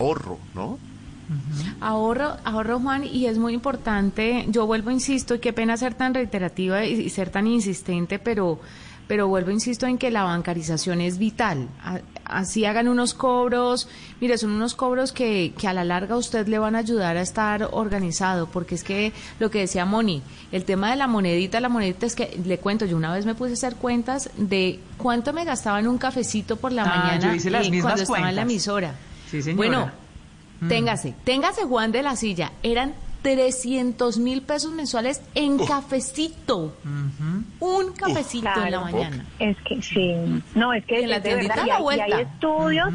ahorro, ¿no? Ahorro, ahorro Juan, y es muy importante, yo vuelvo, insisto, y qué pena ser tan reiterativa y, ser tan insistente, pero, pero vuelvo, insisto, en que la bancarización es vital. Así hagan unos cobros, mire, son unos cobros que, que a la larga a usted le van a ayudar a estar organizado, porque es que lo que decía Moni, el tema de la monedita, la monedita es que, le cuento, yo una vez me puse a hacer cuentas de cuánto me gastaba en un cafecito por la ah, mañana eh, cuando estaba en la emisora. Sí, señora. Bueno, Mm. Téngase, téngase Juan de la Silla. Eran 300 mil pesos mensuales en cafecito. Un cafecito en la mañana. Es que sí. No, es que en la la vuelta. Y hay estudios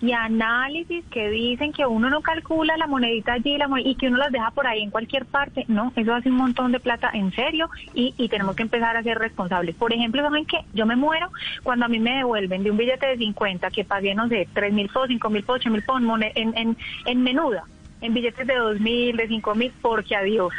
y análisis que dicen que uno no calcula la monedita allí la y que uno las deja por ahí en cualquier parte. No, eso hace un montón de plata en serio y, y tenemos que empezar a ser responsables. Por ejemplo, ¿saben qué? Yo me muero cuando a mí me devuelven de un billete de 50 que pagué, no sé, 3 mil pesos, 5 mil pesos, 8 mil pesos en, en, en menuda en billetes de dos mil, de cinco mil, porque adiós.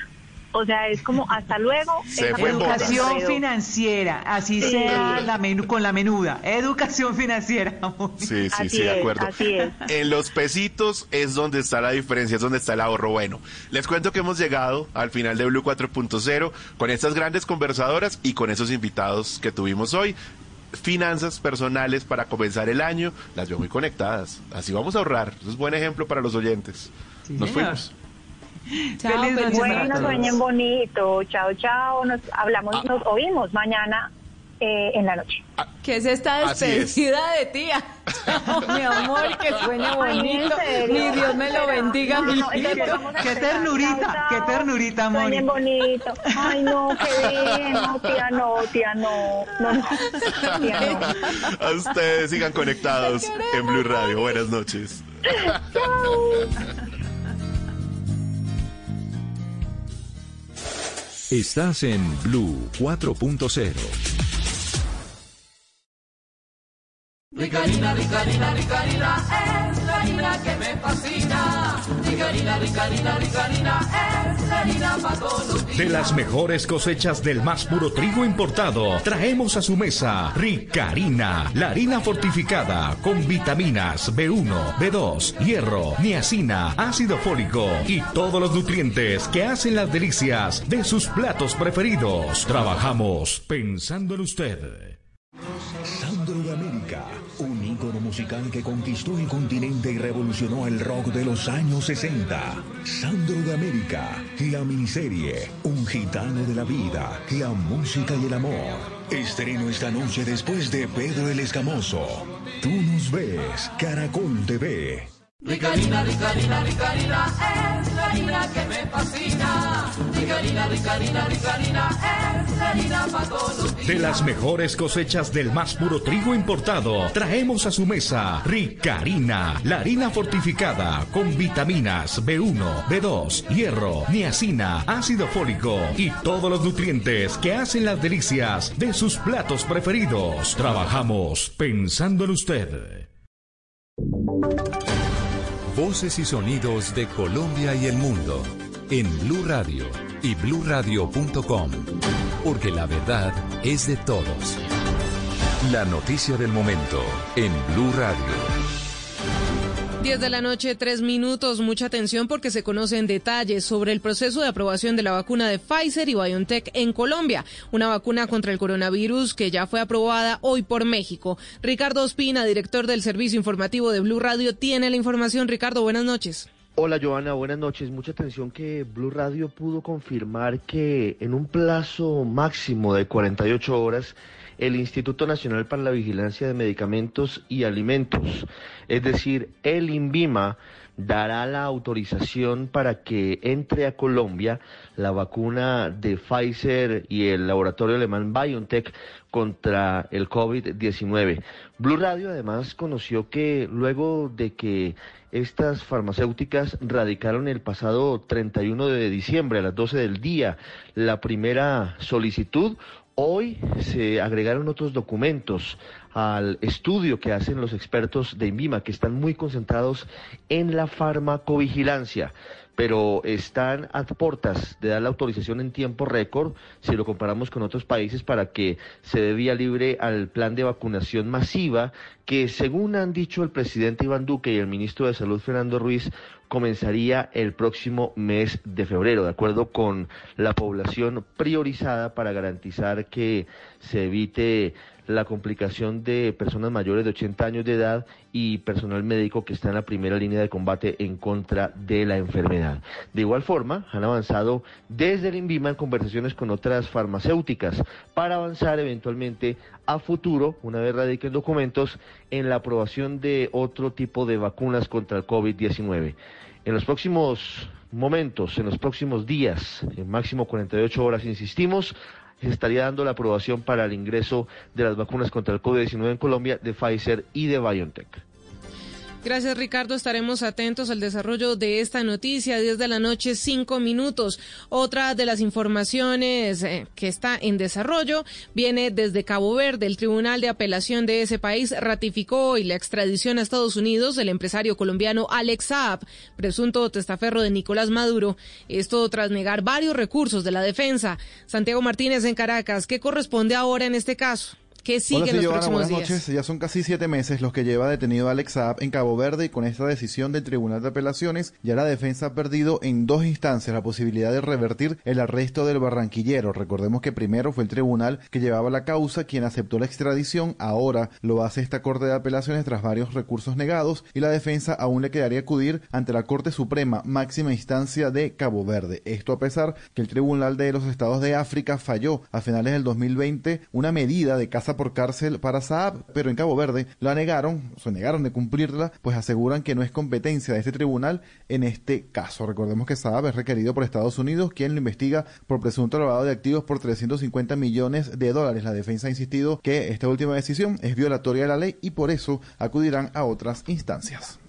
O sea, es como hasta luego. Educación financiera, así sea la menú, con la menuda. Educación financiera. Sí, sí, sí, de acuerdo. Así es. En los pesitos es donde está la diferencia, es donde está el ahorro. Bueno, les cuento que hemos llegado al final de Blue 4.0 con estas grandes conversadoras y con esos invitados que tuvimos hoy finanzas personales para comenzar el año, las veo muy conectadas. Así vamos a ahorrar. Eso es buen ejemplo para los oyentes. Nos fuimos. Chao, Feliz bueno, sueñen bonito. Chao, chao. Nos hablamos, ah. nos oímos mañana eh, en la noche. Ah, ¿Qué es esta despedida de tía? mi amor, que sueñe bonito. Mi Dios me lo bendiga, mi Qué ternurita, qué ternurita, amor. Sueñen bonito. Ay, no, qué bien. No, tía, no, tía, no. No, no. Tía, no. A ustedes sigan conectados en Blue Radio. Buenas noches. Chao. Estás en Blue 4.0. Ricarina, Ricarina, Ricarina, es la harina que me fascina. Ricarina, Ricarina, Ricarina, es la harina para todos De las mejores cosechas del más puro trigo importado, traemos a su mesa Ricarina, la harina fortificada con vitaminas B1, B2, hierro, niacina, ácido fólico y todos los nutrientes que hacen las delicias de sus platos preferidos. Trabajamos pensando en usted. Sandro musical que conquistó el continente y revolucionó el rock de los años 60. Sandro de América, la miniserie, un gitano de la vida, la música y el amor. Estreno esta noche después de Pedro el Escamoso. Tú nos ves, Caracol TV. Ricarina, Ricarina, Ricarina, es la harina que me fascina. Ricarina, Ricarina, Ricarina, es la harina para todos De las mejores cosechas del más puro trigo importado, traemos a su mesa Ricarina, la harina fortificada con vitaminas B1, B2, hierro, niacina, ácido fólico y todos los nutrientes que hacen las delicias de sus platos preferidos. Trabajamos pensando en usted. Voces y sonidos de Colombia y el mundo en Blue Radio y bluradio.com, porque la verdad es de todos. La noticia del momento en Blue Radio. 10 de la noche, tres minutos. Mucha atención porque se conocen detalles sobre el proceso de aprobación de la vacuna de Pfizer y BioNTech en Colombia, una vacuna contra el coronavirus que ya fue aprobada hoy por México. Ricardo Ospina, director del servicio informativo de Blue Radio, tiene la información. Ricardo, buenas noches. Hola Joana, buenas noches. Mucha atención que Blue Radio pudo confirmar que en un plazo máximo de 48 horas el Instituto Nacional para la Vigilancia de Medicamentos y Alimentos, es decir, el INVIMA, dará la autorización para que entre a Colombia la vacuna de Pfizer y el laboratorio alemán BioNTech contra el COVID-19. Blue Radio además conoció que luego de que estas farmacéuticas radicaron el pasado 31 de diciembre a las 12 del día la primera solicitud, Hoy se agregaron otros documentos al estudio que hacen los expertos de INVIMA, que están muy concentrados en la farmacovigilancia. Pero están a portas de dar la autorización en tiempo récord, si lo comparamos con otros países, para que se dé vía libre al plan de vacunación masiva, que según han dicho el presidente Iván Duque y el ministro de Salud Fernando Ruiz, comenzaría el próximo mes de febrero, de acuerdo con la población priorizada para garantizar que se evite la complicación de personas mayores de 80 años de edad y personal médico que está en la primera línea de combate en contra de la enfermedad. De igual forma, han avanzado desde el INVIMA en conversaciones con otras farmacéuticas para avanzar eventualmente a futuro, una vez radiquen documentos, en la aprobación de otro tipo de vacunas contra el COVID-19. En los próximos momentos, en los próximos días, en máximo 48 horas, insistimos, se estaría dando la aprobación para el ingreso de las vacunas contra el COVID-19 en Colombia de Pfizer y de BioNTech. Gracias, Ricardo. Estaremos atentos al desarrollo de esta noticia. 10 de la noche, 5 minutos. Otra de las informaciones eh, que está en desarrollo viene desde Cabo Verde. El Tribunal de Apelación de ese país ratificó hoy la extradición a Estados Unidos del empresario colombiano Alex Saab, presunto testaferro de Nicolás Maduro. Esto tras negar varios recursos de la defensa. Santiago Martínez en Caracas. ¿Qué corresponde ahora en este caso? ¿Qué sigue en los próximos buenas días? noches. Ya son casi siete meses los que lleva detenido Alex Saab en Cabo Verde y con esta decisión del Tribunal de Apelaciones ya la defensa ha perdido en dos instancias la posibilidad de revertir el arresto del barranquillero. Recordemos que primero fue el tribunal que llevaba la causa quien aceptó la extradición, ahora lo hace esta Corte de Apelaciones tras varios recursos negados y la defensa aún le quedaría acudir ante la Corte Suprema, máxima instancia de Cabo Verde. Esto a pesar que el Tribunal de los Estados de África falló a finales del 2020 una medida de casa por cárcel para Saab, pero en Cabo Verde la negaron, se negaron de cumplirla, pues aseguran que no es competencia de este tribunal en este caso. Recordemos que Saab es requerido por Estados Unidos, quien lo investiga por presunto lavado de activos por 350 millones de dólares. La defensa ha insistido que esta última decisión es violatoria de la ley y por eso acudirán a otras instancias.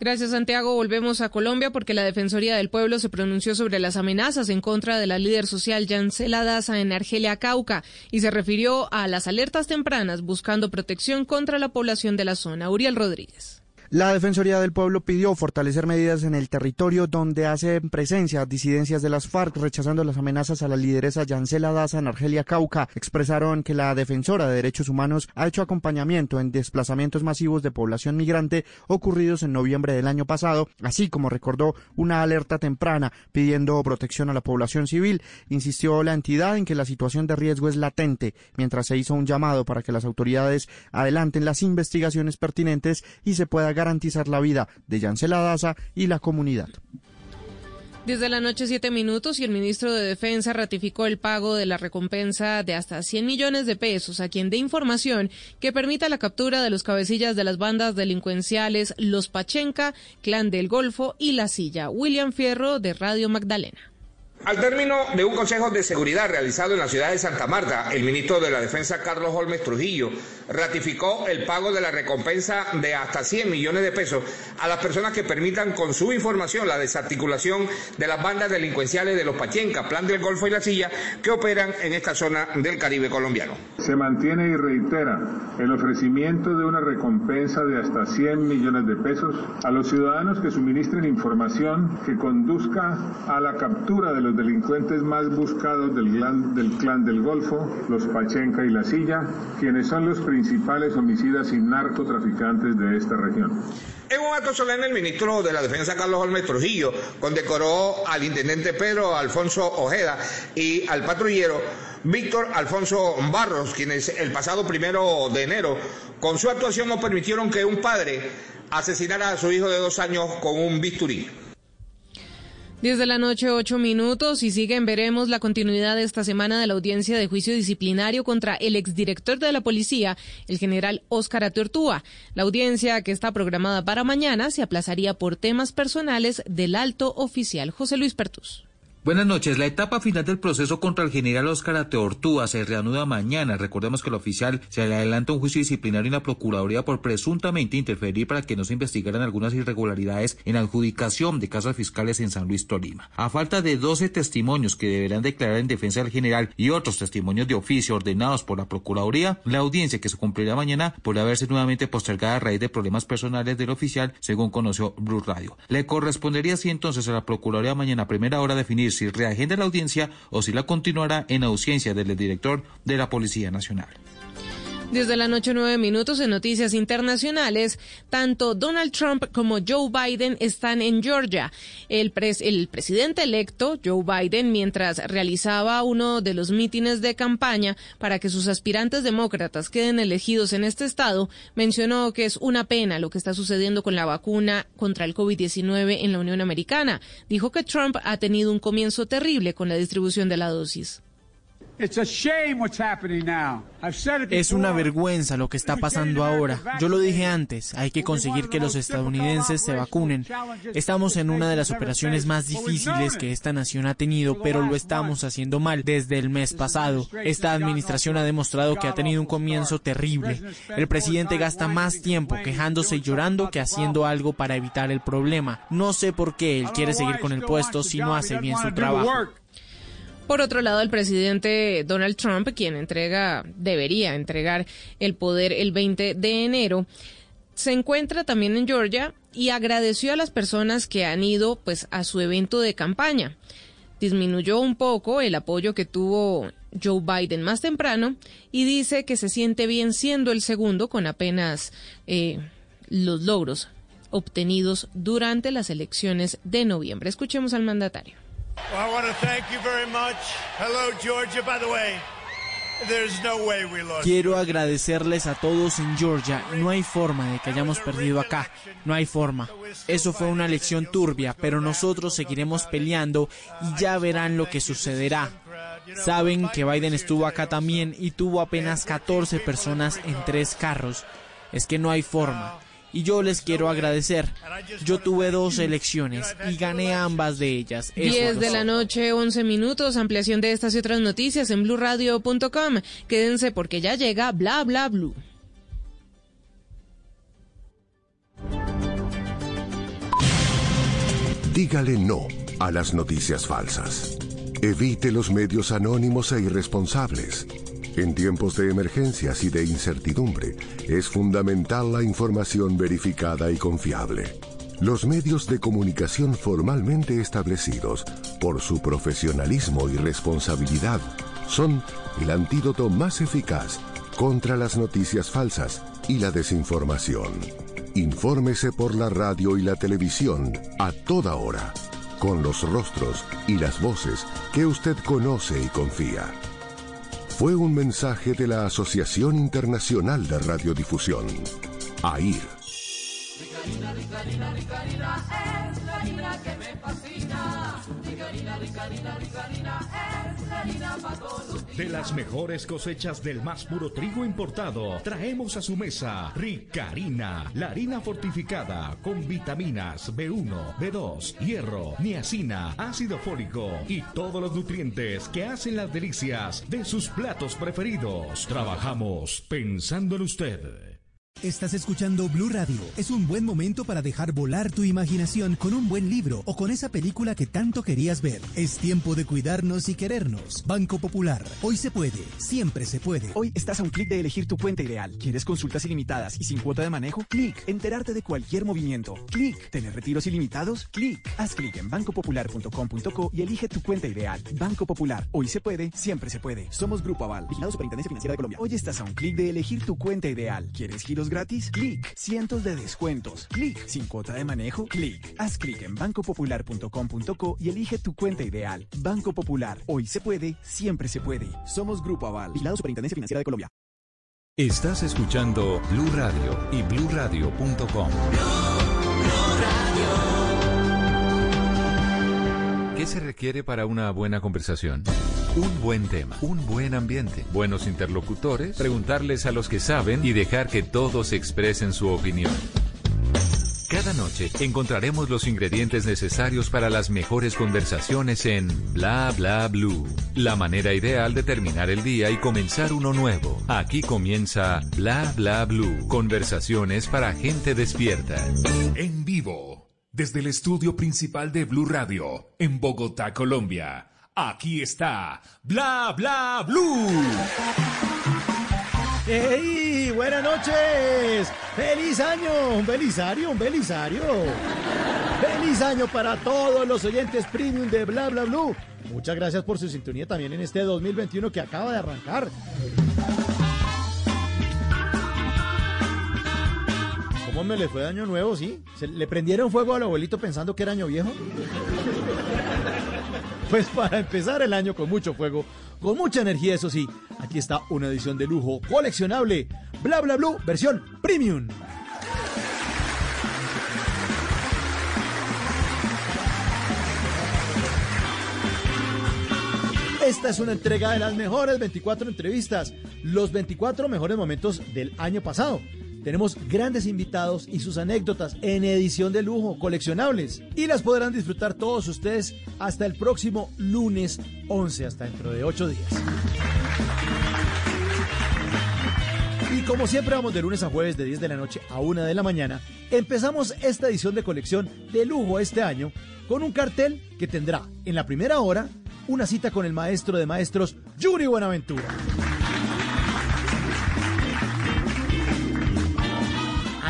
Gracias, Santiago. Volvemos a Colombia porque la Defensoría del Pueblo se pronunció sobre las amenazas en contra de la líder social Yancela Daza en Argelia, Cauca, y se refirió a las alertas tempranas buscando protección contra la población de la zona. Uriel Rodríguez. La Defensoría del Pueblo pidió fortalecer medidas en el territorio donde hacen presencia disidencias de las FARC, rechazando las amenazas a la lideresa Yancela Daza en Argelia Cauca. Expresaron que la defensora de derechos humanos ha hecho acompañamiento en desplazamientos masivos de población migrante ocurridos en noviembre del año pasado, así como recordó una alerta temprana pidiendo protección a la población civil. Insistió la entidad en que la situación de riesgo es latente, mientras se hizo un llamado para que las autoridades adelanten las investigaciones pertinentes y se pueda garantizar la vida de Yancela Daza y la comunidad. Desde la noche, siete minutos, y el ministro de Defensa ratificó el pago de la recompensa de hasta 100 millones de pesos a quien dé información que permita la captura de los cabecillas de las bandas delincuenciales Los Pachenca, Clan del Golfo y La Silla. William Fierro, de Radio Magdalena. Al término de un consejo de seguridad realizado en la ciudad de Santa Marta, el ministro de la Defensa Carlos Holmes Trujillo ratificó el pago de la recompensa de hasta 100 millones de pesos a las personas que permitan con su información la desarticulación de las bandas delincuenciales de los Pachenca, Plan del Golfo y La Silla que operan en esta zona del Caribe colombiano. Se mantiene y reitera el ofrecimiento de una recompensa de hasta 100 millones de pesos a los ciudadanos que suministren información que conduzca a la captura de los delincuentes más buscados del clan, del clan del Golfo, los Pachenca y La Silla, quienes son los principales homicidas y narcotraficantes de esta región. En un acto solemne, el ministro de la Defensa, Carlos Olmes Trujillo, condecoró al intendente Pedro Alfonso Ojeda y al patrullero Víctor Alfonso Barros, quienes el pasado primero de enero, con su actuación, no permitieron que un padre asesinara a su hijo de dos años con un bisturí. 10 de la noche, 8 minutos, y siguen, veremos la continuidad esta semana de la audiencia de juicio disciplinario contra el exdirector de la policía, el general Óscar Atortúa. La audiencia, que está programada para mañana, se aplazaría por temas personales del alto oficial José Luis Pertus. Buenas noches. La etapa final del proceso contra el general Oscar Ateortúa se reanuda mañana. Recordemos que el oficial se le adelanta un juicio disciplinario en la Procuraduría por presuntamente interferir para que no se investigaran algunas irregularidades en la adjudicación de casas fiscales en San Luis Tolima. A falta de 12 testimonios que deberán declarar en defensa del general y otros testimonios de oficio ordenados por la Procuraduría, la audiencia que se cumplirá mañana podrá verse nuevamente postergada a raíz de problemas personales del oficial, según conoció Blue Radio. Le correspondería así entonces a la Procuraduría mañana a primera hora definir si reagenda la audiencia o si la continuará en ausencia del director de la Policía Nacional. Desde la noche nueve minutos en noticias internacionales, tanto Donald Trump como Joe Biden están en Georgia. El, el presidente electo, Joe Biden, mientras realizaba uno de los mítines de campaña para que sus aspirantes demócratas queden elegidos en este estado, mencionó que es una pena lo que está sucediendo con la vacuna contra el COVID-19 en la Unión Americana. Dijo que Trump ha tenido un comienzo terrible con la distribución de la dosis. Es una vergüenza lo que está pasando ahora. Yo lo dije antes, hay que conseguir que los estadounidenses se vacunen. Estamos en una de las operaciones más difíciles que esta nación ha tenido, pero lo estamos haciendo mal desde el mes pasado. Esta administración ha demostrado que ha tenido un comienzo terrible. El presidente gasta más tiempo quejándose y llorando que haciendo algo para evitar el problema. No sé por qué él quiere seguir con el puesto si no hace bien su trabajo. Por otro lado, el presidente Donald Trump, quien entrega, debería entregar el poder el 20 de enero, se encuentra también en Georgia y agradeció a las personas que han ido pues a su evento de campaña. Disminuyó un poco el apoyo que tuvo Joe Biden más temprano y dice que se siente bien siendo el segundo con apenas eh, los logros obtenidos durante las elecciones de noviembre. Escuchemos al mandatario. Quiero agradecerles a todos en Georgia. No hay forma de que hayamos perdido acá. No hay forma. Eso fue una elección turbia, pero nosotros seguiremos peleando y ya verán lo que sucederá. Saben que Biden estuvo acá también y tuvo apenas 14 personas en tres carros. Es que no hay forma y yo les quiero agradecer. Yo tuve dos elecciones y gané ambas de ellas. 10 de la noche, 11 minutos, ampliación de estas y otras noticias en blurradio.com. Quédense porque ya llega Bla Bla Blue. Dígale no a las noticias falsas. Evite los medios anónimos e irresponsables. En tiempos de emergencias y de incertidumbre, es fundamental la información verificada y confiable. Los medios de comunicación formalmente establecidos, por su profesionalismo y responsabilidad, son el antídoto más eficaz contra las noticias falsas y la desinformación. Infórmese por la radio y la televisión a toda hora, con los rostros y las voces que usted conoce y confía fue un mensaje de la Asociación Internacional de Radiodifusión, AIR. De las mejores cosechas del más puro trigo importado, traemos a su mesa Ricarina, la harina fortificada con vitaminas B1, B2, hierro, niacina, ácido fólico y todos los nutrientes que hacen las delicias de sus platos preferidos. Trabajamos pensando en usted. Estás escuchando Blue Radio. Es un buen momento para dejar volar tu imaginación con un buen libro o con esa película que tanto querías ver. Es tiempo de cuidarnos y querernos. Banco Popular. Hoy se puede. Siempre se puede. Hoy estás a un clic de elegir tu cuenta ideal. ¿Quieres consultas ilimitadas y sin cuota de manejo? Clic. Enterarte de cualquier movimiento. Clic. ¿Tener retiros ilimitados? Clic. Haz clic en bancopopular.com.co y elige tu cuenta ideal. Banco Popular. Hoy se puede. Siempre se puede. Somos Grupo Aval. Vigilado Superintendencia Financiera de Colombia. Hoy estás a un clic de elegir tu cuenta ideal. ¿Quieres giros gratis? Clic. Cientos de descuentos. Clic. Sin cuota de manejo. Clic. Haz clic en bancopopular.com.co y elige tu cuenta ideal. Banco Popular. Hoy se puede, siempre se puede. Somos Grupo Aval. Vigilado Superintendencia Financiera de Colombia. Estás escuchando Blue Radio y bluradio.com. ¿Qué se requiere para una buena conversación? Un buen tema, un buen ambiente, buenos interlocutores, preguntarles a los que saben y dejar que todos expresen su opinión. Cada noche encontraremos los ingredientes necesarios para las mejores conversaciones en Bla Bla Blue. La manera ideal de terminar el día y comenzar uno nuevo. Aquí comienza Bla Bla Blue. Conversaciones para gente despierta. En vivo, desde el estudio principal de Blue Radio, en Bogotá, Colombia. Aquí está Bla Bla Blue. ¡Hey! ¡Buenas noches! ¡Feliz año! ¡Un belisario! ¡Un belisario! ¡Feliz año para todos los oyentes premium de Bla Bla Blue! Muchas gracias por su sintonía también en este 2021 que acaba de arrancar. ¿Cómo me le fue de año nuevo, sí? ¿Se ¿Le prendieron fuego al abuelito pensando que era año viejo? Pues para empezar el año con mucho fuego, con mucha energía, eso sí, aquí está una edición de lujo coleccionable, Bla Bla Blue, versión premium. Esta es una entrega de las mejores 24 entrevistas, los 24 mejores momentos del año pasado. Tenemos grandes invitados y sus anécdotas en edición de lujo, coleccionables. Y las podrán disfrutar todos ustedes hasta el próximo lunes 11, hasta dentro de 8 días. Y como siempre vamos de lunes a jueves de 10 de la noche a 1 de la mañana, empezamos esta edición de colección de lujo este año con un cartel que tendrá en la primera hora una cita con el maestro de maestros Yuri Buenaventura.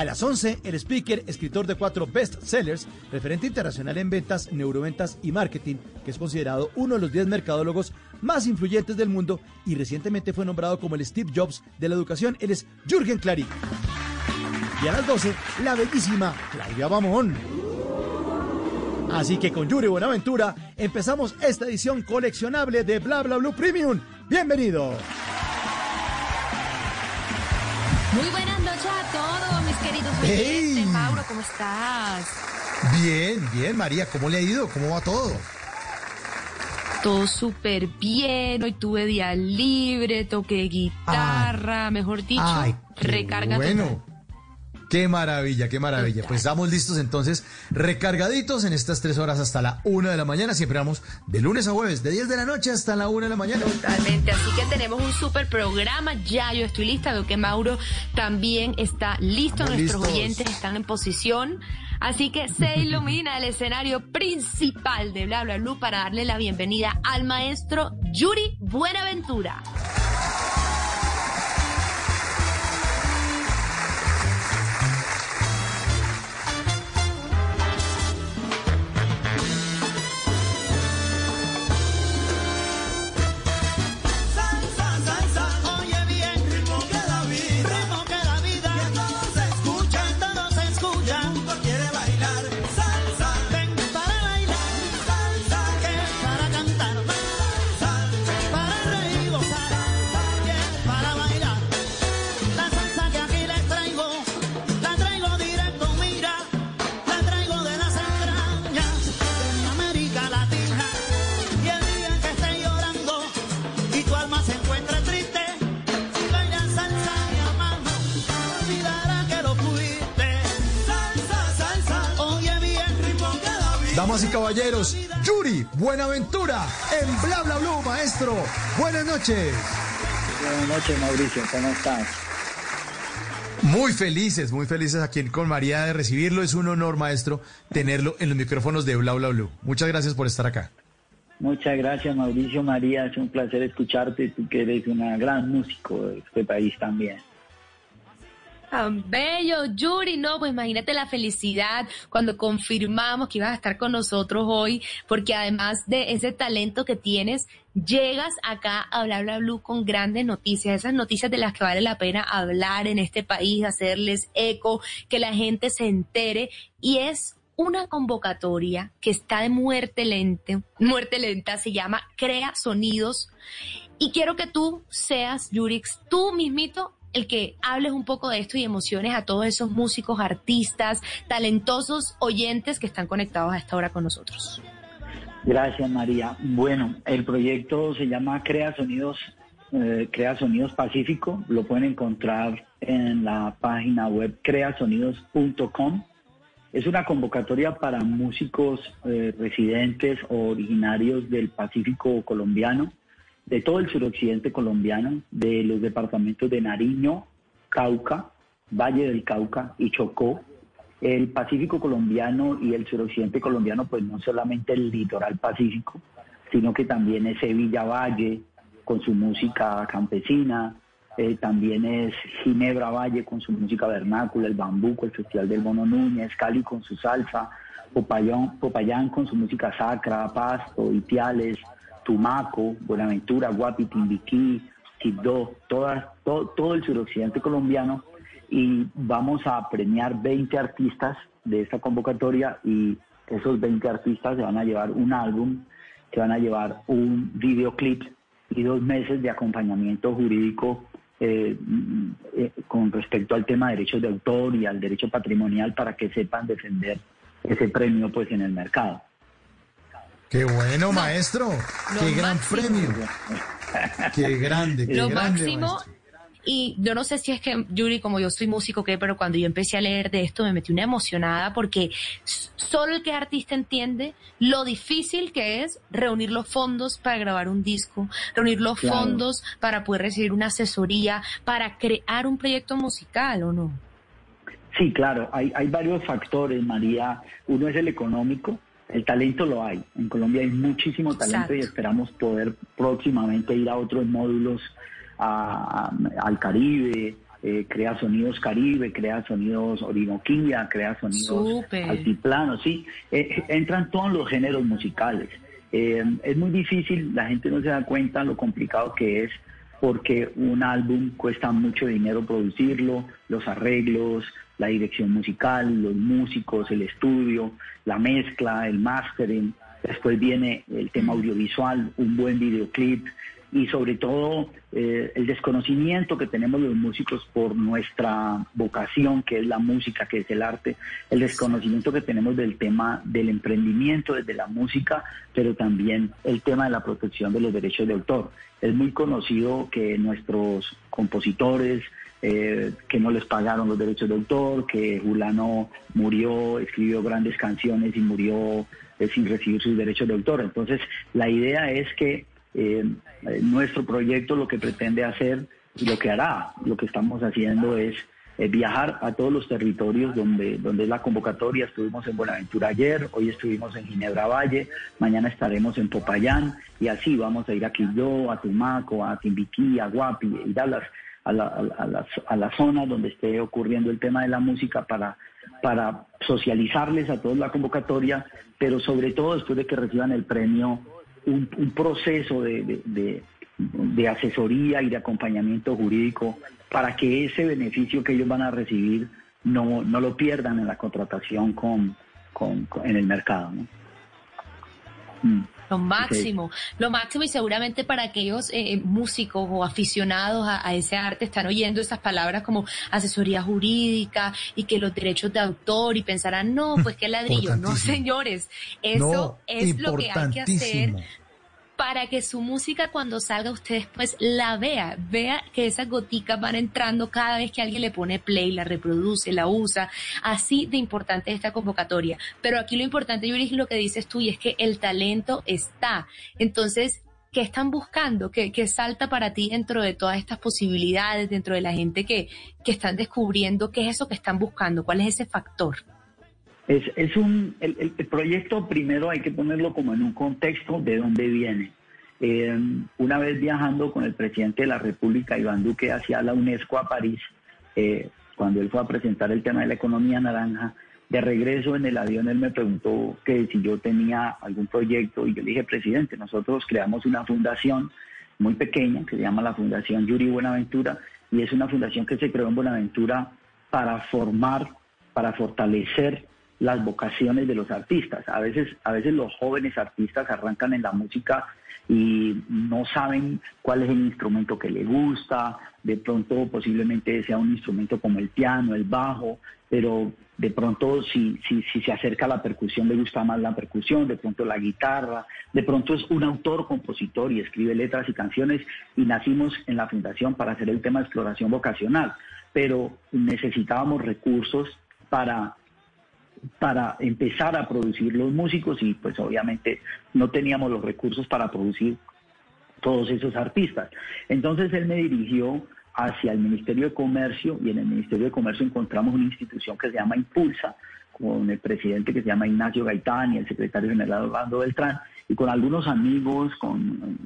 A las 11, el speaker, escritor de cuatro bestsellers, referente internacional en ventas, neuroventas y marketing, que es considerado uno de los 10 mercadólogos más influyentes del mundo y recientemente fue nombrado como el Steve Jobs de la educación, él es Jürgen Klarik. Y a las 12, la bellísima Claudia Bamón. Así que con Yuri Buenaventura empezamos esta edición coleccionable de Bla Bla Blue Premium. Bienvenido. Muy buenas noches a todos, oyentes. Mauro, ¿cómo estás? Bien, bien, María, ¿cómo le ha ido? ¿Cómo va todo? Todo súper bien. Hoy tuve día libre, toqué guitarra, mejor dicho, Ay, recarga bueno. Qué maravilla, qué maravilla. Pues estamos listos entonces, recargaditos en estas tres horas hasta la una de la mañana. Siempre vamos de lunes a jueves, de 10 de la noche hasta la una de la mañana. Totalmente, así que tenemos un súper programa. Ya yo estoy lista, veo que Mauro también está listo. Nuestros listos. oyentes están en posición. Así que se ilumina el escenario principal de Bla Bla Blue para darle la bienvenida al maestro Yuri Buenaventura. Damas y caballeros, Yuri Buenaventura en Bla Bla Blue, maestro. Buenas noches. Buenas noches, Mauricio, ¿cómo estás? Muy felices, muy felices aquí con María de recibirlo. Es un honor, maestro, tenerlo en los micrófonos de Bla Bla Blue. Muchas gracias por estar acá. Muchas gracias, Mauricio, María, es un placer escucharte, tú que eres una gran músico de este país también. Tan bello, Yuri, no, pues imagínate la felicidad cuando confirmamos que ibas a estar con nosotros hoy, porque además de ese talento que tienes, llegas acá a Bla Bla Blue con grandes noticias, esas noticias de las que vale la pena hablar en este país, hacerles eco, que la gente se entere, y es una convocatoria que está de muerte lenta, muerte lenta, se llama Crea Sonidos, y quiero que tú seas, Yurix, tú mismito el que hables un poco de esto y emociones a todos esos músicos, artistas, talentosos oyentes que están conectados a esta hora con nosotros. Gracias, María. Bueno, el proyecto se llama Crea Sonidos, eh, Crea Sonidos Pacífico. Lo pueden encontrar en la página web creasonidos.com. Es una convocatoria para músicos eh, residentes o originarios del Pacífico colombiano, de todo el suroccidente colombiano, de los departamentos de Nariño, Cauca, Valle del Cauca y Chocó. El Pacífico colombiano y el suroccidente colombiano, pues no solamente el litoral pacífico, sino que también es Sevilla Valle con su música campesina, eh, también es Ginebra Valle con su música vernácula, el Bambuco, el Festival del Mono Núñez, Cali con su salsa, Popayán, Popayán con su música sacra, Pasto, Ipiales, Tumaco, Buenaventura, Guapi, Timbiquí, Quibdó, todas, todo, todo el suroccidente colombiano y vamos a premiar 20 artistas de esta convocatoria y esos 20 artistas se van a llevar un álbum, se van a llevar un videoclip y dos meses de acompañamiento jurídico eh, mm, eh, con respecto al tema de derechos de autor y al derecho patrimonial para que sepan defender ese premio pues en el mercado. Qué bueno, maestro. Qué gran premio. Qué grande, qué Lo grande. máximo, maestro. y yo no sé si es que, Yuri, como yo soy músico, que pero cuando yo empecé a leer de esto me metí una emocionada porque solo el que es artista entiende lo difícil que es reunir los fondos para grabar un disco, reunir los Claro. fondos para poder recibir una asesoría, para crear un proyecto musical, ¿o no? Sí, claro, hay, hay varios factores, María. Uno es el económico, el talento lo hay. En Colombia hay muchísimo talento y esperamos poder próximamente ir a otros módulos a- a- al Caribe, eh, crea sonidos Caribe, crea sonidos Orinoquía, crea sonidos Súper. altiplano, sí. Eh, entran todos los géneros musicales. Eh, es muy difícil, la gente no se da cuenta lo complicado que es porque un álbum cuesta mucho dinero producirlo, los arreglos, la dirección musical, los músicos, el estudio, la mezcla, el mastering, después viene el tema audiovisual, un buen videoclip y sobre todo eh, el desconocimiento que tenemos los músicos por nuestra vocación, que es la música, que es el arte, el desconocimiento que tenemos del tema del emprendimiento desde la música, pero también el tema de la protección de los derechos de autor. Es muy conocido que nuestros compositores, eh, que no les pagaron los derechos de autor, que Julano murió, escribió grandes canciones y murió eh, sin recibir sus derechos de autor. Entonces, la idea es que eh, eh, nuestro proyecto lo que pretende hacer lo que hará, lo que estamos haciendo es eh, viajar a todos los territorios donde, donde es la convocatoria. Estuvimos en Buenaventura ayer, hoy estuvimos en Ginebra Valle, mañana estaremos en Popayán y así vamos a ir a Quibdó, a Tumaco, a Timbiquí, a Guapi, a las, a, la, a, la- a las, a las zonas donde esté ocurriendo el tema de la música para, para socializarles a todos la convocatoria, pero sobre todo después de que reciban el premio, un, un proceso de, de- de- asesoría y de acompañamiento jurídico para que ese beneficio que ellos van a recibir no, no lo pierdan en la contratación con, con- en el mercado. Mm. Lo máximo, lo máximo y seguramente para aquellos eh, músicos o aficionados a, a ese arte están oyendo esas palabras como asesoría jurídica y que los derechos de autor y pensarán, no, pues qué ladrillo. No, señores, eso No, es lo que hay que hacer. Para que su música cuando salga usted después la vea, vea que esas goticas van entrando cada vez que alguien le pone play, la reproduce, la usa, así de importante es esta convocatoria. Pero aquí lo importante, Yuri, lo que dices tú y es que el talento está. Entonces, ¿qué están buscando? ¿Qué, qué salta para ti dentro de todas estas posibilidades, dentro de la gente que, que están descubriendo qué es eso que están buscando? ¿Cuál es ese factor? Es, es un, el, el- proyecto primero hay que ponerlo como en un contexto de dónde viene. Eh, una vez viajando con el presidente de la República, Iván Duque, hacia la UNESCO a París, eh, cuando él fue a presentar el tema de la economía naranja, de regreso en el avión él me preguntó que si yo tenía algún proyecto y yo le dije, presidente, nosotros creamos una fundación muy pequeña que se llama la Fundación Yuri Buenaventura y es una fundación que se creó en Buenaventura para formar, para fortalecer las vocaciones de los artistas. A veces, a veces los jóvenes artistas arrancan en la música y no saben cuál es el instrumento que les gusta, de pronto posiblemente sea un instrumento como el piano, el bajo, pero de pronto si, si, si se acerca a la percusión le gusta más la percusión, de pronto la guitarra, de pronto es un autor, compositor y escribe letras y canciones y nacimos en la fundación para hacer el tema de exploración vocacional, pero necesitábamos recursos para para empezar a producir los músicos y pues obviamente no teníamos los recursos para producir todos esos artistas. Entonces él me dirigió hacia el Ministerio de Comercio y en el Ministerio de Comercio encontramos una institución que se llama Impulsa, con el presidente que se llama Ignacio Gaitán y el secretario general Orlando Beltrán, y con algunos amigos, con,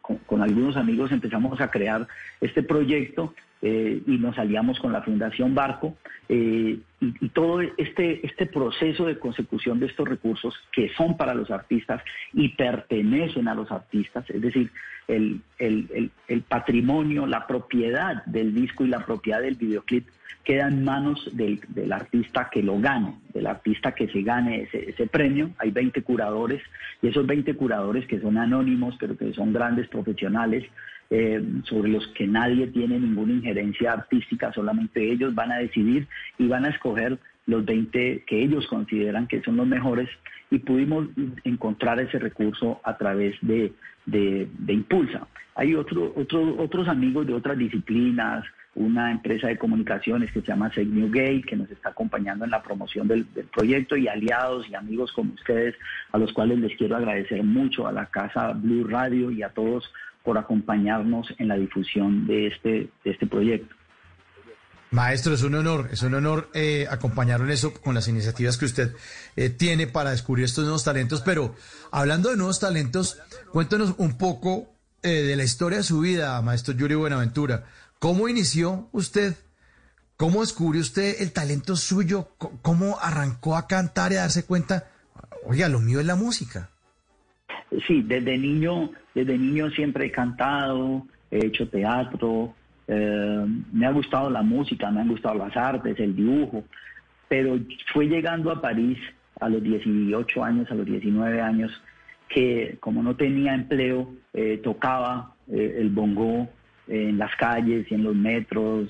con, algunos amigos empezamos a crear este proyecto eh, y nos aliamos con la Fundación Barco eh, y, y todo este, este proceso de consecución de estos recursos que son para los artistas y pertenecen a los artistas, es decir, el, el, el, el patrimonio, la propiedad del disco y la propiedad del videoclip queda en manos del, del artista que lo gane, del artista que se gane ese, ese premio. Hay 20 curadores y esos 20 curadores que son anónimos, pero que son grandes profesionales, eh, sobre los que nadie tiene ninguna injerencia artística, solamente ellos van a decidir y van a escoger los 20 que ellos consideran que son los mejores y pudimos encontrar ese recurso a través de, de, de Impulsa. Hay otro, otro, otros amigos de otras disciplinas, una empresa de comunicaciones que se llama Save New Gate, que nos está acompañando en la promoción del, proyecto, y aliados y amigos como ustedes, a los cuales les quiero agradecer mucho, a la Casa Blue Radio y a todos por acompañarnos en la difusión de este, este proyecto. Maestro, es un honor, es un honor eh, en eso con las iniciativas que usted eh, tiene para descubrir estos nuevos talentos. Pero hablando de nuevos talentos, cuéntanos un poco eh, de la historia de su vida, maestro Yuri Buenaventura. ¿Cómo inició usted? ¿Cómo descubrió usted el talento suyo? ¿Cómo arrancó a cantar y a darse cuenta? Oiga, lo mío es la música. Sí, desde niño, desde niño siempre he cantado, he hecho teatro, eh, me ha gustado la música, me han gustado las artes, el dibujo, pero fue llegando a París a los 18 años, a los 19 años, que como no tenía empleo, eh, tocaba eh, el bongo en las calles y en los metros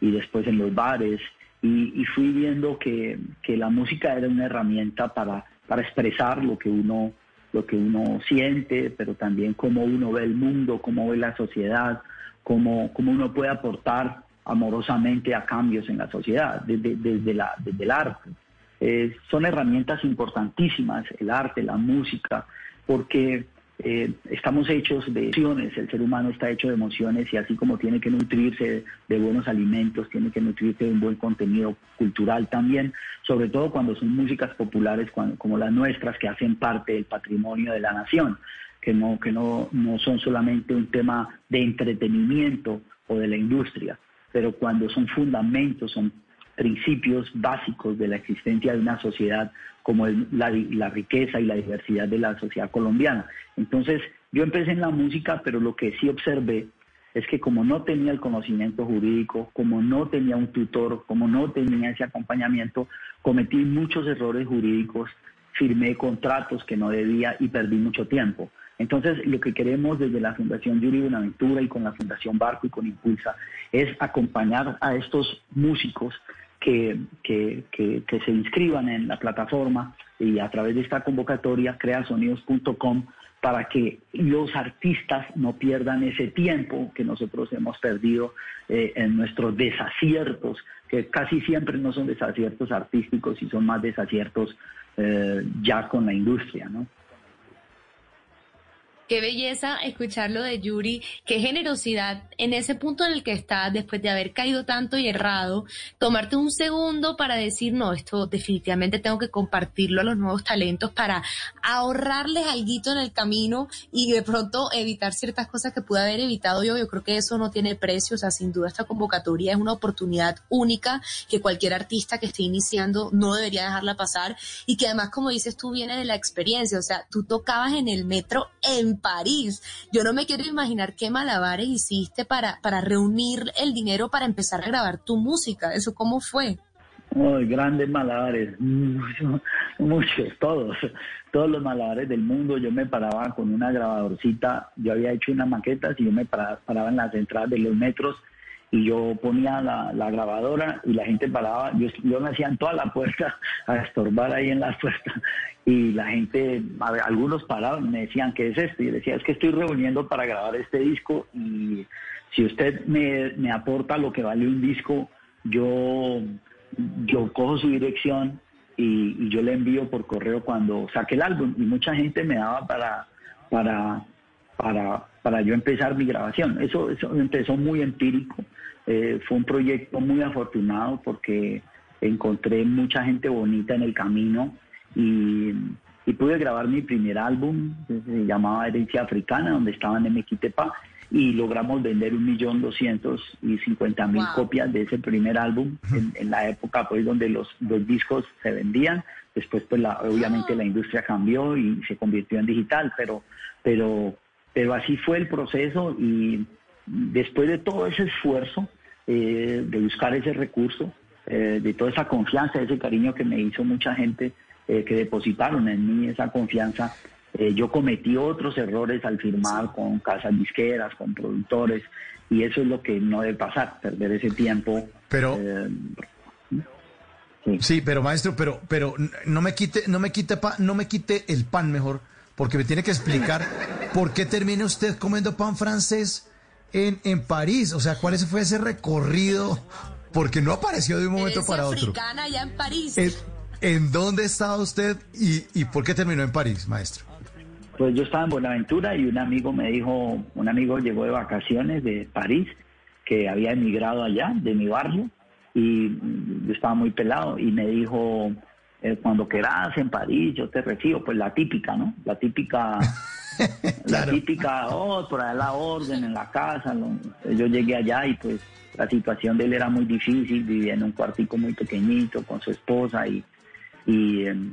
y después en los bares. Y, y fui viendo que, que, la música era una herramienta para, para expresar lo que uno lo que uno siente, pero también cómo uno ve el mundo, cómo ve la sociedad, cómo, cómo uno puede aportar amorosamente a cambios en la sociedad, desde, desde, la, desde el arte. Eh, son herramientas importantísimas, el arte, la música, porque eh, estamos hechos de emociones, el ser humano está hecho de emociones y así como tiene que nutrirse de, buenos alimentos, tiene que nutrirse de un buen contenido cultural también, sobre todo cuando son músicas populares como las nuestras que hacen parte del patrimonio de la nación, que no, que no, no son solamente un tema de entretenimiento o de la industria, pero cuando son fundamentos, son principios básicos de la existencia de una sociedad como la, la, riqueza y la diversidad de la sociedad colombiana. Entonces, yo empecé en la música, pero lo que sí observé es que como no tenía el conocimiento jurídico, como no tenía un tutor, como no tenía ese acompañamiento, cometí muchos errores jurídicos, firmé contratos que no debía y perdí mucho tiempo. Entonces, lo que queremos desde la Fundación Yuri Buenaventura y con la Fundación Barco y con Impulsa es acompañar a estos músicos que, que, que, que, se inscriban en la plataforma y a través de esta convocatoria creasonidos.com para que los artistas no pierdan ese tiempo que nosotros hemos perdido eh, en nuestros desaciertos, que casi siempre no son desaciertos artísticos y son más desaciertos eh, ya con la industria, ¿no? Qué belleza escucharlo de Yuri, qué generosidad en ese punto en el que estás, después de haber caído tanto y errado, tomarte un segundo para decir, no, esto definitivamente tengo que compartirlo a los nuevos talentos para ahorrarles algo en el camino y de pronto evitar ciertas cosas que pude haber evitado yo. Yo creo que eso no tiene precio, o sea, sin duda esta convocatoria es una oportunidad única que cualquier artista que esté iniciando no debería dejarla pasar y que además, como dices tú, viene de la experiencia, o sea, tú tocabas en el metro en París. Yo no me quiero imaginar qué malabares hiciste para, para reunir el dinero para empezar a grabar tu música. ¿Eso cómo fue? Oh, grandes malabares, muchos, todos, todos los malabares del mundo. Yo me paraba con una grabadorcita, yo había hecho unas maquetas y yo me paraba, paraba en las entradas de los metros y yo ponía la, grabadora y la gente paraba, yo, yo me hacía en toda la puerta a estorbar ahí en la puerta y la gente, ver, algunos paraban y me decían, ¿qué es esto? Y decía, es que estoy reuniendo para grabar este disco y si usted me, me aporta lo que vale un disco, yo, yo cojo su dirección y, y yo le envío por correo cuando saque el álbum y mucha gente me daba para para para para yo empezar mi grabación. Eso, eso empezó muy empírico. Eh, fue un proyecto muy afortunado porque encontré mucha gente bonita en el camino y, y pude grabar mi primer álbum, se llamaba Herencia Africana, donde estaban en Mequitepa, y logramos vender un millón doscientos y cincuenta mil copias de ese primer álbum en, en la época pues donde los, los discos se vendían. Después pues la, obviamente la industria cambió y se convirtió en digital, pero, pero, pero así fue el proceso y después de todo ese esfuerzo eh, de buscar ese recurso, eh, de toda esa confianza, ese cariño que me hizo mucha gente eh, que depositaron en mí esa confianza, yo cometí otros errores al firmar con casas disqueras, con productores, y eso es lo que no debe pasar, perder ese tiempo. Pero, sí. pero maestro, pero, pero no me quite, no me quite pa- no me quite el pan mejor, porque me tiene que explicar por qué termina usted comiendo pan francés en, en París. O sea, ¿cuál fue ese recorrido? Porque no apareció de un momento para otro. africana allá en París. ¿En, en dónde estaba usted y, y por qué terminó en París, maestro? Pues yo estaba en Buenaventura y un amigo me dijo, un amigo llegó de vacaciones de París, que había emigrado allá, de mi barrio, y yo estaba muy pelado, y me dijo, eh, cuando quieras en París, yo te recibo, pues la típica, ¿no? La típica, la típica, oh, por allá la orden en la casa, lo- yo llegué allá y pues la situación de él era muy difícil, vivía en un cuartico muy pequeñito con su esposa y, y em,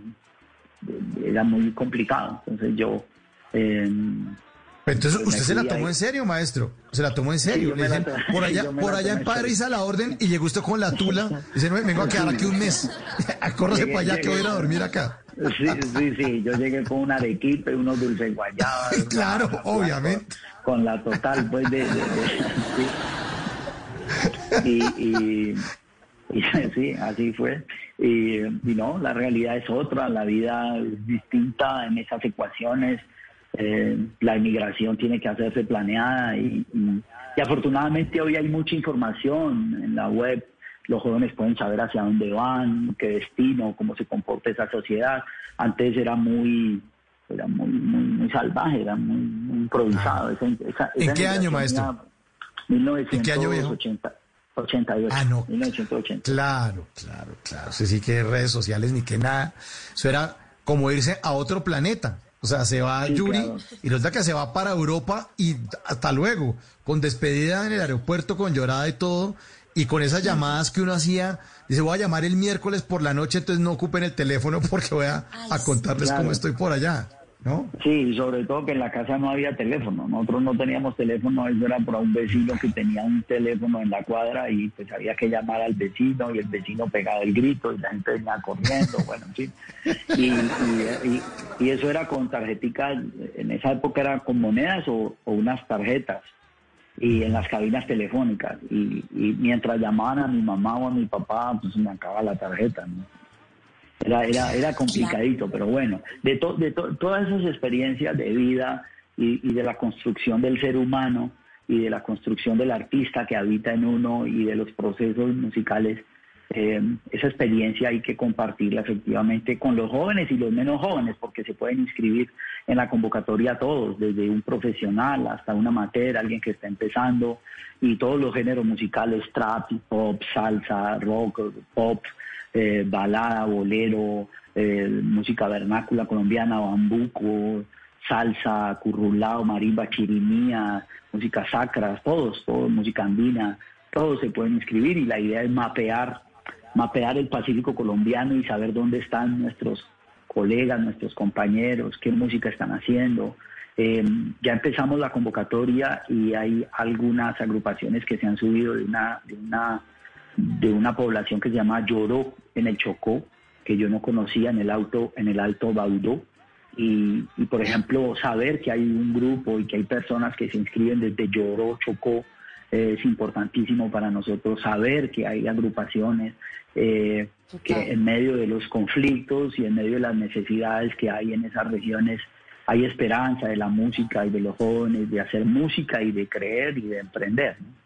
era muy complicado, entonces yo... em, Entonces, Pues ¿usted se la tomó en serio, maestro? ¿Se la tomó en serio? Le la por allá, por allá en tomé en París a la orden y llegó usted con la tula. Dice, no, vengo a quedar aquí un mes. Acórrese para allá que voy a ir a dormir acá. Sí, sí, sí, yo llegué con un arequipe, unos dulces guayabas. Claro, una- obviamente. Con, la total, pues, de... de- de- sí. Y, y, y sí, así fue. Y, y no, la realidad es otra, la vida es distinta en esas ecuaciones. Eh, la inmigración tiene que hacerse planeada y, y- y afortunadamente hoy hay mucha información en la web. Los jóvenes pueden saber hacia dónde van, qué destino, cómo se comporta esa sociedad. Antes era muy era muy muy, muy salvaje, era muy, muy improvisado. Esa- esa- Ah. ¿En esa qué año, maestro? era ¿En qué año, viejo? 1988. Ah, no. 1980. Claro, claro, claro. Usted sí que redes sociales ni que nada. Eso era como irse a otro planeta. O sea, se va Sí, Yuri claro. y resulta que se va para Europa y hasta luego, con despedida en el aeropuerto, con llorada y todo, y con esas llamadas que uno hacía, dice, voy a llamar el miércoles por la noche, entonces no ocupen el teléfono porque voy a, a contarles Claro. cómo estoy por allá, Sí, sobre todo que en la casa no había teléfono. Nosotros no teníamos teléfono, eso era por un vecino que tenía un teléfono en la cuadra y pues había que llamar al vecino y el vecino pegaba el grito y la gente venía corriendo, bueno, en fin. Y, y, eso era con tarjeticas, en esa época era con monedas o, unas tarjetas y en las cabinas telefónicas. Y, mientras llamaban a mi mamá o a mi papá, pues me acababa la tarjeta, ¿no? Era, era, era complicadito, pero bueno, de, to- de to- todas esas experiencias de vida y, y de la construcción del ser humano y de la construcción del artista que habita en uno y de los procesos musicales, eh, esa experiencia hay que compartirla efectivamente con los jóvenes y los menos jóvenes, porque se pueden inscribir en la convocatoria todos, desde un profesional hasta un amateur, alguien que está empezando, y todos los géneros musicales, trap, pop, salsa, rock, pop, eh, balada, bolero, eh, música vernácula colombiana, bambuco, salsa, currulao, marimba, chirimía, música sacra, todos, todos, música andina, todos se pueden inscribir y la idea es mapear, mapear el Pacífico colombiano y saber dónde están nuestros colegas, nuestros compañeros, qué música están haciendo. Eh, ya empezamos la convocatoria y hay algunas agrupaciones que se han subido de una, de una, de una población que se llama Lloró en el Chocó, que yo no conocía en el auto, en el Alto Baudó. Y, y, por ejemplo, saber que hay un grupo y que hay personas que se inscriben desde Lloró, Chocó, eh, es importantísimo para nosotros saber que hay agrupaciones eh, que en medio de los conflictos y en medio de las necesidades que hay en esas regiones hay esperanza de la música y de los jóvenes de hacer música y de creer y de emprender. ¿no?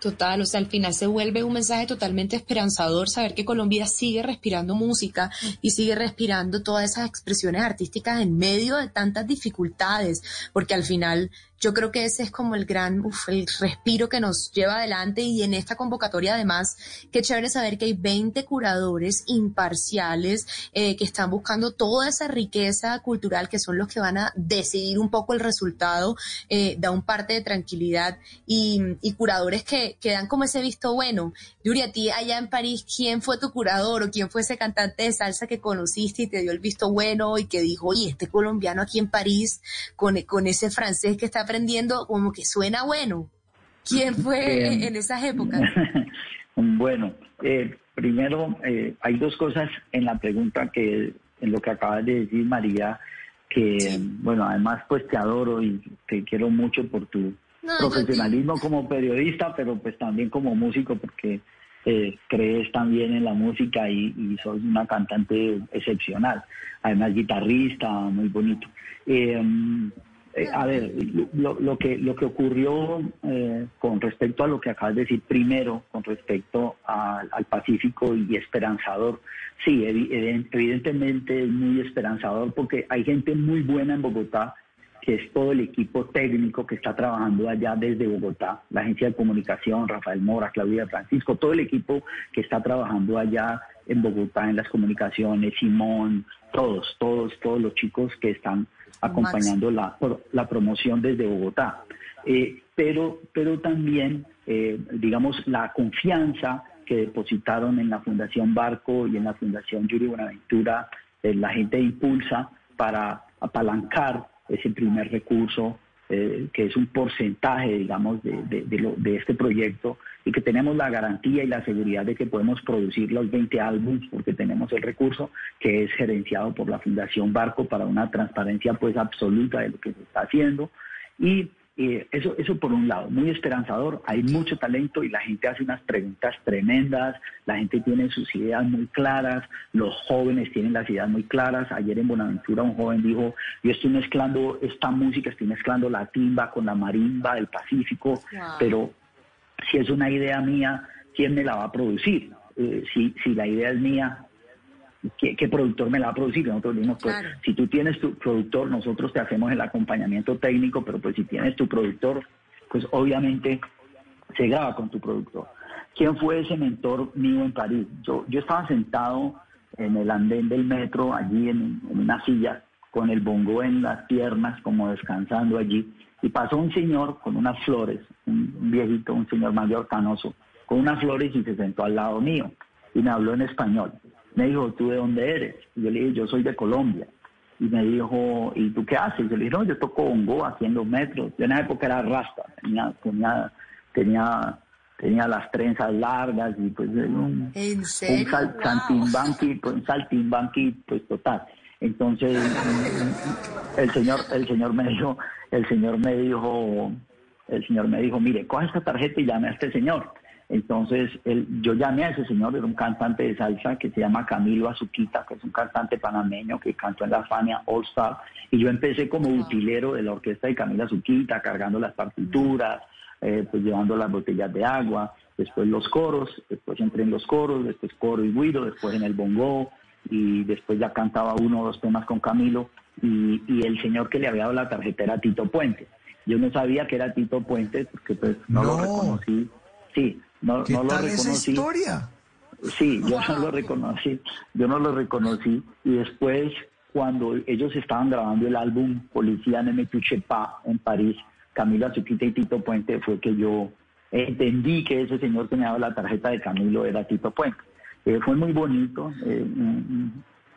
Total, o sea, al final se vuelve un mensaje totalmente esperanzador saber que Colombia sigue respirando música y sigue respirando todas esas expresiones artísticas en medio de tantas dificultades, porque al final yo creo que ese es como el gran, uf, el respiro que nos lleva adelante y en esta convocatoria además, qué chévere saber que hay 20 curadores imparciales eh, que están buscando toda esa riqueza cultural que son los que van a decidir un poco el resultado, eh, da un parte de tranquilidad y, curadores que, que dan como ese visto bueno. Yuri, a ti allá en París, ¿quién fue tu curador o quién fue ese cantante de salsa que conociste y te dio el visto bueno y que dijo, oye, este colombiano aquí en París con, con ese francés que está aprendiendo, como que suena bueno? ¿Quién fue Eh, en esas épocas? Bueno, eh, primero eh, hay dos cosas en la pregunta que en lo que acabas de decir María, que bueno, además pues te adoro y te quiero mucho por tu No, profesionalismo como periodista, pero pues también como músico porque eh, crees también en la música y, y sos una cantante excepcional, además guitarrista, muy bonito. Eh, eh, a ver, lo, lo que lo que ocurrió eh, con respecto a lo que acabas de decir primero, con respecto al- al Pacífico y esperanzador, sí, evi- evi- evidentemente es muy esperanzador porque hay gente muy buena en Bogotá, que es todo el equipo técnico que está trabajando allá desde Bogotá, la agencia de comunicación, Rafael Mora, Claudia Francisco, todo el equipo que está trabajando allá en Bogotá en las comunicaciones, Simón, todos, todos, todos los chicos que están acompañando la, la promoción desde Bogotá. Eh, pero, pero también, eh, digamos, la confianza que depositaron en la Fundación Barco y en la Fundación Yuri Buenaventura, eh, la gente Impulsa, para apalancar ese primer recurso, eh, que es un porcentaje, digamos, de, de- este proyecto, y que tenemos la garantía y la seguridad de que podemos producir los 20 álbumes, porque tenemos el recurso, que es gerenciado por la Fundación Barco para una transparencia pues absoluta de lo que se está haciendo. Y eh, eso, eso por un lado, muy esperanzador, hay mucho talento y la gente hace unas preguntas tremendas, la gente tiene sus ideas muy claras, los jóvenes tienen las ideas muy claras. Ayer en Buenaventura un joven dijo, yo estoy mezclando esta música, estoy mezclando la timba con la marimba del Pacífico, pero si es una idea mía, ¿quién me la va a producir? Eh, si, si la idea es mía, ¿qué, qué productor me la va a producir? Nosotros dijimos, pues, si tú tienes tu productor, nosotros te hacemos el acompañamiento técnico, pero pues si tienes tu productor, pues obviamente se graba con tu productor. ¿Quién fue ese mentor mío en París? Yo, yo estaba sentado en el andén del metro, allí en, en una silla, con el bongo en las piernas, como descansando allí, y pasó un señor con unas flores, un viejito, un señor mayor canoso, con unas flores y se sentó al lado mío, y me habló en español. Me dijo, ¿tú de dónde eres? Y yo le dije, yo soy de Colombia. Y me dijo, ¿y tú qué haces? Yo le dije, no, yo toco bongo en los metros. Yo en esa época era rasta, tenía, tenía, tenía, tenía las trenzas largas y pues un, ¿En un saltimbanqui, pues, un saltimbanqui, pues total. Entonces el señor, el señor me dijo, el señor me dijo, el señor me dijo, mire, coge esta tarjeta y llame a este señor. Entonces él, yo llamé a ese señor, era un cantante de salsa que se llama Camilo Azuquita, que es un cantante panameño que cantó en la Fania All Star, y yo empecé como utilero de la orquesta de Camilo Azuquita, cargando las partituras, eh, pues llevando las botellas de agua, después los coros, después entré en los coros, después coro y guido, después en el bongo, y después ya cantaba uno o dos temas con Camilo, y, y el señor que le había dado la tarjeta era Tito Puente. Yo no sabía que era Tito Puente porque pues no, lo No. reconocí. Sí, no, ¿Qué no lo esa reconocí. historia? Sí, yo no lo reconocí, yo no lo reconocí y después cuando ellos estaban grabando el álbum Policía Ne me touche pas en París, Camilo Azuquita y Tito Puente fue que yo entendí que ese señor que me daba la tarjeta de Camilo era Tito Puente. Eh, fue muy bonito, eh, mm,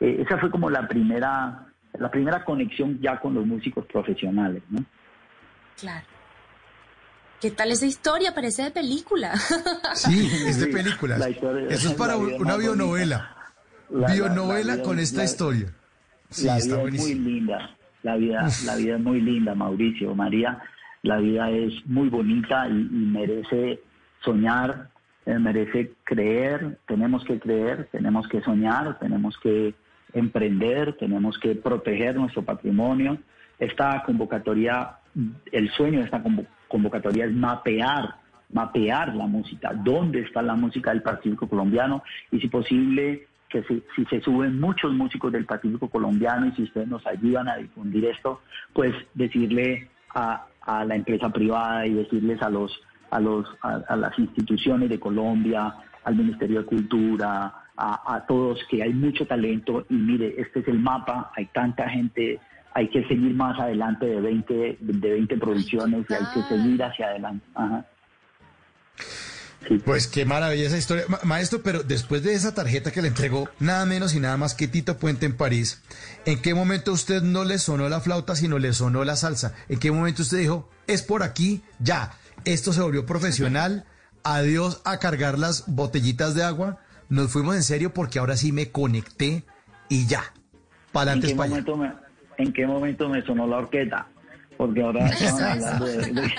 eh, esa fue como la primera la primera conexión ya con los músicos profesionales, ¿no? Claro. ¿Qué tal esa historia? Parece de película. Sí, es de Sí, películas. la historia- Eso es para una bionovela. La- la- Bionovela la con esta la- historia. Sí, la está vida es muy linda, la vida, la vida es muy linda, Mauricio, María, la vida es muy bonita y, y merece soñar, eh, merece creer, tenemos que creer, tenemos que soñar, tenemos que emprender, tenemos que proteger nuestro patrimonio. Esta convocatoria, el sueño de esta convo- convocatoria es mapear mapear la música, dónde está la música del Pacífico colombiano y si posible que si, se suben muchos músicos del Pacífico colombiano y si ustedes nos ayudan a difundir esto, pues decirle a, a la empresa privada y decirles a los a los a, las instituciones de Colombia, al Ministerio de Cultura, a todos que hay mucho talento. Y mire, este es el mapa, hay tanta gente, hay que seguir más adelante de 20 de 20 producciones y hay que seguir hacia adelante. Ajá. Pues qué maravilla esa historia. Ma- maestro, pero después de esa tarjeta que le entregó, nada menos y nada más que Tito Puente en París, ¿en qué momento usted no le sonó la flauta, sino le sonó la salsa? ¿En qué momento usted dijo, es por aquí, ya, esto se volvió profesional, adiós a cargar las botellitas de agua, nos fuimos en serio porque ahora sí me conecté y ya, para ¿En adelante España. ¿En qué momento me sonó la orquesta? Porque ahora estaban hablando de, de-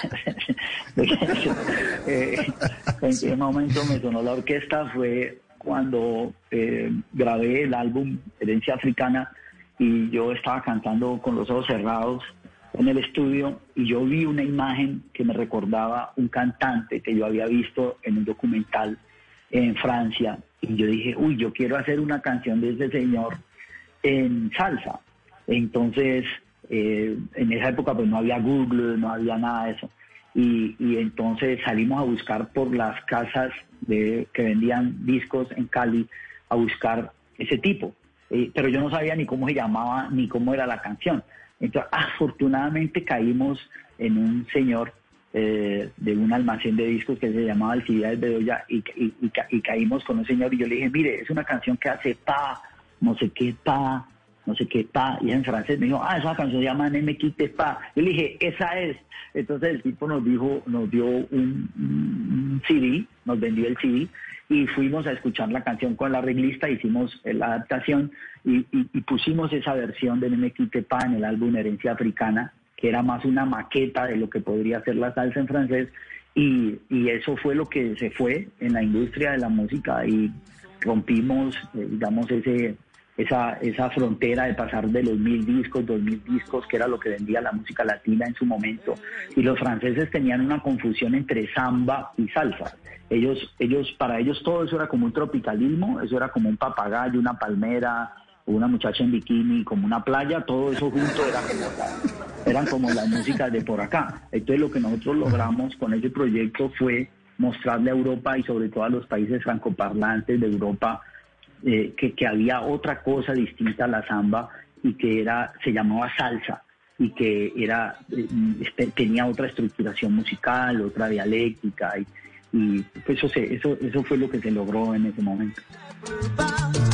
de que- eh, en qué momento me sonó la orquesta fue cuando eh, grabé el álbum Herencia Africana y yo estaba cantando con los ojos cerrados en el estudio y yo vi una imagen que me recordaba un cantante que yo había visto en un documental en Francia y yo dije, uy, yo quiero hacer una canción de ese señor en salsa. Entonces, eh, en esa época pues no había Google, no había nada de eso. Y, y entonces salimos a buscar por las casas que vendían discos en Cali a buscar ese tipo. Eh, pero yo no sabía ni cómo se llamaba ni cómo era la canción. Entonces, afortunadamente caímos en un señor eh, de un almacén de discos que se llamaba Alcibiades Bedoya y, y, y caímos con un señor y yo le dije, mire, es una canción que hace pa, no sé qué pa, no sé qué pa, y en francés me dijo, ah, esa canción se llama Ne me quites pa. Yo le dije, esa es. Entonces el tipo nos dijo, nos dio un, un CD, nos vendió el CD y fuimos a escuchar la canción con la arreglista, hicimos la adaptación y, y- y pusimos esa versión de Ne me quites pa en el álbum Herencia Africana, que era más una maqueta de lo que podría ser la salsa en francés y, y eso fue lo que se fue en la industria de la música y rompimos, eh, digamos, ese esa, esa frontera de pasar de los mil discos, dos mil discos, que era lo que vendía la música latina en su momento. Y los franceses tenían una confusión entre samba y salsa. Ellos, ellos, para ellos todo eso era como un tropicalismo, eso era como un papagayo, una palmera, una muchacha en bikini, como una playa, todo eso junto era como la- eran como las de por acá. Entonces lo que nosotros logramos con ese proyecto fue mostrarle a Europa y sobre todo a los países francoparlantes de Europa eh, que, que había otra cosa distinta a la samba y que era se llamaba salsa y que era eh, este, tenía otra estructuración musical, otra dialéctica y, y pues eso, se- eso eso fue lo que se logró en ese momento.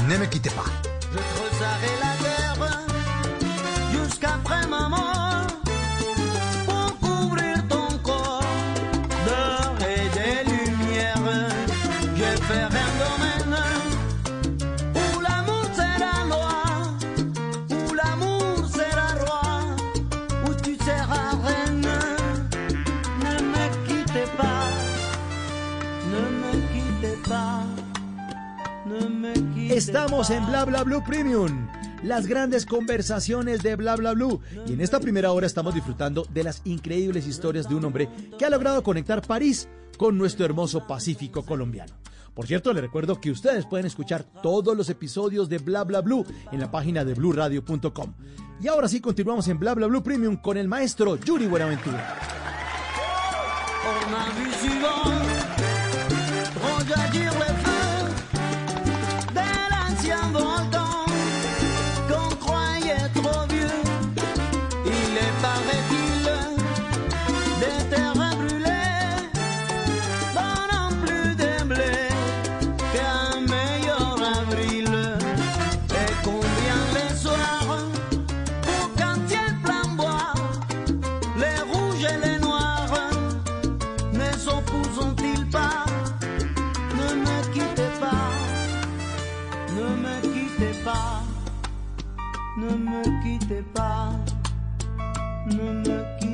Ne me quite pa. Estamos en Bla Bla Blue Premium. Las grandes conversaciones de Bla Bla Blue. Y en esta primera hora estamos disfrutando de las increíbles historias de un hombre que ha logrado conectar París con nuestro hermoso Pacífico colombiano. Por cierto, les recuerdo que ustedes pueden escuchar todos los episodios de Bla Bla Blue en la página de bluradio.com. Y ahora sí continuamos en Bla Bla Blue Premium con el maestro Yuri Buenaventura.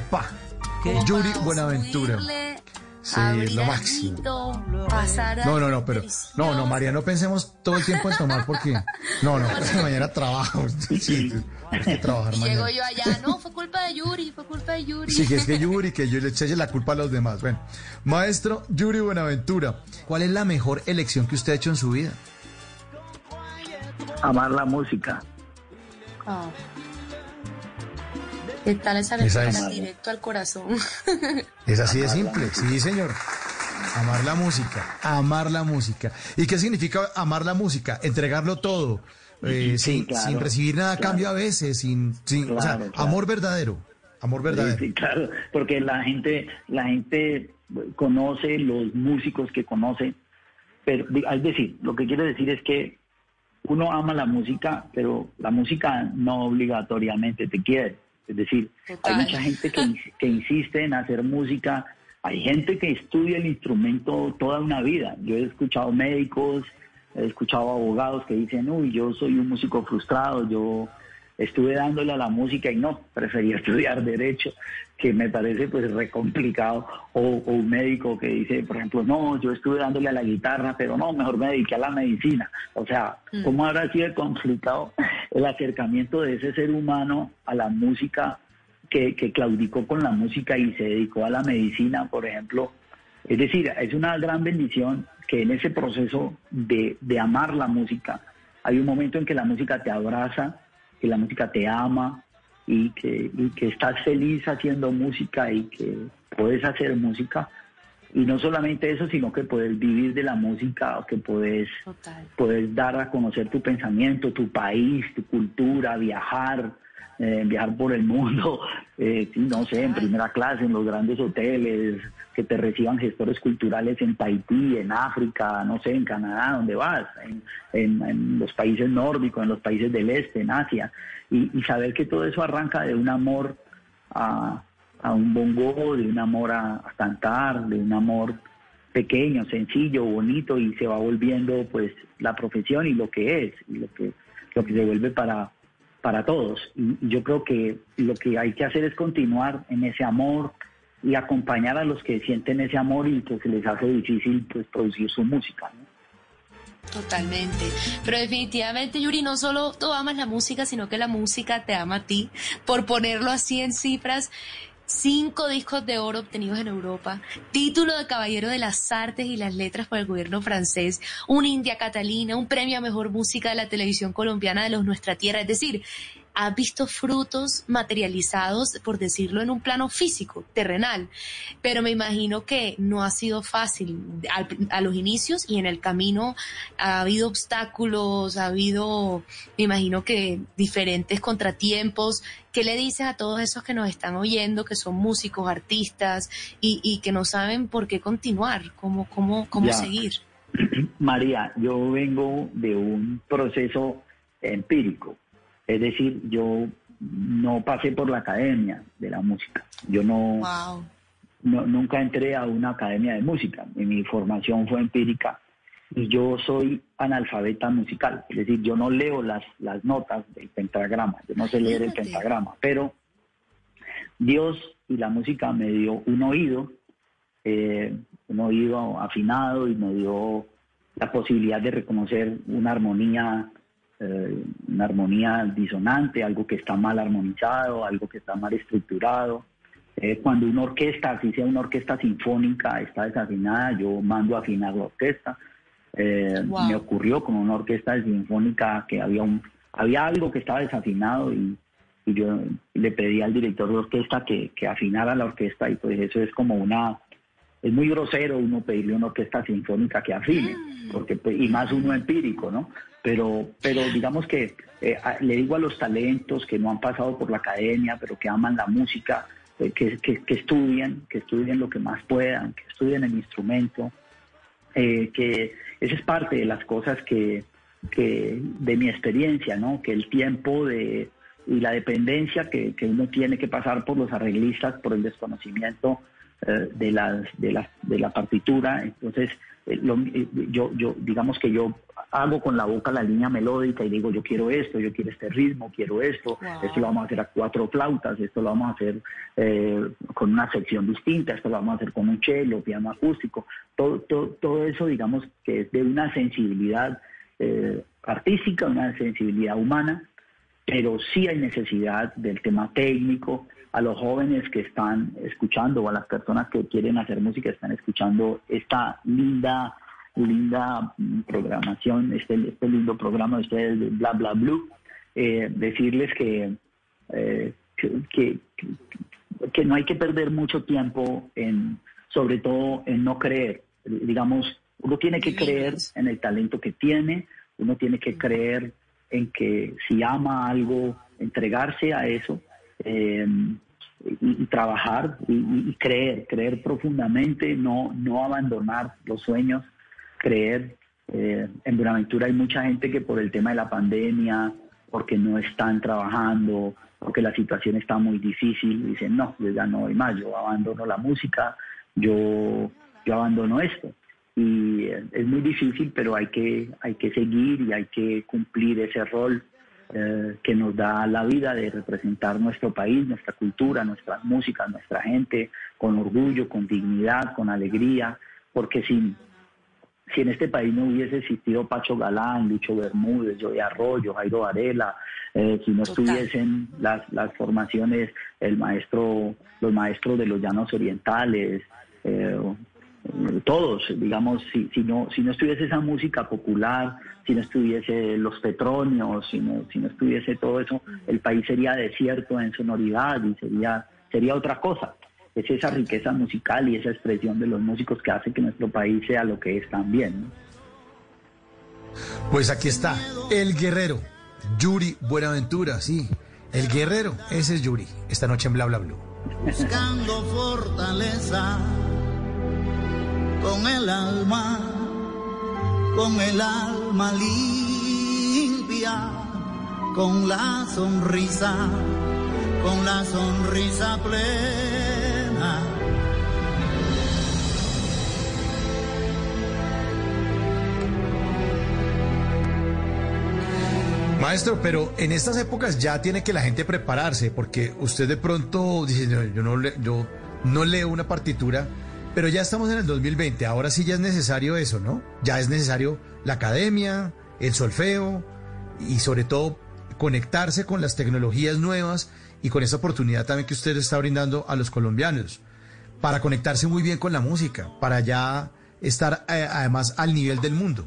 pa. Yuri Buenaventura. Sí, lo máximo. No, no, no, pero. No, no, María, no pensemos todo el tiempo en tomar porque. No, no, porque mañana trabajo. Sí, hay que trabajar Y llego mañana. yo allá, no, fue culpa de Yuri, fue culpa de Yuri. Sí, que es que Yuri, que yo le eché la culpa a los demás. Bueno, maestro Yuri Buenaventura, ¿cuál es la mejor elección que usted ha hecho en su vida? Amar la música. Ah. ¿Qué tal esa Esa lectura es. directo al corazón? Es así de simple, sí, señor. Amar la música, amar la música. ¿Y qué significa amar la música? Entregarlo todo, eh, Sí, sin, claro, sin recibir nada a claro. cambio a veces, sin, sin o sea, Claro, claro. amor verdadero, amor verdadero. Sí, sí, claro, porque la gente, la gente conoce los músicos que conoce, pero es decir, lo que quiere decir es que uno ama la música, pero la música no obligatoriamente te quiere. Es decir, hay mucha gente que, que insiste en hacer música, hay gente que estudia el instrumento toda una vida. Yo he escuchado médicos, he escuchado abogados que dicen, uy, yo soy un músico frustrado, yo estuve dándole a la música y no, prefería estudiar derecho, que me parece pues re complicado, o, o un médico que dice, por ejemplo, no, yo estuve dándole a la guitarra, pero no, mejor me dediqué a la medicina. O sea, Mm. ¿cómo habrá sido complicado el acercamiento de ese ser humano a la música que, que claudicó con la música y se dedicó a la medicina, por ejemplo? Es decir, es una gran bendición que en ese proceso de, de amar la música, hay un momento en que la música te abraza, que la música te ama y que, y que estás feliz haciendo música y que puedes hacer música. Y no solamente eso, sino que puedes vivir de la música, que puedes, puedes dar a conocer tu pensamiento, tu país, tu cultura, viajar, eh, viajar por el mundo, eh, no sé, en primera clase, en los grandes hoteles, que te reciban gestores culturales en Tahití, en África, no sé, en Canadá, donde vas, en, en- en los países nórdicos, en los países del este, en Asia, y, y saber que todo eso arranca de un amor a, a un bongo, de un amor a, a cantar, de un amor pequeño, sencillo, bonito, y se va volviendo pues la profesión y lo que es, y lo que, lo que se vuelve para, para todos. Y, yo creo que lo que hay que hacer es continuar en ese amor y acompañar a los que sienten ese amor y que se les hace difícil pues producir su música. Totalmente. Pero definitivamente, Yuri, no solo tú amas la música, sino que la música te ama a ti. Por ponerlo así en cifras, cinco discos de oro obtenidos en Europa, título de Caballero de las Artes y las Letras por el gobierno francés, un India Catalina, un premio a Mejor Música de la televisión colombiana de los Nuestra Tierra. Es decir, has visto frutos materializados, por decirlo, en un plano físico, terrenal. Pero me imagino que no ha sido fácil al- a los inicios y en el camino ha habido obstáculos, ha habido, me imagino que diferentes contratiempos. ¿Qué le dices a todos esos que nos están oyendo, que son músicos, artistas y, y que no saben por qué continuar, cómo, cómo, cómo Ya. seguir? María, yo vengo de un proceso empírico, es decir, yo no pasé por la academia de la música, yo no, no- nunca entré a una academia de música, mi formación fue empírica. Y yo soy analfabeta musical, es decir, yo no leo las, las notas del pentagrama, yo no sé leer el pentagrama, pero Dios y la música me dio un oído, eh, un oído afinado y me dio la posibilidad de reconocer una armonía, eh, una armonía disonante, algo que está mal armonizado, algo que está mal estructurado. Eh, cuando una orquesta, así sea una orquesta sinfónica, está desafinada, yo mando a afinar la orquesta. Eh, Wow. Me ocurrió con una orquesta sinfónica que había un había algo que estaba desafinado y, y yo le pedí al director de orquesta que, que afinara la orquesta y pues eso es como una es muy grosero uno pedirle una orquesta sinfónica que afine porque pues, y más uno empírico no pero pero digamos que eh, a- le digo a los talentos que no han pasado por la academia pero que aman la música eh, que, que, que estudien que estudien lo que más puedan que estudien el instrumento eh, que esa es parte de las cosas que, que de mi experiencia, ¿no? Que el tiempo de y la dependencia que, que uno tiene que pasar por los arreglistas, por el desconocimiento de las de la de la partitura, entonces eh, lo- eh, yo yo digamos que yo hago con la boca la línea melódica y digo yo quiero esto, yo quiero este ritmo, quiero esto, esto lo vamos a hacer a cuatro flautas, esto lo vamos a hacer eh, con una sección distinta, esto lo vamos a hacer con un cello, piano acústico, todo, todo, todo eso digamos que es de una sensibilidad eh, artística, una sensibilidad humana, pero sí hay necesidad del tema técnico. A los jóvenes que están escuchando o a las personas que quieren hacer música están escuchando esta linda, linda mm, programación, este, este lindo programa de ustedes de Bla Bla Blue, eh, decirles que, eh, que, que- que no hay que perder mucho tiempo en, sobre todo en no creer. Digamos, uno tiene que creer en el talento que tiene, uno tiene que creer en que si ama algo, entregarse a eso eh, trabajar y, y- y creer, creer profundamente, no, no abandonar los sueños, creer. Eh, en Buenaventura hay mucha gente que por el tema de la pandemia, porque no están trabajando, porque la situación está muy difícil, dicen, no, yo ya no voy más, yo abandono la música, yo, yo abandono esto. Y eh, es muy difícil, pero hay que, hay que seguir y hay que cumplir ese rol eh, que nos da la vida de representar nuestro país, nuestra cultura, nuestras músicas, nuestra gente, con orgullo, con dignidad, con alegría, porque sin, si en este país no hubiese existido Pacho Galán, Lucho Bermúdez, Joey Arroyo, Jairo Varela, eh, si no Total. estuviesen las, las formaciones, el maestro, los maestros de los llanos orientales, eh, todos, digamos, si, si no si no estuviese esa música popular, si no estuviese los petronios, si no, si no estuviese todo eso, el país sería desierto en sonoridad y sería sería otra cosa. Es esa riqueza musical y esa expresión de los músicos que hace que nuestro país sea lo que es también. ¿no? Pues aquí está, el guerrero, Yuri Buenaventura, sí, el guerrero, ese es Yuri, esta noche en Bla Bla Blue. buscando fortaleza con el alma, con el alma limpia, con la sonrisa, con la sonrisa plena. Maestro, pero en estas épocas ya tiene que la gente prepararse, porque usted de pronto dice, "No, yo no, yo no leo una partitura, pero ya estamos en el 2020, ahora sí ya es necesario eso, ¿no? Ya es necesario la academia, el solfeo y sobre todo conectarse con las tecnologías nuevas y con esa oportunidad también que usted está brindando a los colombianos para conectarse muy bien con la música, para ya estar eh, además al nivel del mundo.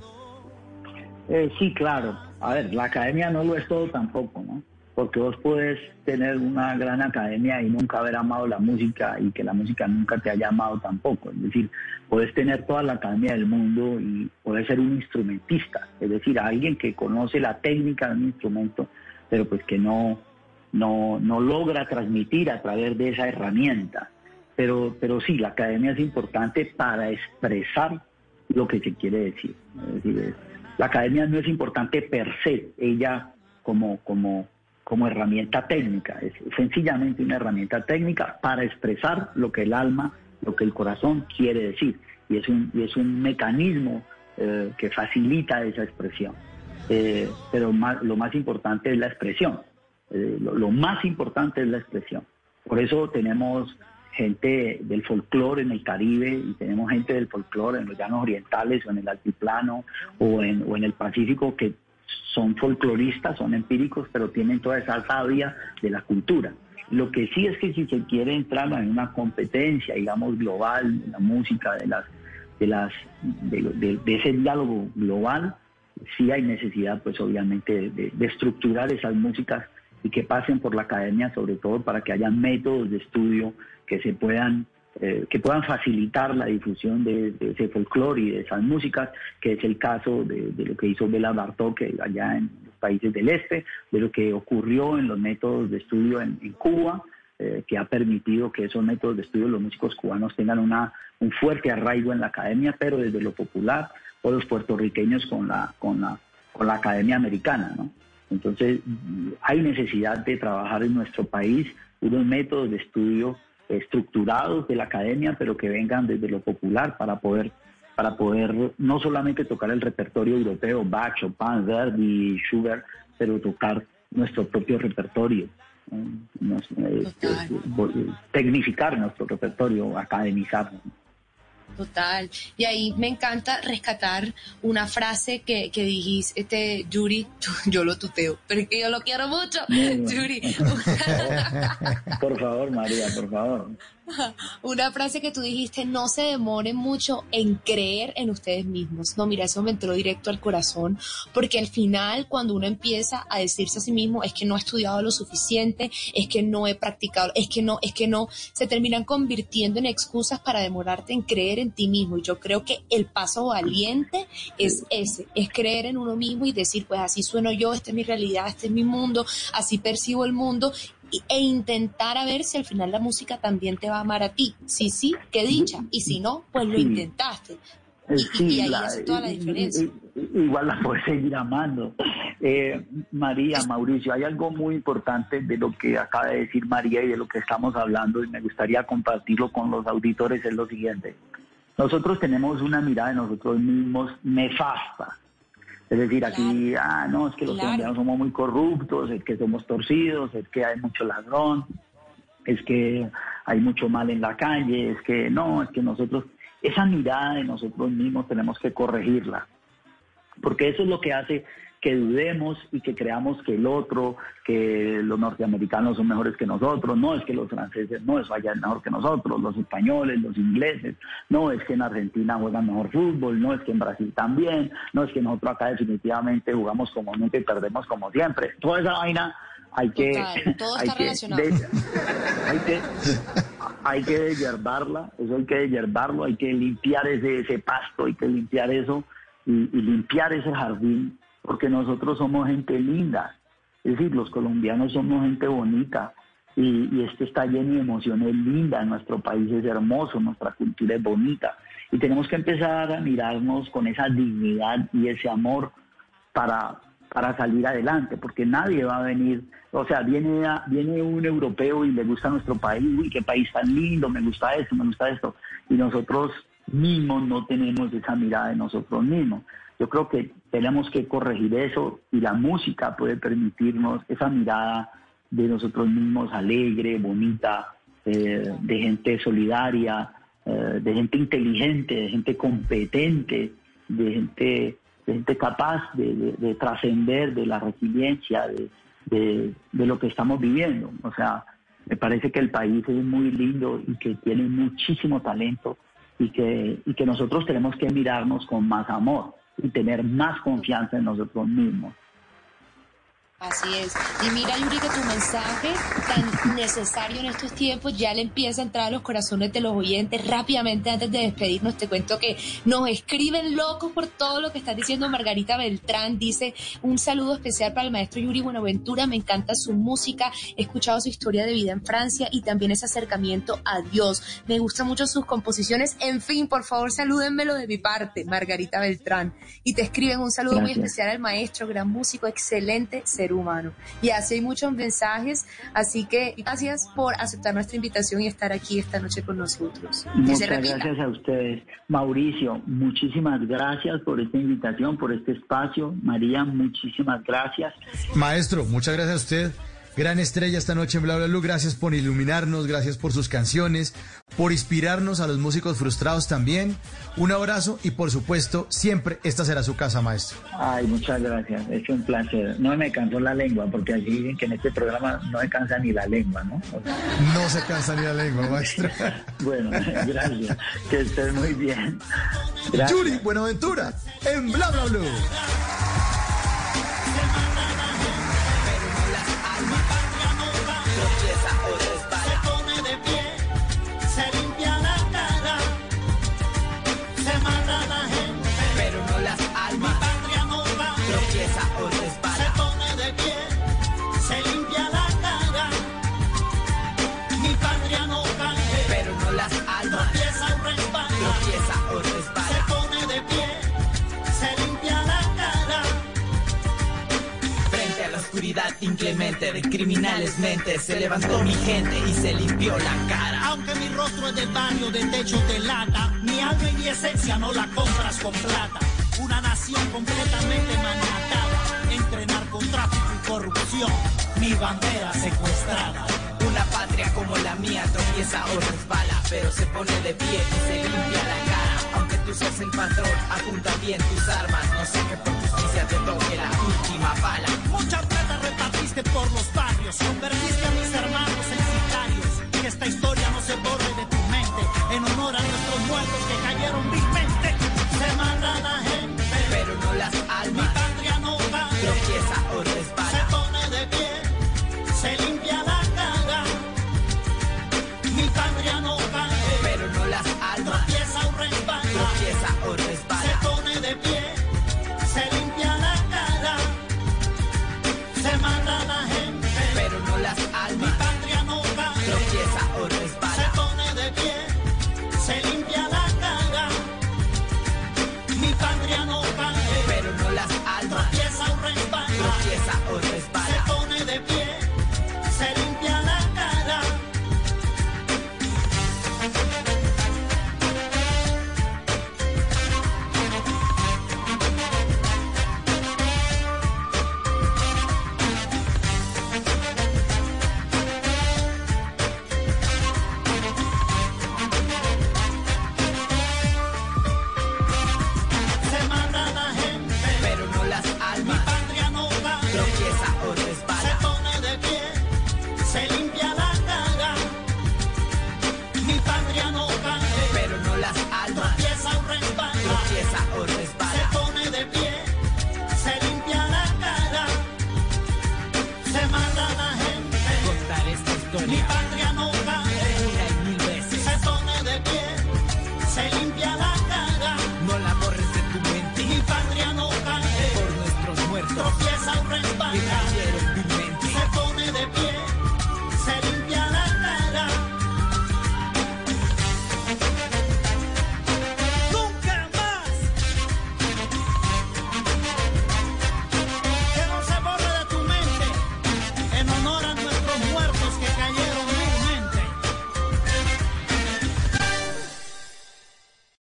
Eh, sí, claro. A ver, la academia no lo es todo tampoco, ¿no? Porque vos puedes tener una gran academia y nunca haber amado la música y que la música nunca te haya amado tampoco. Es decir, puedes tener toda la academia del mundo y puedes ser un instrumentista, es decir, alguien que conoce la técnica de un instrumento, pero pues que no, no, no logra transmitir a través de esa herramienta. Pero, pero sí, la academia es importante para expresar lo que se quiere decir. Decir, la academia no es importante per se, ella como, como, como herramienta técnica, es sencillamente una herramienta técnica para expresar lo que el alma, lo que el corazón quiere decir. Y es un, y es un mecanismo eh, que facilita esa expresión. Eh, pero más- lo más importante es la expresión. Eh, lo, lo más importante es la expresión. Por eso tenemos gente del folclore en el Caribe y tenemos gente del folclore en los llanos orientales o en el altiplano o en, o en el Pacífico que son folcloristas, son empíricos, pero tienen toda esa savia de la cultura. Lo que sí es que si se quiere entrar en una competencia, digamos, global, de la música, de las, de las, de, de- de ese diálogo global, sí hay necesidad, pues obviamente, de, de- de estructurar esas músicas y que pasen por la academia, sobre todo para que haya métodos de estudio que se puedan eh, que puedan facilitar la difusión de, de ese folclore y de esas músicas, que es el caso de, de lo que hizo Bela Bartók allá en los países del este, de lo que ocurrió en los métodos de estudio en, en Cuba, eh, que ha permitido que esos métodos de estudio los músicos cubanos tengan una, un fuerte arraigo en la academia, pero desde lo popular, o los puertorriqueños con la, con la, con la academia americana, ¿no? Entonces, hay necesidad de trabajar en nuestro país unos métodos de estudio estructurados de la academia, pero que vengan desde lo popular para poder para poder no solamente tocar el repertorio europeo, Bach, Chopin, Verdi, Schubert, pero tocar nuestro propio repertorio, eh, eh, eh, tecnificar nuestro repertorio, academizarlo. Total. Y ahí me encanta rescatar una frase que, que dijiste, este, Yuri, yo lo tuteo, pero es que yo lo quiero mucho, bueno. Yuri. Por favor, María, por favor. Una frase que tú dijiste, no se demoren mucho en creer en ustedes mismos. No, mira, eso me entró directo al corazón, porque al final cuando uno empieza a decirse a sí mismo, es que no he estudiado lo suficiente, es que no he practicado, es que no, es que no, se terminan convirtiendo en excusas para demorarte en creer en ti mismo. Y yo creo que el paso valiente es ese, es creer en uno mismo y decir, pues así sueno yo, esta es mi realidad, este es mi mundo, así percibo el mundo e intentar a ver si al final la música también te va a amar a ti. Si sí, qué dicha. Y si no, pues lo Sí. intentaste. Eh, Y, y ahí hace toda la i- diferencia. i- Igual la puedes seguir amando. Eh, María, Mauricio, hay algo muy importante de lo que acaba de decir María y de lo que estamos hablando y me gustaría compartirlo con los auditores, es lo siguiente. Nosotros tenemos una mirada de nosotros mismos nefasta. Es decir, aquí, ah, no, es que los Claro. colombianos somos muy corruptos, es que somos torcidos, es que hay mucho ladrón, es que hay mucho mal en la calle, es que no, es que nosotros, esa mirada de nosotros mismos tenemos que corregirla, porque eso es lo que hace que dudemos y que creamos que el otro, que los norteamericanos son mejores que nosotros, no es que los franceses no es vayan mejor que nosotros, los españoles, los ingleses, no es que en Argentina juegan mejor fútbol, no es que en Brasil también, no es que nosotros acá definitivamente jugamos como nunca y perdemos como siempre. Toda esa vaina hay que, Total, todo hay está que relacionado. de- hay que hay que deshiervarla, eso hay que deshiervarlo, hay que limpiar ese, ese pasto, hay que limpiar eso y, y limpiar ese jardín, porque nosotros somos gente linda, es decir, los colombianos somos gente bonita y, y esto está lleno de emociones lindas, nuestro país es hermoso, nuestra cultura es bonita. Y tenemos que empezar a mirarnos con esa dignidad y ese amor para, para salir adelante, porque nadie va a venir, o sea, viene, a- viene un europeo y le gusta nuestro país, uy, qué país tan lindo, me gusta esto, me gusta esto, y nosotros mismos no tenemos esa mirada de nosotros mismos. Yo creo que tenemos que corregir eso y la música puede permitirnos esa mirada de nosotros mismos alegre, bonita, eh, de gente solidaria, eh, de gente inteligente, de gente competente, de gente, de gente capaz de, de- de trascender de la resiliencia, de, de- de lo que estamos viviendo. O sea, me parece que el país es muy lindo y que tiene muchísimo talento y que, y que nosotros tenemos que mirarnos con más amor y tener más confianza en nosotros mismos. Así es. Y mira, Yuri, que tu mensaje tan necesario en estos tiempos ya le empieza a entrar a los corazones de los oyentes. Rápidamente, antes de despedirnos, te cuento que nos escriben locos por todo lo que está diciendo Margarita Beltrán. Dice un saludo especial para el maestro Yuri Buenaventura. Me encanta su música. He escuchado su historia de vida en Francia y también ese acercamiento a Dios. Me gustan mucho sus composiciones. En fin, por favor, salúdenmelo de mi parte, Margarita Beltrán. Y te escriben un saludo muy especial al maestro, gran músico, excelente ser humano. Y así hay muchos mensajes, así que gracias por aceptar nuestra invitación y estar aquí esta noche con nosotros. Se Muchas gracias a ustedes. Mauricio, muchísimas gracias por esta invitación, por este espacio. María, muchísimas gracias. Maestro, muchas gracias a usted. Gran estrella esta noche en Bla Bla Blue. Gracias por iluminarnos, gracias por sus canciones, por inspirarnos a los músicos frustrados también. Un abrazo y por supuesto, siempre esta será su casa, maestro. Ay, muchas gracias. Es un placer. No me cansó la lengua, porque así dicen que en este programa no me cansa ni la lengua, ¿no? No se cansa ni la lengua, maestro. Bueno, gracias. Que estés muy bien. Gracias. Yuri Buenaventura en Bla Bla Blue. Inclemente de criminales mentes, se levantó mi gente y se limpió la cara. Aunque mi rostro es de barrio de techo de lata, mi alma y mi esencia no la compras con plata. Una nación completamente maniatada entre narcotráfico y corrupción. Mi bandera secuestrada. Una patria como la mía tropieza o resbala, pero se pone de pie y se limpia la cara. Aunque tú seas el patrón, apunta bien tus armas. No sé que por justicia te toque la última bala. Mucha plata por los barrios, convertiste a mis hermanos en sicarios. Que esta historia no se borre de tu mente, en honor a nuestros muertos que cayeron vilmente. Se la gente,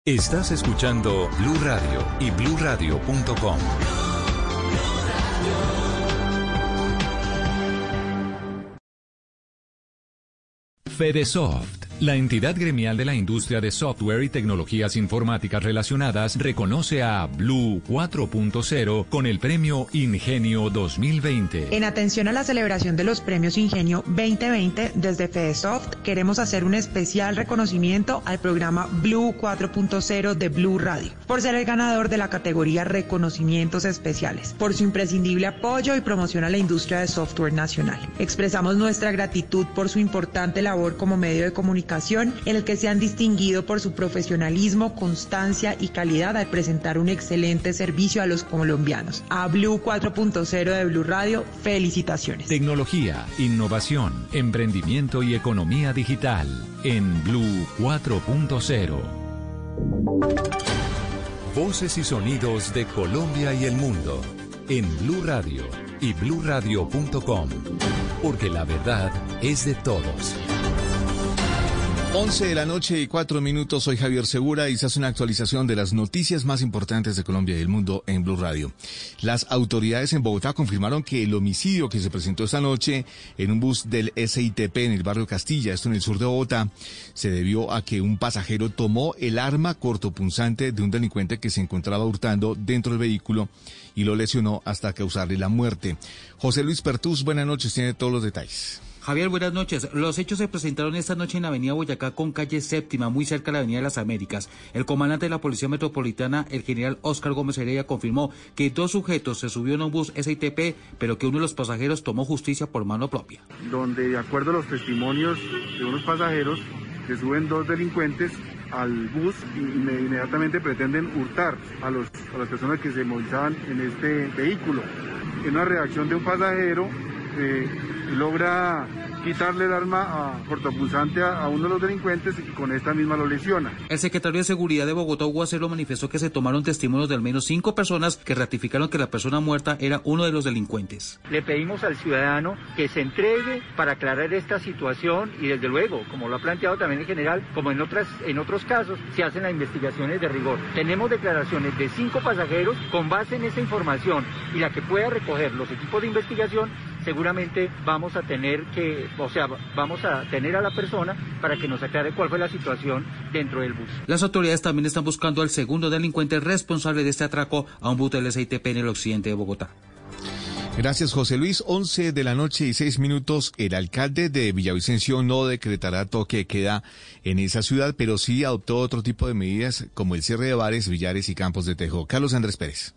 Estás escuchando Blue Radio y bluradio.com. Fedesoft La entidad gremial de la industria de software y tecnologías informáticas relacionadas reconoce a Blue 4.0 con el premio Ingenio 2020. En atención a la celebración de los premios Ingenio 2020, desde FedeSoft queremos hacer un especial reconocimiento al programa Blue 4.0 de Blue Radio, por ser el ganador de la categoría Reconocimientos Especiales, por su imprescindible apoyo y promoción a la industria de software nacional. Expresamos nuestra gratitud por su importante labor como medio de comunicación en el que se han distinguido por su profesionalismo, constancia y calidad al presentar un excelente servicio a los colombianos. A Blue 4.0 de Blue Radio, felicitaciones. Tecnología, innovación, emprendimiento y economía digital en Blue 4.0. Voces y sonidos de Colombia y el mundo en Blue Radio y bluradio.com, porque la verdad es de todos. 11 de la noche y 4 minutos, soy Javier Segura y se hace una actualización de las noticias más importantes de Colombia y el mundo en Blue Radio. Las autoridades en Bogotá confirmaron que el homicidio que se presentó esta noche en un bus del SITP en el barrio Castilla, esto en el sur de Bogotá, se debió a que un pasajero tomó el arma cortopunzante de un delincuente que se encontraba hurtando dentro del vehículo y lo lesionó hasta causarle la muerte. José Luis Pertús, buenas noches, tiene todos los detalles. Javier, buenas noches. Los hechos se presentaron esta noche en la avenida Boyacá con calle séptima, muy cerca de la avenida de las Américas. El comandante de la Policía Metropolitana, el general Oscar Gómez Heredia, confirmó que dos sujetos se subió en un bus SITP, pero que uno de los pasajeros tomó justicia por mano propia. Donde, de acuerdo a los testimonios de unos pasajeros, se suben dos delincuentes al bus y inmediatamente pretenden hurtar a, los, a las personas que se movilizaban en este vehículo. En una reacción de un pasajero, eh, logra quitarle el arma a cortopulsante a, a, uno de los delincuentes y con esta misma lo lesiona. El secretario de Seguridad de Bogotá, Hugo Acero, manifestó que se tomaron testimonios de al menos cinco personas que ratificaron que la persona muerta era uno de los delincuentes. Le pedimos al ciudadano que se entregue para aclarar esta situación y desde luego, como lo ha planteado también el general, como en, otras, en otros casos, se hacen las investigaciones de rigor. Tenemos declaraciones de cinco pasajeros con base en esa información y la que pueda recoger los equipos de investigación seguramente vamos a tener que, o sea, vamos a tener a la persona para que nos aclare cuál fue la situación dentro del bus. Las autoridades también están buscando al segundo delincuente responsable de este atraco a un bus del SITP en el occidente de Bogotá. Gracias, José Luis. 11 de la noche y 6 minutos. El alcalde de Villavicencio no decretará toque de queda en esa ciudad, pero sí adoptó otro tipo de medidas como el cierre de bares, billares y campos de tejo. Carlos Andrés Pérez.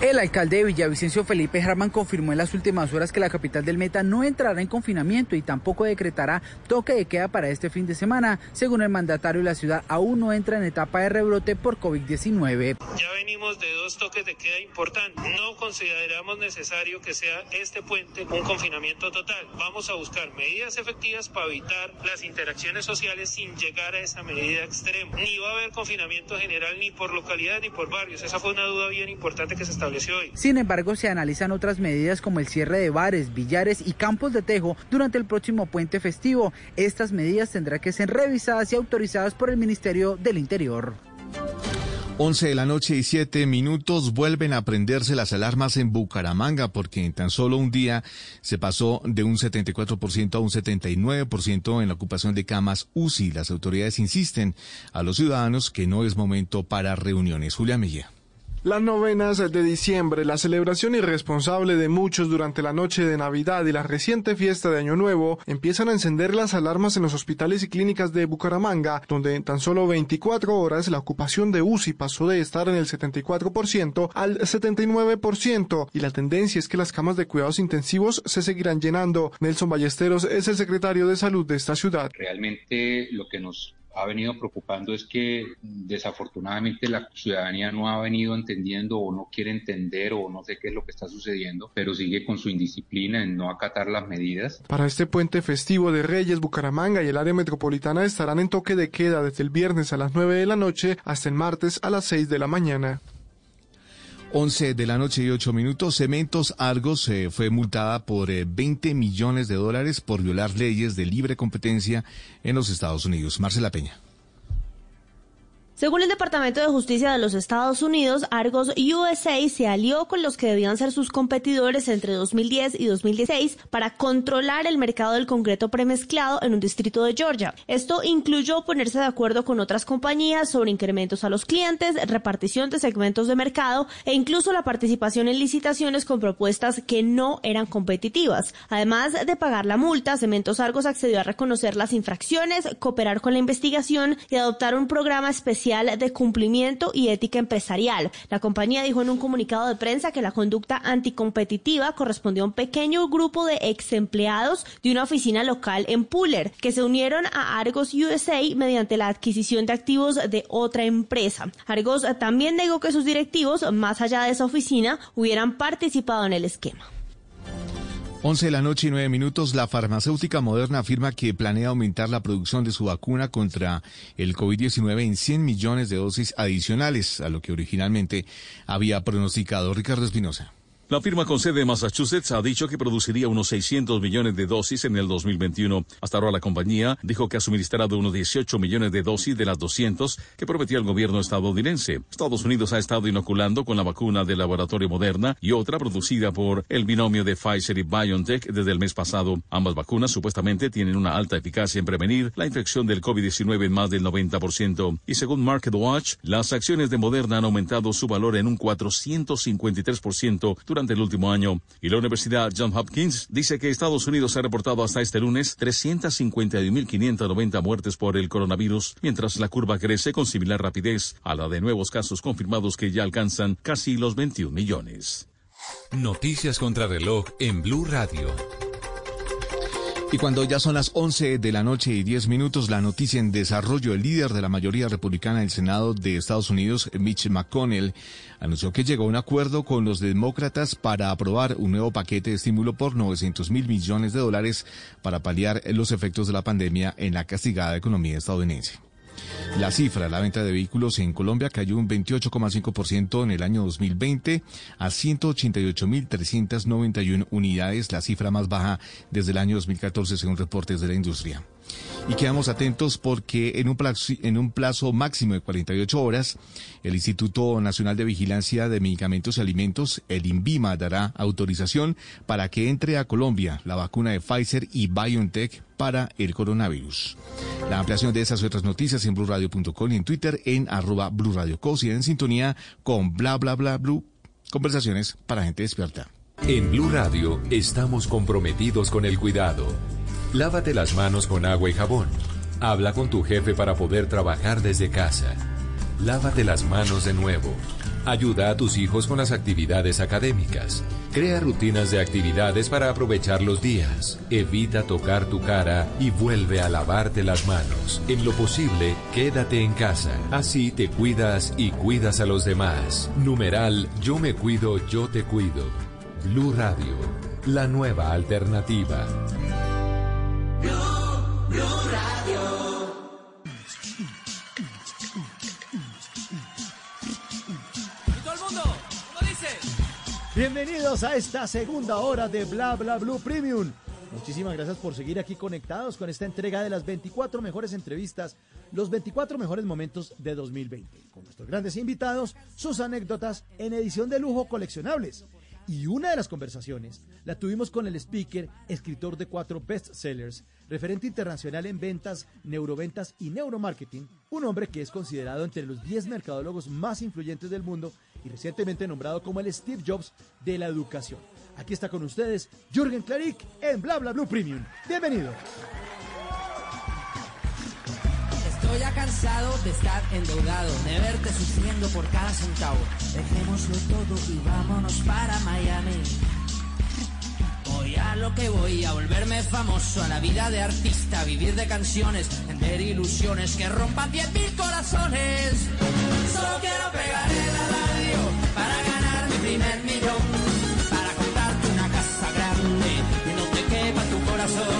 El alcalde de Villavicencio, Felipe Harman, confirmó en las últimas horas que la capital del Meta no entrará en confinamiento y tampoco decretará toque de queda para este fin de semana. Según el mandatario, la ciudad aún no entra en etapa de rebrote por COVID-19. Ya venimos de dos toques de queda importantes. No consideramos necesario que sea este puente un confinamiento total. Vamos a buscar medidas efectivas para evitar las interacciones sociales sin llegar a esa medida extrema. Ni va a haber confinamiento general ni por localidad ni por barrios. Esa fue una duda bien importante que se estableció hoy. Sin embargo, se analizan otras medidas como el cierre de bares, billares y campos de tejo durante el próximo puente festivo. Estas medidas tendrán que ser revisadas y autorizadas por el Ministerio del Interior. 11 de la noche y 7 minutos vuelven a prenderse las alarmas en Bucaramanga porque en tan solo un día se pasó de un 74% a un 79% en la ocupación de camas UCI. Las autoridades insisten a los ciudadanos que no es momento para reuniones. Julia Mejía. Las novenas de diciembre, la celebración irresponsable de muchos durante la noche de Navidad y la reciente fiesta de Año Nuevo empiezan a encender las alarmas en los hospitales y clínicas de Bucaramanga, donde en tan solo 24 horas la ocupación de UCI pasó de estar en el 74% al 79% y la tendencia es que las camas de cuidados intensivos se seguirán llenando. Nelson Ballesteros es el secretario de salud de esta ciudad. Realmente lo que nos ha venido preocupando es que desafortunadamente la ciudadanía no ha venido entendiendo o no quiere entender o no sé qué es lo que está sucediendo, pero sigue con su indisciplina en no acatar las medidas. Para este puente festivo de Reyes, Bucaramanga y el área metropolitana estarán en toque de queda desde el viernes a las 9 de la noche hasta el martes a las 6 de la mañana. 11 de la noche y 8 minutos. Cementos Argos eh, fue multada por eh, 20 millones de dólares por violar leyes de libre competencia en los Estados Unidos. Marcela Peña. Según el Departamento de Justicia de los Estados Unidos, Argos USA se alió con los que debían ser sus competidores entre 2010 y 2016 para controlar el mercado del concreto premezclado en un distrito de Georgia. Esto incluyó ponerse de acuerdo con otras compañías sobre incrementos a los clientes, repartición de segmentos de mercado e incluso la participación en licitaciones con propuestas que no eran competitivas. Además de pagar la multa, Cementos Argos accedió a reconocer las infracciones, cooperar con la investigación y adoptar un programa especial de cumplimiento y ética empresarial. La compañía dijo en un comunicado de prensa que la conducta anticompetitiva correspondió a un pequeño grupo de ex empleados de una oficina local en Puller que se unieron a Argos USA mediante la adquisición de activos de otra empresa. Argos también negó que sus directivos, más allá de esa oficina, hubieran participado en el esquema. 11 de la noche y 9 minutos, la farmacéutica Moderna afirma que planea aumentar la producción de su vacuna contra el COVID-19 en 100 millones de dosis adicionales a lo que originalmente había pronosticado Ricardo Espinosa. La firma con sede de Massachusetts ha dicho que produciría unos 600 millones de dosis en el 2021. Hasta ahora la compañía dijo que ha suministrado unos 18 millones de dosis de las 200 que prometía el gobierno estadounidense. Estados Unidos ha estado inoculando con la vacuna del laboratorio Moderna y otra producida por el binomio de Pfizer y BioNTech desde el mes pasado. Ambas vacunas supuestamente tienen una alta eficacia en prevenir la infección del COVID-19 en más del 90%. Y según Market Watch, las acciones de Moderna han aumentado su valor en un 453% durante durante el último año. Y la Universidad Johns Hopkins dice que Estados Unidos ha reportado hasta este lunes 351.590 muertes por el coronavirus, mientras la curva crece con similar rapidez a la de nuevos casos confirmados que ya alcanzan casi los 21 millones. Noticias contra reloj en Blue Radio. Y cuando ya son las 11 de la noche y 10 minutos, la noticia en desarrollo, el líder de la mayoría republicana del Senado de Estados Unidos, Mitch McConnell, anunció que llegó a un acuerdo con los demócratas para aprobar un nuevo paquete de estímulo por 900 mil millones de dólares para paliar los efectos de la pandemia en la castigada economía estadounidense. La cifra, la venta de vehículos en Colombia cayó un 28,5% en el año 2020 a 188.391 unidades, la cifra más baja desde el año 2014 según reportes de la industria. Y quedamos atentos porque en un, plazo, en un plazo máximo de 48 horas, el Instituto Nacional de Vigilancia de Medicamentos y Alimentos, el INVIMA, dará autorización para que entre a Colombia la vacuna de Pfizer y BioNTech para el coronavirus. La ampliación de esas y otras noticias en blurradio.com y en Twitter en arroba y en sintonía con bla bla bla blue. Conversaciones para gente despierta. En Blue Radio estamos comprometidos con el cuidado. Lávate las manos con agua y jabón. Habla con tu jefe para poder trabajar desde casa. Lávate las manos de nuevo. Ayuda a tus hijos con las actividades académicas. Crea rutinas de actividades para aprovechar los días. Evita tocar tu cara y vuelve a lavarte las manos. En lo posible, quédate en casa. Así te cuidas y cuidas a los demás. Numeral Yo me cuido, yo te cuido. Blue Radio, la nueva alternativa. ¿Cómo dice? Bienvenidos a esta segunda hora de Bla Bla Blue Premium. Muchísimas gracias por seguir aquí conectados con esta entrega de las 24 mejores entrevistas, los 24 mejores momentos de 2020, con nuestros grandes invitados, sus anécdotas en edición de lujo coleccionables. Y una de las conversaciones la tuvimos con el speaker, escritor de cuatro bestsellers, referente internacional en ventas, neuroventas y neuromarketing, un hombre que es considerado entre los 10 mercadólogos más influyentes del mundo y recientemente nombrado como el Steve Jobs de la educación. Aquí está con ustedes Jürgen Klarik en Bla Bla Blue Premium. Bienvenido. Estoy ya cansado de estar endeudado, de verte sufriendo por cada centavo. Dejémoslo todo y vámonos para Miami. Voy a lo que voy, a volverme famoso, a la vida de artista, vivir de canciones, vender ilusiones que rompan 10.000 corazones. Solo quiero pegar en la radio para ganar mi primer millón, para comprarte una casa grande que no te quepa tu corazón.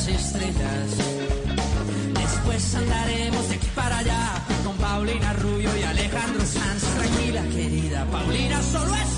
Tantas estrellas. Después andaremos de aquí para allá con Paulina Rubio y Alejandro Sanz. Tranquila, querida, Paulina solo es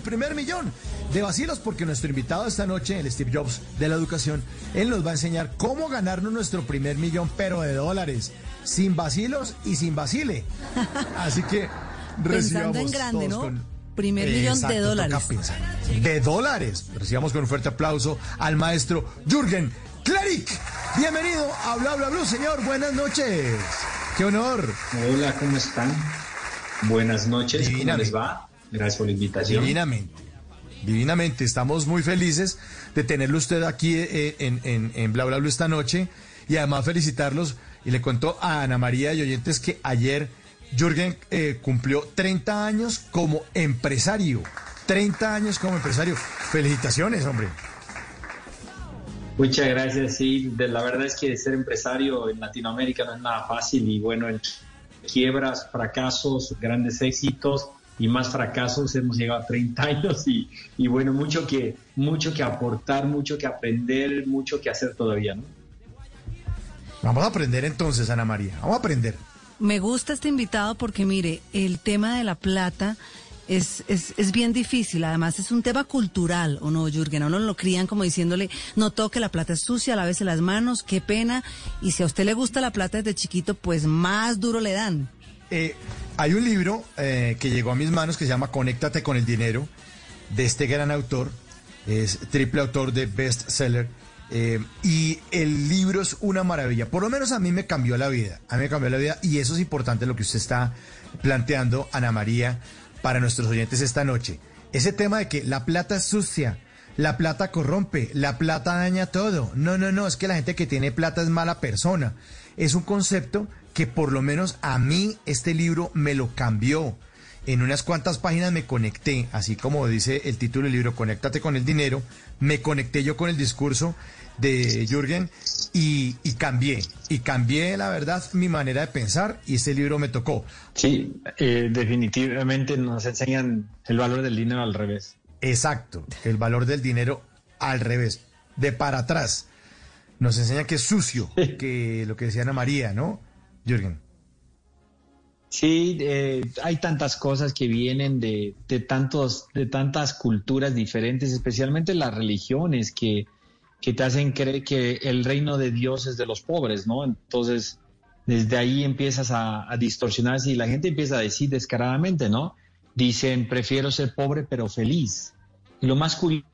Bla primer millón de vacilos, porque nuestro invitado esta noche, el Steve Jobs de la educación, él nos va a enseñar cómo ganarnos nuestro primer millón, pero de dólares, sin vacilos y sin vacile. Así que recibamos Pensando en grande, todos ¿no? con- Primer millón de dólares. De dólares. Recibamos con un fuerte aplauso al maestro Jürgen Klarik. Bienvenido a Bla Bla Blue, señor. Buenas noches. Qué honor. Hola, ¿cómo están? Buenas noches, ¿cómo Divinamente. les va? Gracias por la invitación. Divinamente. Divinamente. Estamos muy felices de tenerlo usted aquí eh, en, en, en Bla Bla Blue esta noche y además felicitarlos. Y le cuento a Ana María y oyentes que ayer Jürgen eh, cumplió 30 años como empresario. 30 años como empresario. Felicitaciones, hombre. Muchas gracias, sí. De, la verdad es que ser empresario en Latinoamérica no es nada fácil y bueno, en quiebras, fracasos, grandes éxitos y más fracasos hemos llegado a 30 años y, y bueno, mucho que, mucho que aportar, mucho que aprender, mucho que hacer todavía, ¿no? Vamos a aprender entonces, Ana María. Vamos a aprender. Me gusta este invitado porque, mire, el tema de la plata es, es, es bien difícil. Además, es un tema cultural, ¿o no, Jürgen? A uno lo crían como diciéndole, no toque, la plata es sucia, lávese las manos, qué pena. Y si a usted le gusta la plata desde chiquito, pues más duro le dan. Eh, hay un libro eh, que llegó a mis manos que se llama Conéctate con el dinero, de este gran autor, es triple autor de bestseller, eh, y el libro es una maravilla. Por lo menos a mí me cambió la vida, a mí me cambió la vida, y eso es importante lo que usted está planteando, Ana María, para nuestros oyentes esta noche. Ese tema de que la plata es sucia, la plata corrompe, la plata daña todo. No, no, no, es que la gente que tiene plata es mala persona. Es un concepto que por lo menos a mí este libro me lo cambió. En unas cuantas páginas me conecté, así como dice el título del libro, Conéctate con el dinero, me conecté yo con el discurso de Jürgen y, y cambié, y cambié la verdad mi manera de pensar y este libro me tocó. Sí, eh, definitivamente nos enseñan el valor del dinero al revés. Exacto, el valor del dinero al revés, de para atrás. Nos enseña que es sucio, que lo que decía Ana María, ¿no? Jürgen. Sí, eh, hay tantas cosas que vienen de, de tantos, de tantas culturas diferentes, especialmente las religiones que, que te hacen creer que el reino de Dios es de los pobres, ¿no? Entonces, desde ahí empiezas a, a distorsionarse y la gente empieza a decir descaradamente, ¿no? Dicen, prefiero ser pobre pero feliz. Y lo más curioso,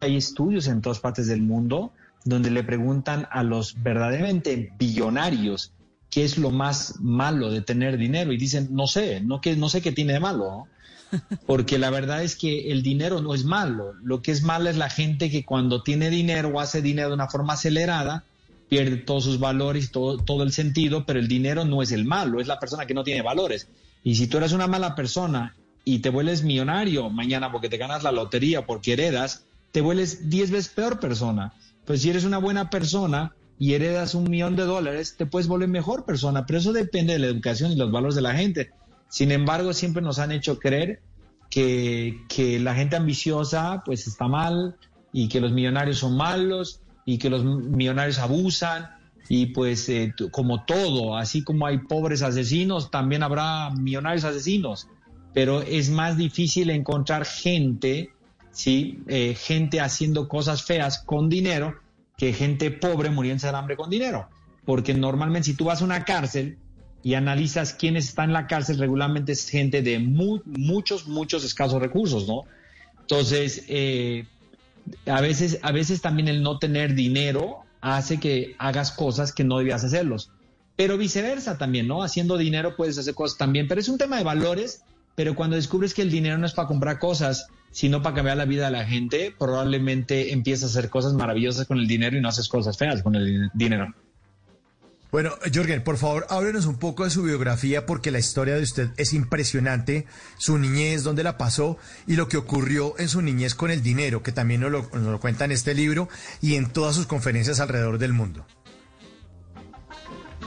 hay estudios en todas partes del mundo donde le preguntan a los verdaderamente billonarios qué es lo más malo de tener dinero y dicen, no sé, no, que, no sé qué tiene de malo, ¿no? porque la verdad es que el dinero no es malo, lo que es malo es la gente que cuando tiene dinero o hace dinero de una forma acelerada, pierde todos sus valores, todo, todo el sentido, pero el dinero no es el malo, es la persona que no tiene valores. Y si tú eres una mala persona y te vuelves millonario mañana porque te ganas la lotería, porque heredas, te vuelves 10 veces peor persona. Pues si eres una buena persona y heredas un millón de dólares, te puedes volver mejor persona, pero eso depende de la educación y los valores de la gente. Sin embargo, siempre nos han hecho creer que, que la gente ambiciosa pues está mal y que los millonarios son malos y que los millonarios abusan y pues eh, como todo, así como hay pobres asesinos, también habrá millonarios asesinos, pero es más difícil encontrar gente, ¿sí? Eh, gente haciendo cosas feas con dinero que gente pobre muriéndose de hambre con dinero, porque normalmente si tú vas a una cárcel y analizas quiénes están en la cárcel, regularmente es gente de mu- muchos, muchos escasos recursos, ¿no? Entonces, eh, a veces, a veces también el no tener dinero hace que hagas cosas que no debías hacerlos. Pero viceversa también, ¿no? Haciendo dinero puedes hacer cosas también. Pero es un tema de valores, pero cuando descubres que el dinero no es para comprar cosas, sino para cambiar la vida de la gente, probablemente empiezas a hacer cosas maravillosas con el dinero y no haces cosas feas con el din- dinero. Bueno, Jorgen, por favor, háblenos un poco de su biografía porque la historia de usted es impresionante, su niñez, dónde la pasó y lo que ocurrió en su niñez con el dinero, que también nos lo, nos lo cuenta en este libro y en todas sus conferencias alrededor del mundo.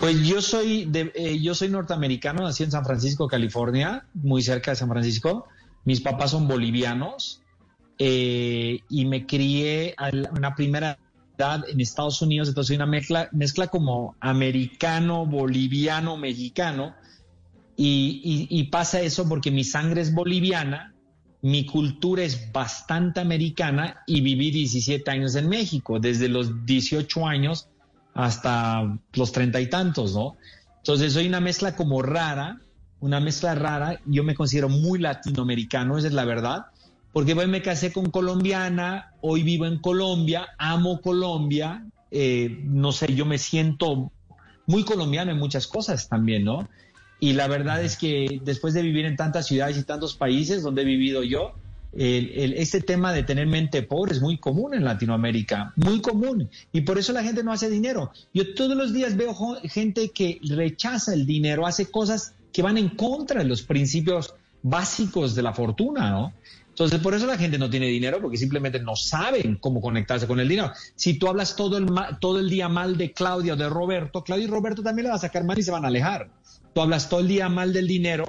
Pues yo soy de, eh, yo soy norteamericano, nací en San Francisco, California, muy cerca de San Francisco. Mis papás son bolivianos eh, y me crié a una primera edad en Estados Unidos, entonces soy una mezcla, mezcla como americano, boliviano, mexicano. Y- y pasa eso porque mi sangre es boliviana, mi cultura es bastante americana y viví 17 años en México, desde los 18 años hasta los treinta y tantos, ¿no? Entonces soy una mezcla como rara, una mezcla rara, yo me considero muy latinoamericano, esa es la verdad, porque hoy me casé con colombiana, hoy vivo en Colombia, amo Colombia, eh, no sé, yo me siento muy colombiano en muchas cosas también, ¿no? Y la verdad es que después de vivir en tantas ciudades y tantos países donde he vivido yo, este tema de tener mente pobre es muy común en Latinoamérica, muy común. Y por eso la gente no hace dinero. Yo todos los días veo gente que rechaza el dinero, hace cosas que van en contra de los principios básicos de la fortuna, ¿no? Entonces, por eso la gente no tiene dinero, porque simplemente no saben cómo conectarse con el dinero. Si tú hablas todo el, todo el día mal de Claudia o de Roberto, Claudia y Roberto también le va a sacar mal y se van a alejar. Tú hablas todo el día mal del dinero,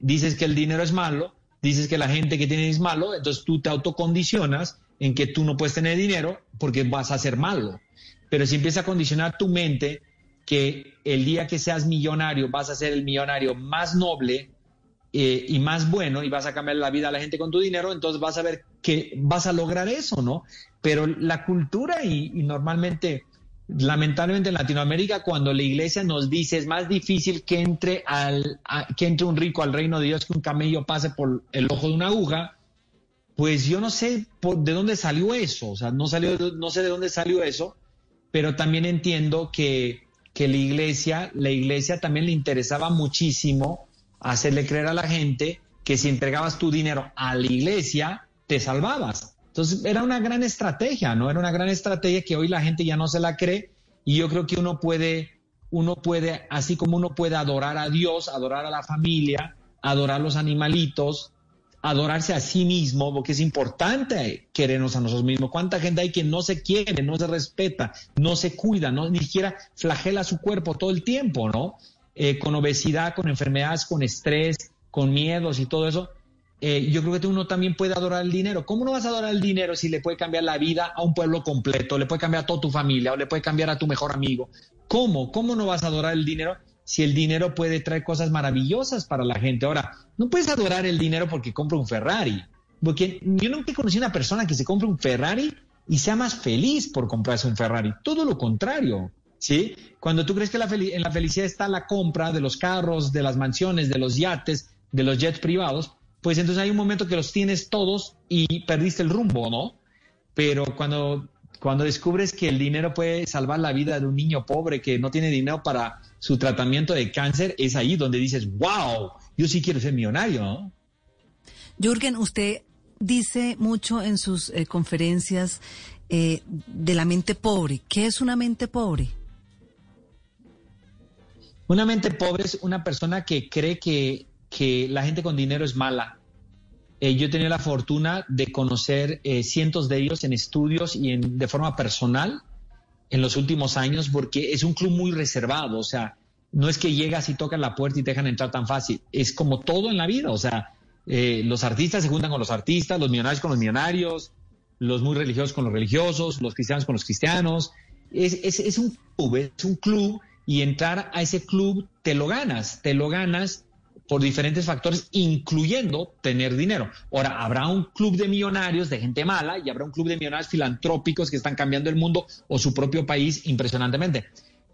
dices que el dinero es malo, dices que la gente que tiene es malo, entonces tú te autocondicionas en que tú no puedes tener dinero porque vas a ser malo. Pero si empiezas a condicionar tu mente que el día que seas millonario vas a ser el millonario más noble eh, y más bueno y vas a cambiar la vida a la gente con tu dinero, entonces vas a ver que vas a lograr eso, ¿no? Pero la cultura y normalmente, lamentablemente en Latinoamérica, cuando la iglesia nos dice es más difícil que entre, al, que entre un rico al reino de Dios que un camello pase por el ojo de una aguja, pues yo no sé de dónde salió eso, o sea, no, salió, no sé de dónde salió eso, pero también entiendo que, que la iglesia, la iglesia también le interesaba muchísimo hacerle creer a la gente que si entregabas tu dinero a la iglesia, te salvabas. Entonces era una gran estrategia, ¿no? Era una gran estrategia que hoy la gente ya no se la cree y yo creo que uno puede, uno puede, así como uno puede adorar a Dios, adorar a la familia, adorar a los animalitos, adorarse a sí mismo, porque es importante querernos a nosotros mismos. ¿Cuánta gente hay que no se quiere, no se respeta, no se cuida, no, ni siquiera flagela su cuerpo todo el tiempo, ¿no? Eh, con obesidad, con enfermedades, con estrés, con miedos y todo eso. Eh, yo creo que uno también puede adorar el dinero. ¿Cómo no vas a adorar el dinero si le puede cambiar la vida a un pueblo completo, le puede cambiar a toda tu familia o le puede cambiar a tu mejor amigo? ¿Cómo? ¿Cómo no vas a adorar el dinero si el dinero puede traer cosas maravillosas para la gente? Ahora, no puedes adorar el dinero porque compra un Ferrari. Porque yo nunca conocí una persona que se compre un Ferrari y sea más feliz por comprarse un Ferrari. Todo lo contrario. ¿Sí? Cuando tú crees que la en la felicidad está la compra de los carros, de las mansiones, de los yates, de los jets privados, pues entonces hay un momento que los tienes todos y perdiste el rumbo, ¿no? Pero cuando, cuando descubres que el dinero puede salvar la vida de un niño pobre que no tiene dinero para su tratamiento de cáncer, es ahí donde dices, wow, yo sí quiero ser millonario, ¿no? Jürgen, usted dice mucho en sus eh, conferencias eh, de la mente pobre. ¿Qué es una mente pobre? Una mente pobre es una persona que cree que, que la gente con dinero es mala. Eh, yo he tenido la fortuna de conocer eh, cientos de ellos en estudios y en, de forma personal en los últimos años porque es un club muy reservado. O sea, no es que llegas y tocas la puerta y te dejan entrar tan fácil. Es como todo en la vida. O sea, eh, los artistas se juntan con los artistas, los millonarios con los millonarios, los muy religiosos con los religiosos, los cristianos con los cristianos. Es, es, es un club, es un club y entrar a ese club te lo ganas, te lo ganas por diferentes factores, incluyendo tener dinero. Ahora, habrá un club de millonarios, de gente mala, y habrá un club de millonarios filantrópicos que están cambiando el mundo o su propio país impresionantemente.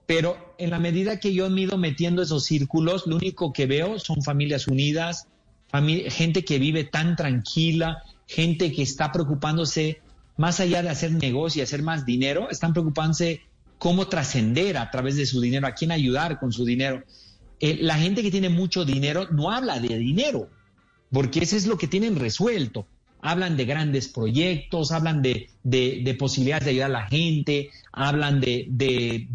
Pero en la medida que yo me ido metiendo esos círculos, lo único que veo son familias unidas, gente que vive tan tranquila, gente que está preocupándose, más allá de hacer negocio y hacer más dinero, están preocupándose cómo trascender a través de su dinero, a quién ayudar con su dinero. Eh, la gente que tiene mucho dinero no habla de dinero, porque eso es lo que tienen resuelto. Hablan de grandes proyectos, hablan de, de- de posibilidades de ayudar a la gente, hablan de de,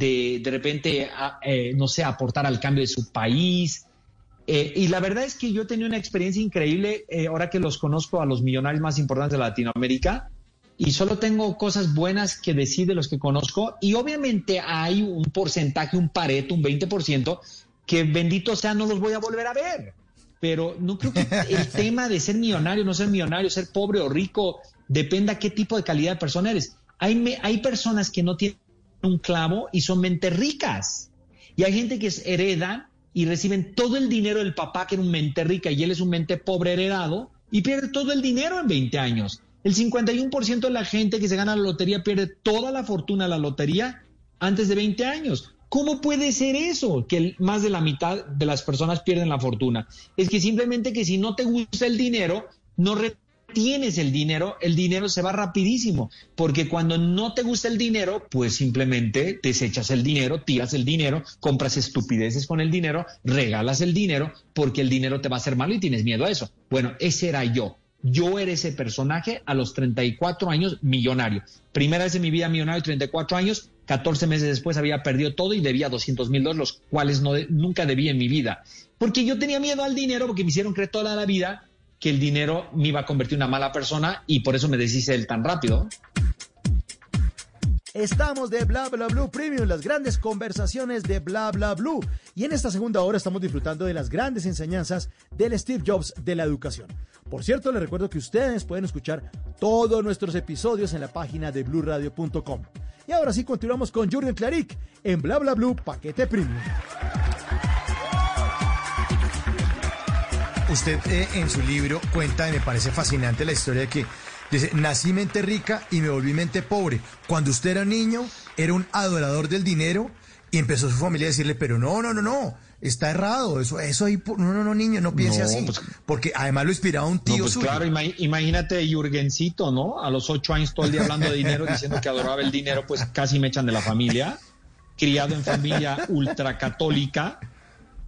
de, repente, eh, no sé, aportar al cambio de su país. Eh, y la verdad es que yo he tenido una experiencia increíble eh, ahora que los conozco a los millonarios más importantes de Latinoamérica y solo tengo cosas buenas que decir de los que conozco y obviamente hay un porcentaje, un pareto, un 20% que bendito sea no los voy a volver a ver. Pero no creo que el tema de ser millonario, no ser millonario, ser pobre o rico, dependa qué tipo de calidad de persona eres. Hay, me- hay personas que no tienen un clavo y son mente ricas. Y hay gente que hereda y reciben todo el dinero del papá, que era un mente rica, y él es un mente pobre heredado, y pierde todo el dinero en 20 años. El 51% de la gente que se gana la lotería pierde toda la fortuna de la lotería antes de 20 años. ¿Cómo puede ser eso? Que más de la mitad de las personas pierden la fortuna. Es que simplemente que si no te gusta el dinero, no retienes el dinero, el dinero se va rapidísimo. Porque cuando no te gusta el dinero, pues simplemente desechas el dinero, tiras el dinero, compras estupideces con el dinero, regalas el dinero, porque el dinero te va a hacer malo y tienes miedo a eso. Bueno, ese era yo. Yo era ese personaje a los 34 años millonario. Primera vez en mi vida millonario, 34 años, 14 meses después había perdido todo y debía 200 mil dólares, los cuales no nunca debí en mi vida. Porque yo tenía miedo al dinero, porque me hicieron creer toda la vida que el dinero me iba a convertir en una mala persona y por eso me deshice de él tan rápido. Estamos de Bla Bla Blue Premium, las grandes conversaciones de Bla Bla Blue. Y en esta segunda hora estamos disfrutando de las grandes enseñanzas del Steve Jobs de la educación. Por cierto, les recuerdo que ustedes pueden escuchar todos nuestros episodios en la página de bluradio.com. Y ahora sí continuamos con Jürgen Klarik en Bla Bla Blue Paquete Premium. Usted eh, en su libro cuenta, y me parece fascinante la historia de que dice, nací mente rica y me volví mente pobre. Cuando usted era niño, era un adorador del dinero y empezó su familia a decirle, pero no, no, no, no, está errado, eso, eso ahí, no, no, no, niño, no piense No, así. pues- porque además lo inspiraba un No, tío pues suyo. claro, ima- imagínate Jurgencito, ¿no? A los ocho años todo el día hablando de dinero, diciendo que adoraba el dinero, pues casi me echan de la familia. Criado en familia ultracatólica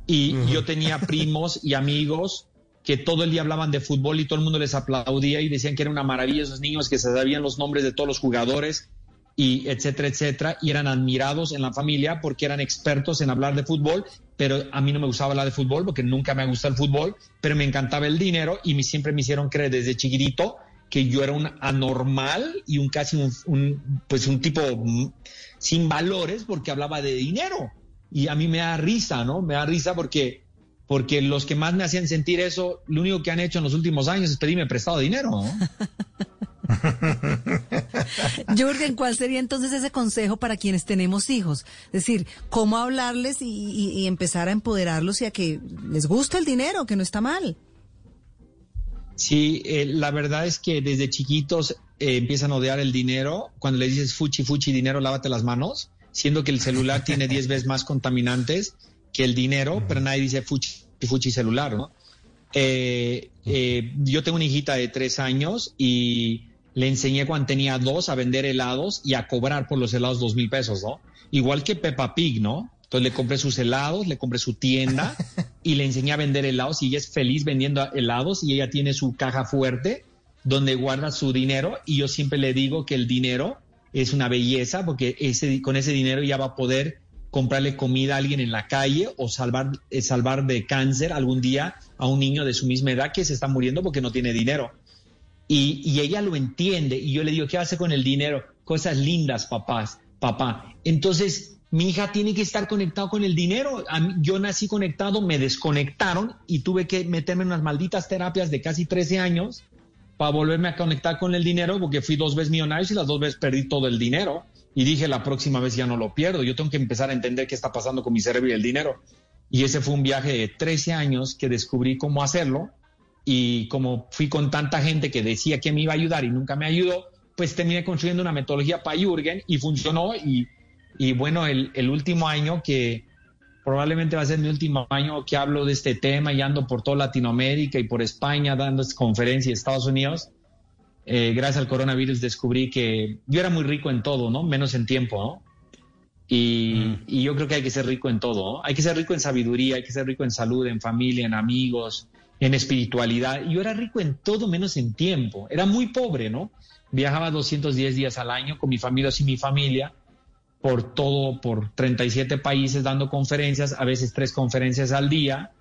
y yo tenía primos y amigos que todo el día hablaban de fútbol y todo el mundo les aplaudía y decían que era una maravilla esos niños que se sabían los nombres de todos los jugadores y etcétera, etcétera, y eran admirados en la familia porque eran expertos en hablar de fútbol, pero a mí no me gustaba hablar de fútbol porque nunca me ha gustado el fútbol, pero me encantaba el dinero y me, siempre me hicieron creer desde chiquitito que yo era un anormal y un casi un, pues un tipo sin valores porque hablaba de dinero. Y a mí me da risa, ¿no? Me da risa porque, porque los que más me hacían sentir eso, lo único que han hecho en los últimos años es pedirme prestado dinero, ¿no? Jürgen, ¿cuál sería entonces ese consejo para quienes tenemos hijos? Es decir, ¿cómo hablarles y, y- y empezar a empoderarlos y a que les gusta el dinero, que no está mal? Sí, eh, la verdad es que desde chiquitos eh, empiezan a odiar el dinero. Cuando le dices fuchi, fuchi, dinero, lávate las manos, siendo que el celular tiene 10 veces más contaminantes que el dinero, pero nadie dice fuchi, fuchi celular, ¿no? Eh, eh, yo tengo una hijita de tres años y le enseñé cuando tenía dos a vender helados y a cobrar por los helados dos mil pesos, ¿no? Igual que Peppa Pig, ¿no? Entonces le compré sus helados, le compré su tienda y le enseñé a vender helados y ella es feliz vendiendo helados y ella tiene su caja fuerte donde guarda su dinero y yo siempre le digo que el dinero es una belleza porque ese, con ese dinero ya va a poder comprarle comida a alguien en la calle o salvar, eh, salvar de cáncer algún día a un niño de su misma edad que se está muriendo porque no tiene dinero. Y, y ella lo entiende y yo le digo, ¿qué hace con el dinero? Cosas lindas, papás, papá. Entonces, mi hija tiene que estar conectado con el dinero. Yo nací conectado, me desconectaron y tuve que meterme en unas malditas terapias de casi 13 años para volverme a conectar con el dinero porque fui dos veces millonario y las dos veces perdí todo el dinero. Y dije, la próxima vez ya no lo pierdo. Yo tengo que empezar a entender qué está pasando con mi cerebro y el dinero. Y ese fue un viaje de 13 años que descubrí cómo hacerlo. Y como fui con tanta gente que decía que me iba a ayudar y nunca me ayudó, pues terminé construyendo una metodología para Jürgen y funcionó. Y, y bueno, el, el último año que probablemente va a ser mi último año que hablo de este tema y ando por toda Latinoamérica y por España dando conferencias en Estados Unidos. Eh, gracias al coronavirus descubrí que yo era muy rico en todo, ¿no? Menos en tiempo, ¿no? Y, y yo creo que hay que ser rico en todo, ¿no? Hay que ser rico en sabiduría, hay que ser rico en salud, en familia, en amigos, en espiritualidad. Yo era rico en todo menos en tiempo. Era muy pobre, ¿no? Viajaba 210 días al año con mi familia y mi familia por todo, por 37 países dando conferencias, a veces tres conferencias al día,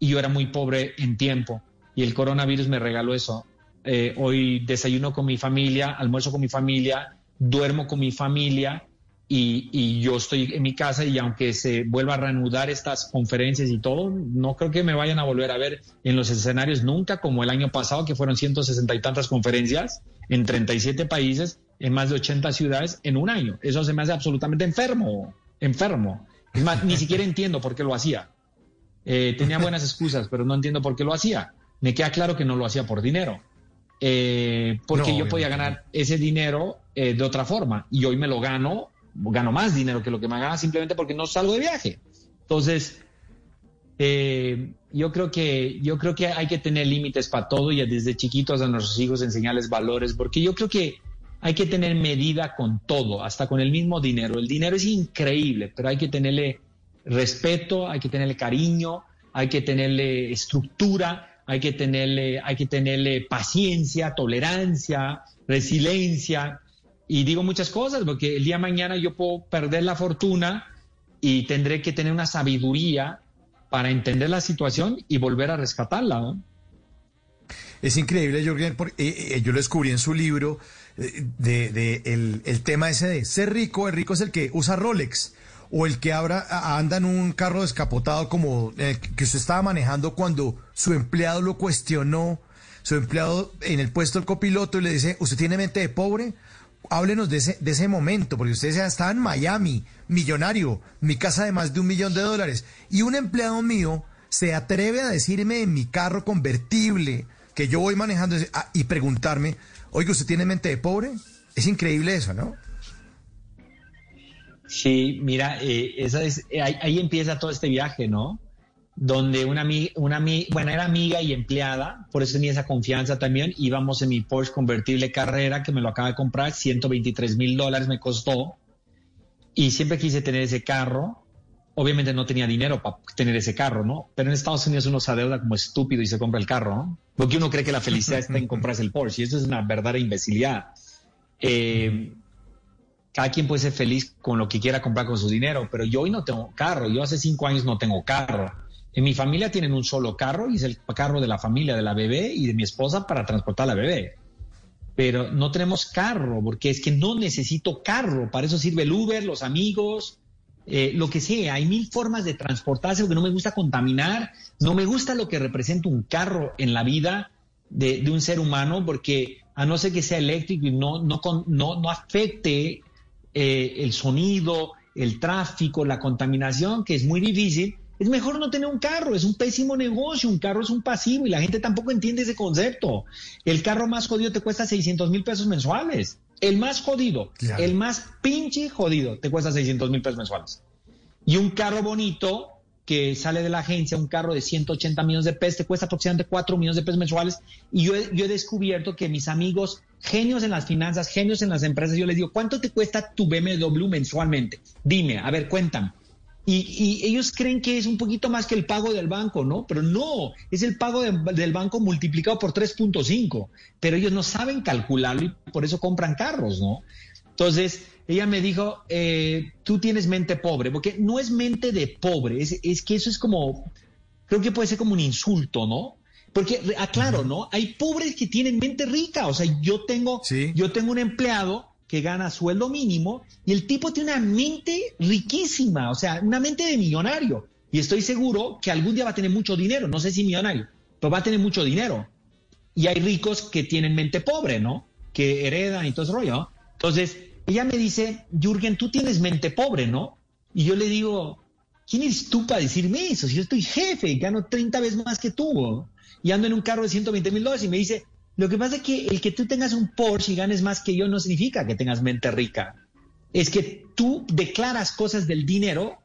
y yo era muy pobre en tiempo. Y el coronavirus me regaló eso. Eh, hoy desayuno con mi familia, almuerzo con mi familia, duermo con mi familia y, y yo estoy en mi casa y aunque se vuelva a reanudar estas conferencias y todo, no creo que me vayan a volver a ver en los escenarios nunca como el año pasado, que fueron 160 y tantas conferencias en 37 países, en más de 80 ciudades en un año. Eso se me hace absolutamente enfermo, enfermo. Es más, ni siquiera entiendo por qué lo hacía. Eh, tenía buenas excusas, pero no entiendo por qué lo hacía. Me queda claro que no lo hacía por dinero. Eh, porque No, yo podía ganar ese dinero eh, de otra forma y hoy me lo gano, gano más dinero que lo que me gana simplemente porque no salgo de viaje. Entonces, eh, yo creo que yo creo que hay que tener límites para todo y desde chiquitos a nuestros hijos enseñarles valores, porque yo creo que hay que tener medida con todo, hasta con el mismo dinero. El dinero es increíble, pero hay que tenerle respeto, hay que tenerle cariño, hay que tenerle estructura, hay que tenerle, hay que tenerle paciencia, tolerancia, resiliencia. Y digo muchas cosas, porque el día de mañana yo puedo perder la fortuna y tendré que tener una sabiduría para entender la situación y volver a rescatarla. ¿no? Es increíble, Jorgen, porque eh, eh, yo lo descubrí en su libro eh, de, de el, el tema ese de ser rico, el rico es el que usa Rolex o el que abra, anda en un carro descapotado como eh, que usted estaba manejando cuando su empleado lo cuestionó, su empleado en el puesto del copiloto y le dice, ¿usted tiene mente de pobre? Háblenos de ese, de ese momento, porque usted ya estaba en Miami, millonario, mi casa de más de un millón de dólares, y un empleado mío se atreve a decirme en mi carro convertible que yo voy manejando ah, y preguntarme, oiga, ¿usted tiene mente de pobre? Es increíble eso, ¿no? Sí, mira, eh, esa es, eh, ahí, empieza todo este viaje, ¿no? Donde una amiga, una bueno, era amiga y empleada, por eso tenía esa confianza también. Íbamos en mi Porsche convertible carrera, que me lo acaba de comprar, 123 mil dólares me costó. Y siempre quise tener ese carro. Obviamente no tenía dinero para tener ese carro, ¿no? Pero en Estados Unidos uno se adeuda como estúpido y se compra el carro, ¿no? Porque uno cree que la felicidad está en comprarse el Porsche y eso es una verdadera imbecilidad. Eh, cada quien puede ser feliz con lo que quiera comprar con su dinero, pero yo hoy no tengo carro, yo hace cinco años no tengo carro. En mi familia tienen un solo carro y es el carro de la familia, de la bebé y de mi esposa para transportar a la bebé. Pero no tenemos carro, porque es que no necesito carro, para eso sirve el Uber, los amigos, eh, lo que sea. Hay mil formas de transportarse porque no me gusta contaminar, no me gusta lo que representa un carro en la vida de, de un ser humano, porque a no ser que sea eléctrico y no, no, no, no afecte eh, el sonido, el tráfico, la contaminación, que es muy difícil, es mejor no tener un carro, es un pésimo negocio, un carro es un pasivo y la gente tampoco entiende ese concepto. El carro más jodido te cuesta 600 mil pesos mensuales. El más jodido, Claro. el más pinche jodido te cuesta 600 mil pesos mensuales. Y un carro bonito que sale de la agencia, un carro de 180 millones de pesos, te cuesta aproximadamente 4 millones de pesos mensuales. Y yo, he- yo he descubierto que mis amigos, genios en las finanzas, genios en las empresas, yo les digo, ¿cuánto te cuesta tu BMW mensualmente? Dime, a ver, cuéntame. Y, ellos creen que es un poquito más que el pago del banco, ¿no? Pero no, es el pago de- del banco multiplicado por 3.5. Pero ellos no saben calcularlo y por eso compran carros, ¿no? Entonces, ella me dijo, eh, tú tienes mente pobre, porque no es mente de pobre, es, es que eso es como, creo que puede ser como un insulto, ¿no? Porque, aclaro, ¿no? Hay pobres que tienen mente rica, o sea, yo tengo, yo tengo un empleado que gana sueldo mínimo y el tipo tiene una mente riquísima, o sea, una mente de millonario. Y estoy seguro que algún día va a tener mucho dinero, no sé si millonario, pero va a tener mucho dinero. Y hay ricos que tienen mente pobre, ¿no? Que heredan y todo ese rollo. ¿no? Entonces, ella me dice, Jürgen, tú tienes mente pobre, ¿no? Y yo le digo, ¿quién eres tú para decirme eso? Si yo estoy jefe, gano 30 veces más que tú. Y ando en un carro de 120 mil dólares y me dice, lo que pasa es que el que tú tengas un Porsche y ganes más que yo no significa que tengas mente rica. Es que tú declaras cosas del dinero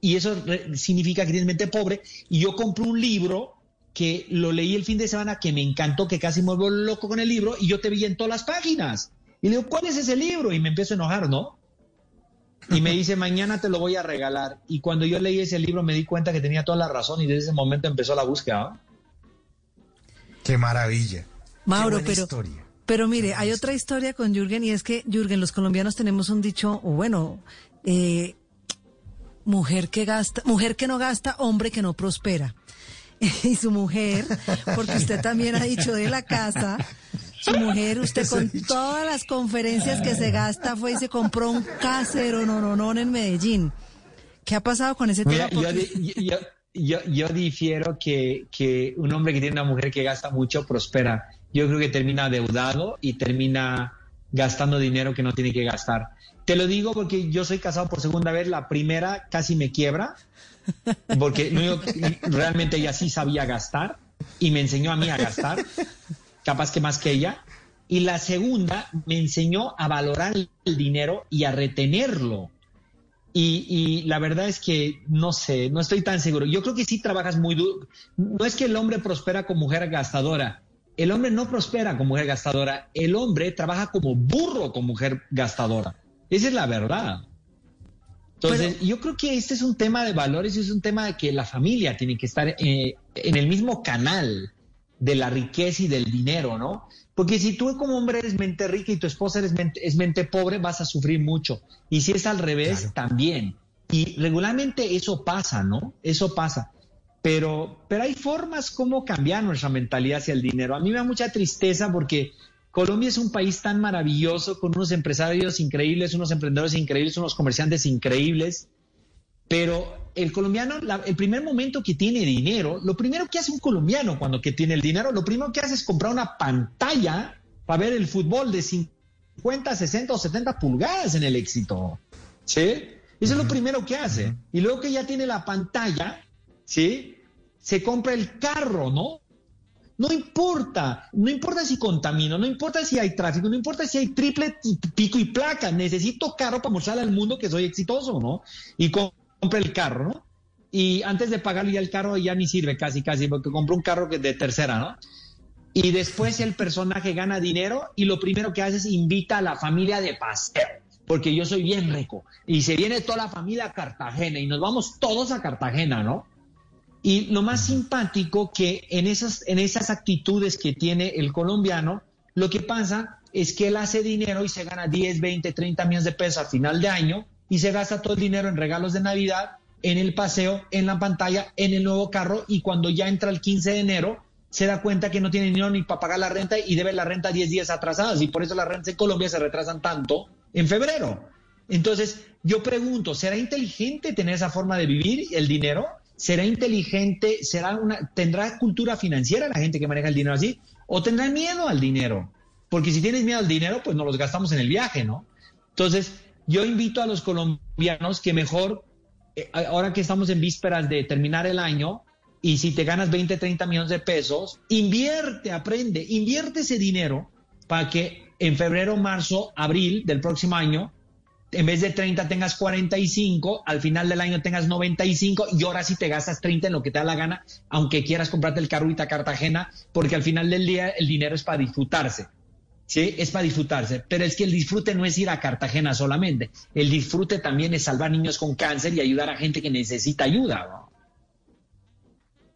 y eso significa que tienes mente pobre. Y yo compro un libro que lo leí el fin de semana que me encantó, que casi me vuelvo loco con el libro y yo te vi en todas las páginas. Y le digo, ¿cuál es ese libro? Y me empiezo a enojar, ¿no? Y me dice, mañana te lo voy a regalar. Y cuando yo leí ese libro me di cuenta que tenía toda la razón y desde ese momento empezó la búsqueda. Qué maravilla. Mauro, Qué buena pero, historia. pero mire, hay otra historia con Jürgen y es que, Jürgen, los colombianos tenemos un dicho, o bueno, eh, mujer que gasta, mujer que no gasta, hombre que no prospera. Y su mujer, porque usted también ha dicho de la casa, su mujer, usted con todas las conferencias que se gasta fue y se compró un casero no, no, no en Medellín. ¿Qué ha pasado con ese Mira, tema? yo, Porque- di- yo, yo, yo difiero que, que un hombre que tiene una mujer que gasta mucho prospera. Yo creo que termina adeudado y termina gastando dinero que no tiene que gastar. Te lo digo porque yo soy casado por segunda vez. La primera casi me quiebra porque realmente ella sí sabía gastar y me enseñó a mí a gastar, capaz que más que ella. Y la segunda me enseñó a valorar el dinero y a retenerlo. Y, y la verdad es que no sé, no estoy tan seguro. Yo creo que sí trabajas muy duro. No es que el hombre prospera con mujer gastadora. El hombre no prospera con mujer gastadora. El hombre trabaja como burro con mujer gastadora. Esa es la verdad. Entonces, yo creo que este es un tema de valores y es un tema de que la familia tiene que estar eh, en el mismo canal de la riqueza y del dinero, ¿no? Porque si tú como hombre eres mente rica y tu esposa eres mente, es mente pobre, vas a sufrir mucho. Y si es al revés, también. Y regularmente eso pasa, ¿no? Eso pasa. Pero, pero hay formas como cambiar nuestra mentalidad hacia el dinero. A mí me da mucha tristeza porque Colombia es un país tan maravilloso, con unos empresarios increíbles, unos emprendedores increíbles, unos comerciantes increíbles. Pero el colombiano, la- el primer momento que tiene dinero, lo primero que hace un colombiano cuando que tiene el dinero, lo primero que hace es comprar una pantalla para ver el fútbol de 50, 60 o 70 pulgadas en el éxito. ¿Sí? Eso es lo primero que hace. Y luego que ya tiene la pantalla, ¿sí? Se compra el carro, ¿no? No importa, no importa si contamino, no importa si hay tráfico, no importa si hay triple pico y placa, necesito carro para mostrarle al mundo que soy exitoso, ¿no? Y com- compra el carro, ¿no? Y antes de pagarle ya el carro ya ni sirve casi, casi, porque compró un carro que es de tercera, ¿no? Y después el personaje gana dinero y lo primero que hace es invita a la familia de paseo, porque yo soy bien rico. Y se viene toda la familia a Cartagena y nos vamos todos a Cartagena, ¿no? Y lo más simpático que en esas, en esas actitudes que tiene el colombiano, lo que pasa es que él hace dinero y se gana 10, 20, 30 millones de pesos al final de año y se gasta todo el dinero en regalos de Navidad, en el paseo, en la pantalla, en el nuevo carro y cuando ya entra el 15 de enero se da cuenta que no tiene dinero ni para pagar la renta y debe la renta 10 días atrasadas y por eso las rentas en Colombia se retrasan tanto en febrero. Entonces, yo pregunto, ¿será inteligente tener esa forma de vivir el dinero? ¿Será inteligente? ¿Será una, ¿Tendrá cultura financiera la gente que maneja el dinero así? ¿O tendrá miedo al dinero? Porque si tienes miedo al dinero, pues nos los gastamos en el viaje, ¿no? Entonces, yo invito a los colombianos que mejor, eh, ahora que estamos en vísperas de terminar el año, y si te ganas 20, 30 millones de pesos, invierte, aprende, invierte ese dinero para que en febrero, marzo, abril del próximo año en vez de 30 tengas 45, al final del año tengas 95 y ahora sí te gastas 30 en lo que te da la gana, aunque quieras comprarte el carrito a Cartagena, porque al final del día el dinero es para disfrutarse. Sí, es para disfrutarse, pero es que el disfrute no es ir a Cartagena solamente. El disfrute también es salvar niños con cáncer y ayudar a gente que necesita ayuda.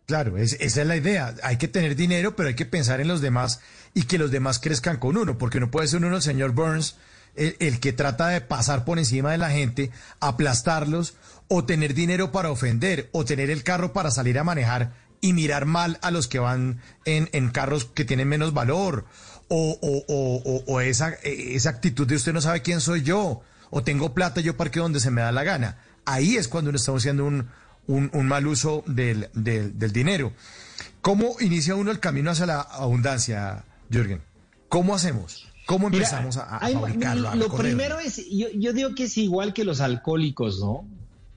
Claro, es- esa es la idea. Hay que tener dinero, pero hay que pensar en los demás y que los demás crezcan con uno, porque no puede ser uno el señor Burns el, el que trata de pasar por encima de la gente, aplastarlos, o tener dinero para ofender, o tener el carro para salir a manejar y mirar mal a los que van en, en carros que tienen menos valor, o, o- o- esa, eh, esa actitud de usted no sabe quién soy yo, o tengo plata, yo parqueo donde se me da la gana. Ahí es cuando uno está haciendo un, un, un mal uso del, del, del dinero. ¿Cómo inicia uno el camino hacia la abundancia, Jürgen? ¿Cómo hacemos? ¿Cómo Mira, empezamos a, a hay- fabricarlo? a lo recorrerlo? primero es, yo, yo digo que es igual que los alcohólicos, ¿no?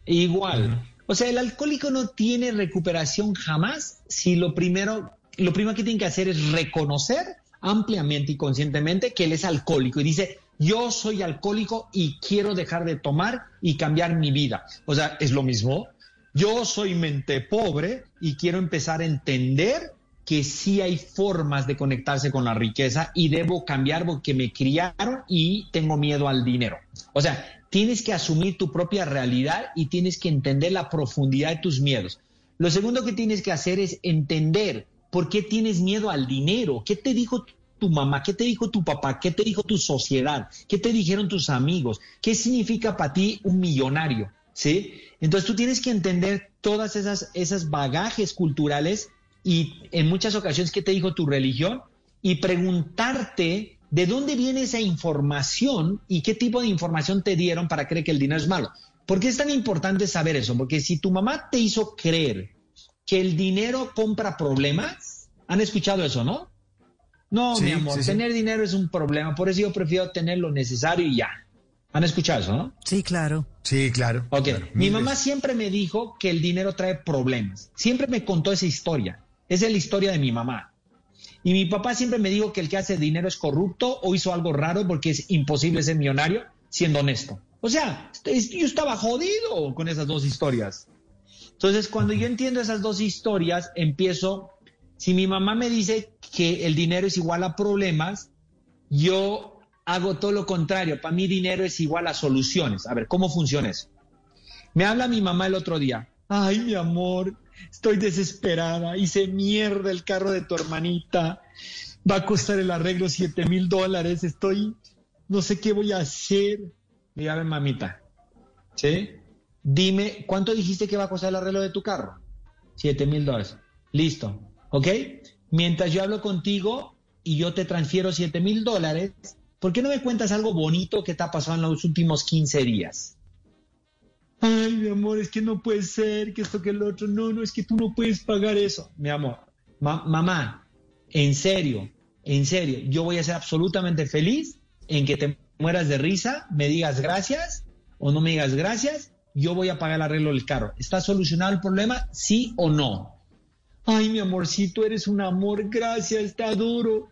Igual. O sea, el alcohólico no tiene recuperación jamás si lo primero, lo primero que tiene que hacer es reconocer ampliamente y conscientemente que él es alcohólico y dice, yo soy alcohólico y quiero dejar de tomar y cambiar mi vida. O sea, es lo mismo. Yo soy mente pobre y quiero empezar a entender que sí hay formas de conectarse con la riqueza y debo cambiar porque me criaron y tengo miedo al dinero. O sea, tienes que asumir tu propia realidad y tienes que entender la profundidad de tus miedos. Lo segundo que tienes que hacer es entender por qué tienes miedo al dinero, qué te dijo tu mamá, qué te dijo tu papá, qué te dijo tu sociedad, qué te dijeron tus amigos, qué significa para ti un millonario, ¿sí? Entonces tú tienes que entender todas esas, esas bagajes culturales y en muchas ocasiones qué te dijo tu religión y preguntarte de dónde viene esa información y qué tipo de información te dieron para creer que el dinero es malo. ¿Por qué es tan importante saber eso? Porque si tu mamá te hizo creer que el dinero compra problemas, han escuchado eso, ¿no? No, Sí, mi amor, sí, sí. tener dinero es un problema, por eso yo prefiero tener lo necesario y ya. ¿Han escuchado eso, no? Sí, claro. Sí, claro. Ok, claro, mi mamá veces. siempre me dijo que el dinero trae problemas. Siempre me contó esa historia. Esa es la historia de mi mamá. Y mi papá siempre me dijo que el que hace dinero es corrupto o hizo algo raro porque es imposible ser millonario siendo honesto. O sea, yo estaba jodido con esas dos historias. Entonces, cuando yo entiendo esas dos historias, empiezo, si mi mamá me dice que el dinero es igual a problemas, yo hago todo lo contrario. Para mí dinero es igual a soluciones. A ver, ¿cómo funciona eso? Me habla mi mamá el otro día. Ay, mi amor, estoy desesperada. Hice mierda el carro de tu hermanita. Va a costar el arreglo 7 mil dólares. Estoy, no sé qué voy a hacer. Ver, mamita. ¿Sí? Dime, ¿cuánto dijiste que va a costar el arreglo de tu carro? 7 mil dólares. Listo. ¿Ok? Mientras yo hablo contigo y yo te transfiero 7 mil dólares, ¿por qué no me cuentas algo bonito que te ha pasado en los últimos 15 días? Ay, mi amor, es que no puede ser, que esto, que el otro. No, no, es que tú no puedes pagar eso. Mi amor, ma- mamá, en serio, en serio, yo voy a ser absolutamente feliz en que te mueras de risa, me digas gracias o no me digas gracias, yo voy a pagar el arreglo del carro. ¿Está solucionado el problema? ¿Sí o no? Ay, mi amorcito, eres un amor, gracias, está duro.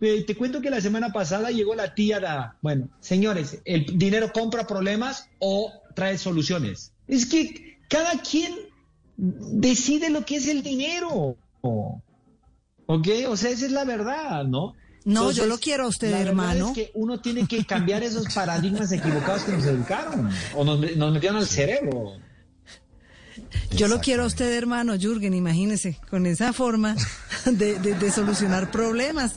Eh, te cuento que la semana pasada llegó la tía da, bueno, señores, el dinero compra problemas o trae soluciones. Es que cada quien decide lo que es el dinero. ¿Ok? O sea, esa es la verdad, ¿no? No, yo lo quiero a usted, la hermano. Es que uno tiene que cambiar esos paradigmas equivocados que nos educaron o nos, nos metieron al cerebro. Yo lo quiero a usted, hermano Jürgen, imagínese, con esa forma de, de- de solucionar problemas.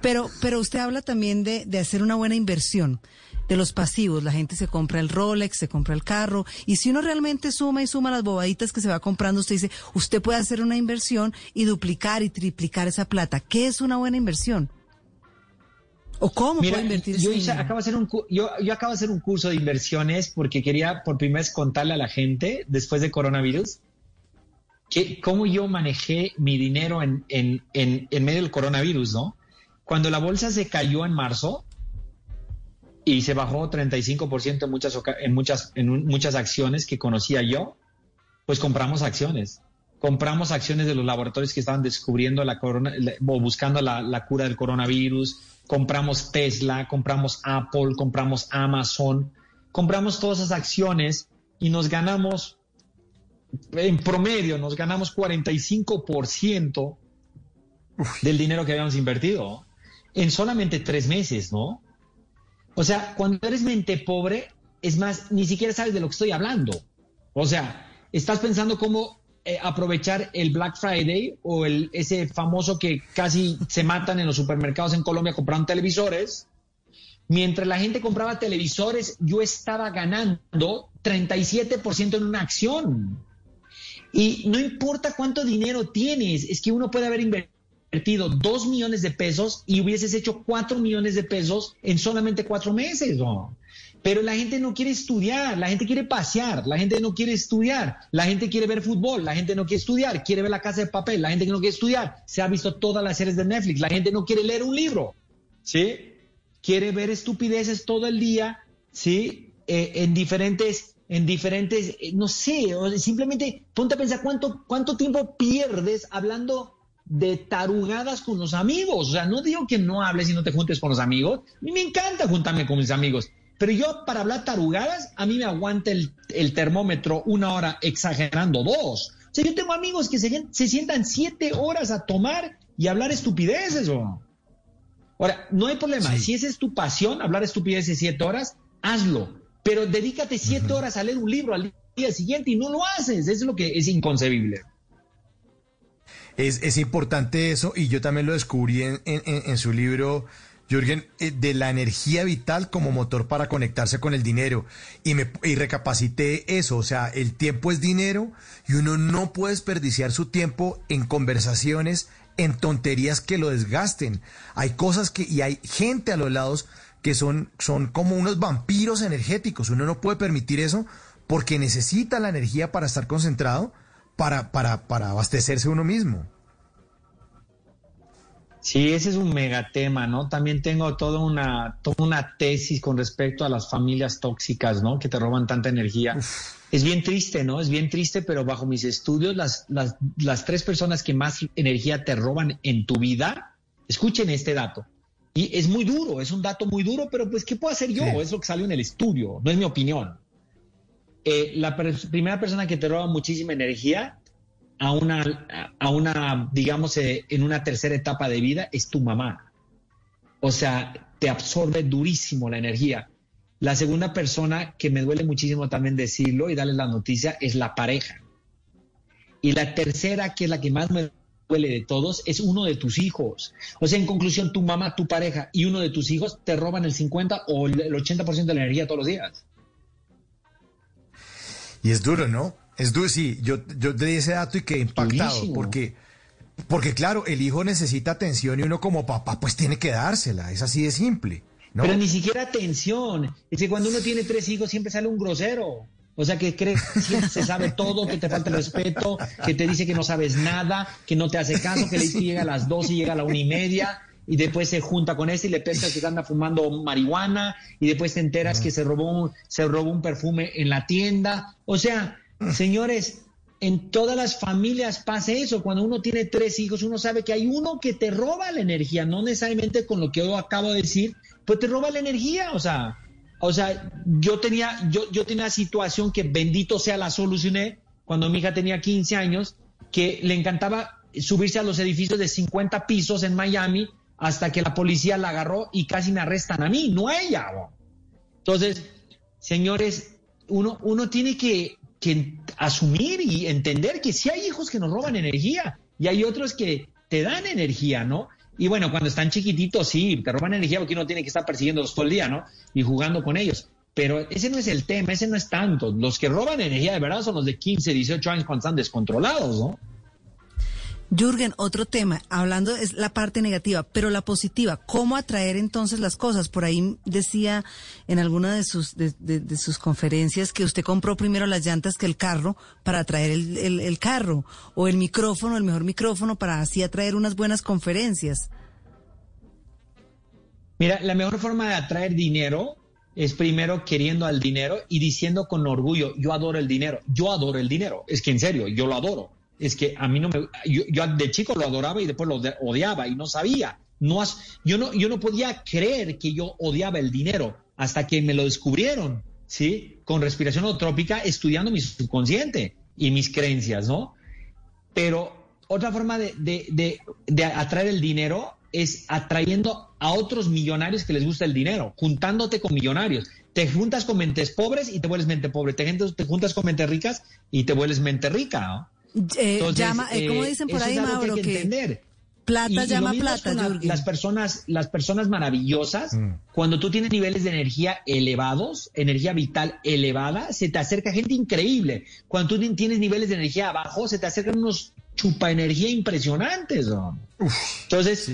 Pero, pero usted habla también de, de hacer una buena inversión, de los pasivos. La gente se compra el Rolex, se compra el carro, y si uno realmente suma y suma las bobaditas que se va comprando, usted dice, usted puede hacer una inversión y duplicar y triplicar esa plata. ¿Qué es una buena inversión? ¿O cómo Mira, puede invertir yo, acabo de hacer un, yo, yo acabo de hacer un curso de inversiones porque quería por primera vez contarle a la gente, después de coronavirus, que cómo yo manejé mi dinero en, en, en, en medio del coronavirus, ¿no? Cuando la bolsa se cayó en marzo y se bajó 35% en muchas, en, muchas, en muchas acciones que conocía yo, pues compramos acciones. Compramos acciones de los laboratorios que estaban descubriendo la corona, o buscando la, la cura del coronavirus. Compramos Tesla, compramos Apple, compramos Amazon. compramos todas esas acciones y nos ganamos, en promedio, nos ganamos 45% del dinero que habíamos invertido en solamente tres meses, ¿no? O sea, cuando eres mente pobre, es más, ni siquiera sabes de lo que estoy hablando. O sea, estás pensando cómo eh, aprovechar el Black Friday o el, ese famoso que casi se matan en los supermercados en Colombia comprando televisores. Mientras la gente compraba televisores, yo estaba ganando 37% en una acción. Y no importa cuánto dinero tienes, es que uno puede haber invertido 2 millones de pesos y hubieses hecho 4 millones de pesos en solamente 4 meses. ¿no? Pero la gente no quiere estudiar, la gente quiere pasear, la gente no quiere estudiar, la gente quiere ver fútbol, la gente no quiere estudiar, quiere ver la casa de papel, la gente no quiere estudiar, se ha visto todas las series de Netflix, la gente no quiere leer un libro, ¿sí? Quiere ver estupideces todo el día, ¿sí? Eh, en diferentes, en diferentes, eh, no sé, simplemente ponte a pensar cuánto, cuánto tiempo pierdes hablando de tarugadas con los amigos. O sea, no digo que no hables y no te juntes con los amigos. A mí me encanta juntarme con mis amigos. Pero yo para hablar tarugadas, a mí me aguanta el, el termómetro una hora exagerando dos. O sea, yo tengo amigos que se, se sientan siete horas a tomar y hablar estupideces. ¿o? Ahora, no hay problema. Si esa es tu pasión, hablar estupideces siete horas, hazlo. Pero dedícate siete horas a leer un libro al día siguiente y no lo haces. Eso es lo que es inconcebible. Es, es importante eso y yo también lo descubrí en, en, en su libro, Jürgen, eh, de la energía vital como motor para conectarse con el dinero. Y, me, y recapacité eso, o sea, el tiempo es dinero y uno no puede desperdiciar su tiempo en conversaciones, en tonterías que lo desgasten. Hay cosas que, y hay gente a los lados que son, son como unos vampiros energéticos. Uno no puede permitir eso porque necesita la energía para estar concentrado para, para, para abastecerse uno mismo. Sí, ese es un megatema, ¿no? También tengo toda una, toda una tesis con respecto a las familias tóxicas, ¿no? Que te roban tanta energía. Es bien triste, ¿no? Es bien triste, pero bajo mis estudios, las, las, las tres personas que más energía te roban en tu vida, escuchen este dato. Y es muy duro, es un dato muy duro, pero pues, ¿qué puedo hacer yo? Sí. Es lo que salió en el estudio, no es mi opinión. Eh, la per- primera persona que te roba muchísima energía a una, a una, digamos, eh, en una tercera etapa de vida es tu mamá. O sea, te absorbe durísimo la energía. La segunda persona que me duele muchísimo también decirlo y darles la noticia es la pareja. Y la tercera, que es la que más me duele de todos, es uno de tus hijos. O sea, en conclusión, tu mamá, tu pareja y uno de tus hijos te roban el 50 o el el 80% de la energía todos los días. Y es duro, ¿no? Es duro, sí. Yo, yo di ese dato y quedé impactado Durísimo. porque, porque, claro, el hijo necesita atención y uno como papá pues tiene que dársela. Es así de simple. ¿no? Pero ni siquiera atención. Es que cuando uno tiene tres hijos siempre sale un grosero. O sea, que que se sabe todo, que te falta el respeto, que te dice que no sabes nada, que no te hace caso, que le dice que llega a las 12 y llega a la una y media, y después se junta con este y le pesca que anda fumando marihuana, y después te enteras que se robó, un, se robó un perfume en la tienda. O sea, señores, en todas las familias pasa eso. Cuando uno tiene tres hijos, uno sabe que hay uno que te roba la energía, no necesariamente con lo que yo acabo de decir, pues te roba la energía. O sea, o sea, yo tenía, yo, yo tenía una situación que bendito sea la solucioné cuando mi hija tenía 15 años, que le encantaba subirse a los edificios de 50 pisos en Miami hasta que la policía la agarró y casi me arrestan a mí, no a ella. Entonces, señores, uno, uno tiene que, que asumir y entender que sí hay hijos que nos roban energía y hay otros que te dan energía, ¿no? Y bueno, cuando están chiquititos, sí, te roban energía porque uno tiene que estar persiguiéndolos todo el día, ¿no? Y jugando con ellos. Pero ese no es el tema, ese no es tanto. Los que roban energía de verdad son los de 15, 18 años cuando están descontrolados, ¿no? Jürgen, otro tema, hablando es la parte negativa, pero la positiva, ¿cómo atraer entonces las cosas? Por ahí decía en alguna de sus, de, sus conferencias que usted compró primero las llantas que el carro para atraer el, el- el carro, o el micrófono, el mejor micrófono para así atraer unas buenas conferencias. Mira, la mejor forma de atraer dinero es primero queriendo al dinero y diciendo con orgullo, yo adoro el dinero, yo adoro el dinero. Es que en serio, yo lo adoro. Es que a mí no me... Yo, yo de chico lo adoraba y después lo odiaba y no sabía. No, yo, no, yo no podía creer que yo odiaba el dinero hasta que me lo descubrieron. ¿sí? Con respiración holotrópica, estudiando mi subconsciente y mis creencias, ¿no? Pero otra forma de, de- de- de atraer el dinero es atrayendo a otros millonarios que les gusta el dinero, juntándote con millonarios. Te juntas con mentes pobres y te vuelves mente pobre. Te, te juntas con mentes ricas y te vuelves mente rica, ¿no? Eh, Entonces, llama, eh, ¿Cómo eh, dicen por ahí, Mauro? hay que Que entender. plata Y- llama plata, la- las personas, las personas maravillosas, cuando tú tienes niveles de energía elevados, energía vital elevada, se te acerca gente increíble. Cuando tú tienes niveles de energía abajo, se te acercan unos chupa energía impresionantes. ¿no? Entonces,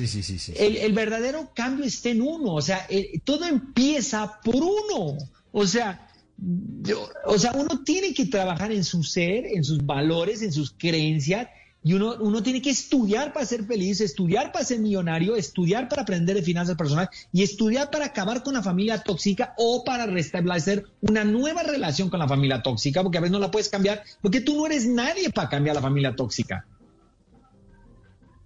El, el verdadero cambio está en uno. O sea, el- todo empieza por uno. O sea, o sea, uno tiene que trabajar en su ser, en sus valores, en sus creencias. Y uno, uno tiene que estudiar para ser feliz, estudiar para ser millonario, estudiar para aprender de finanzas personales y estudiar para acabar con la familia tóxica o para restablecer una nueva relación con la familia tóxica, porque a veces no la puedes cambiar, porque tú no eres nadie para cambiar la familia tóxica.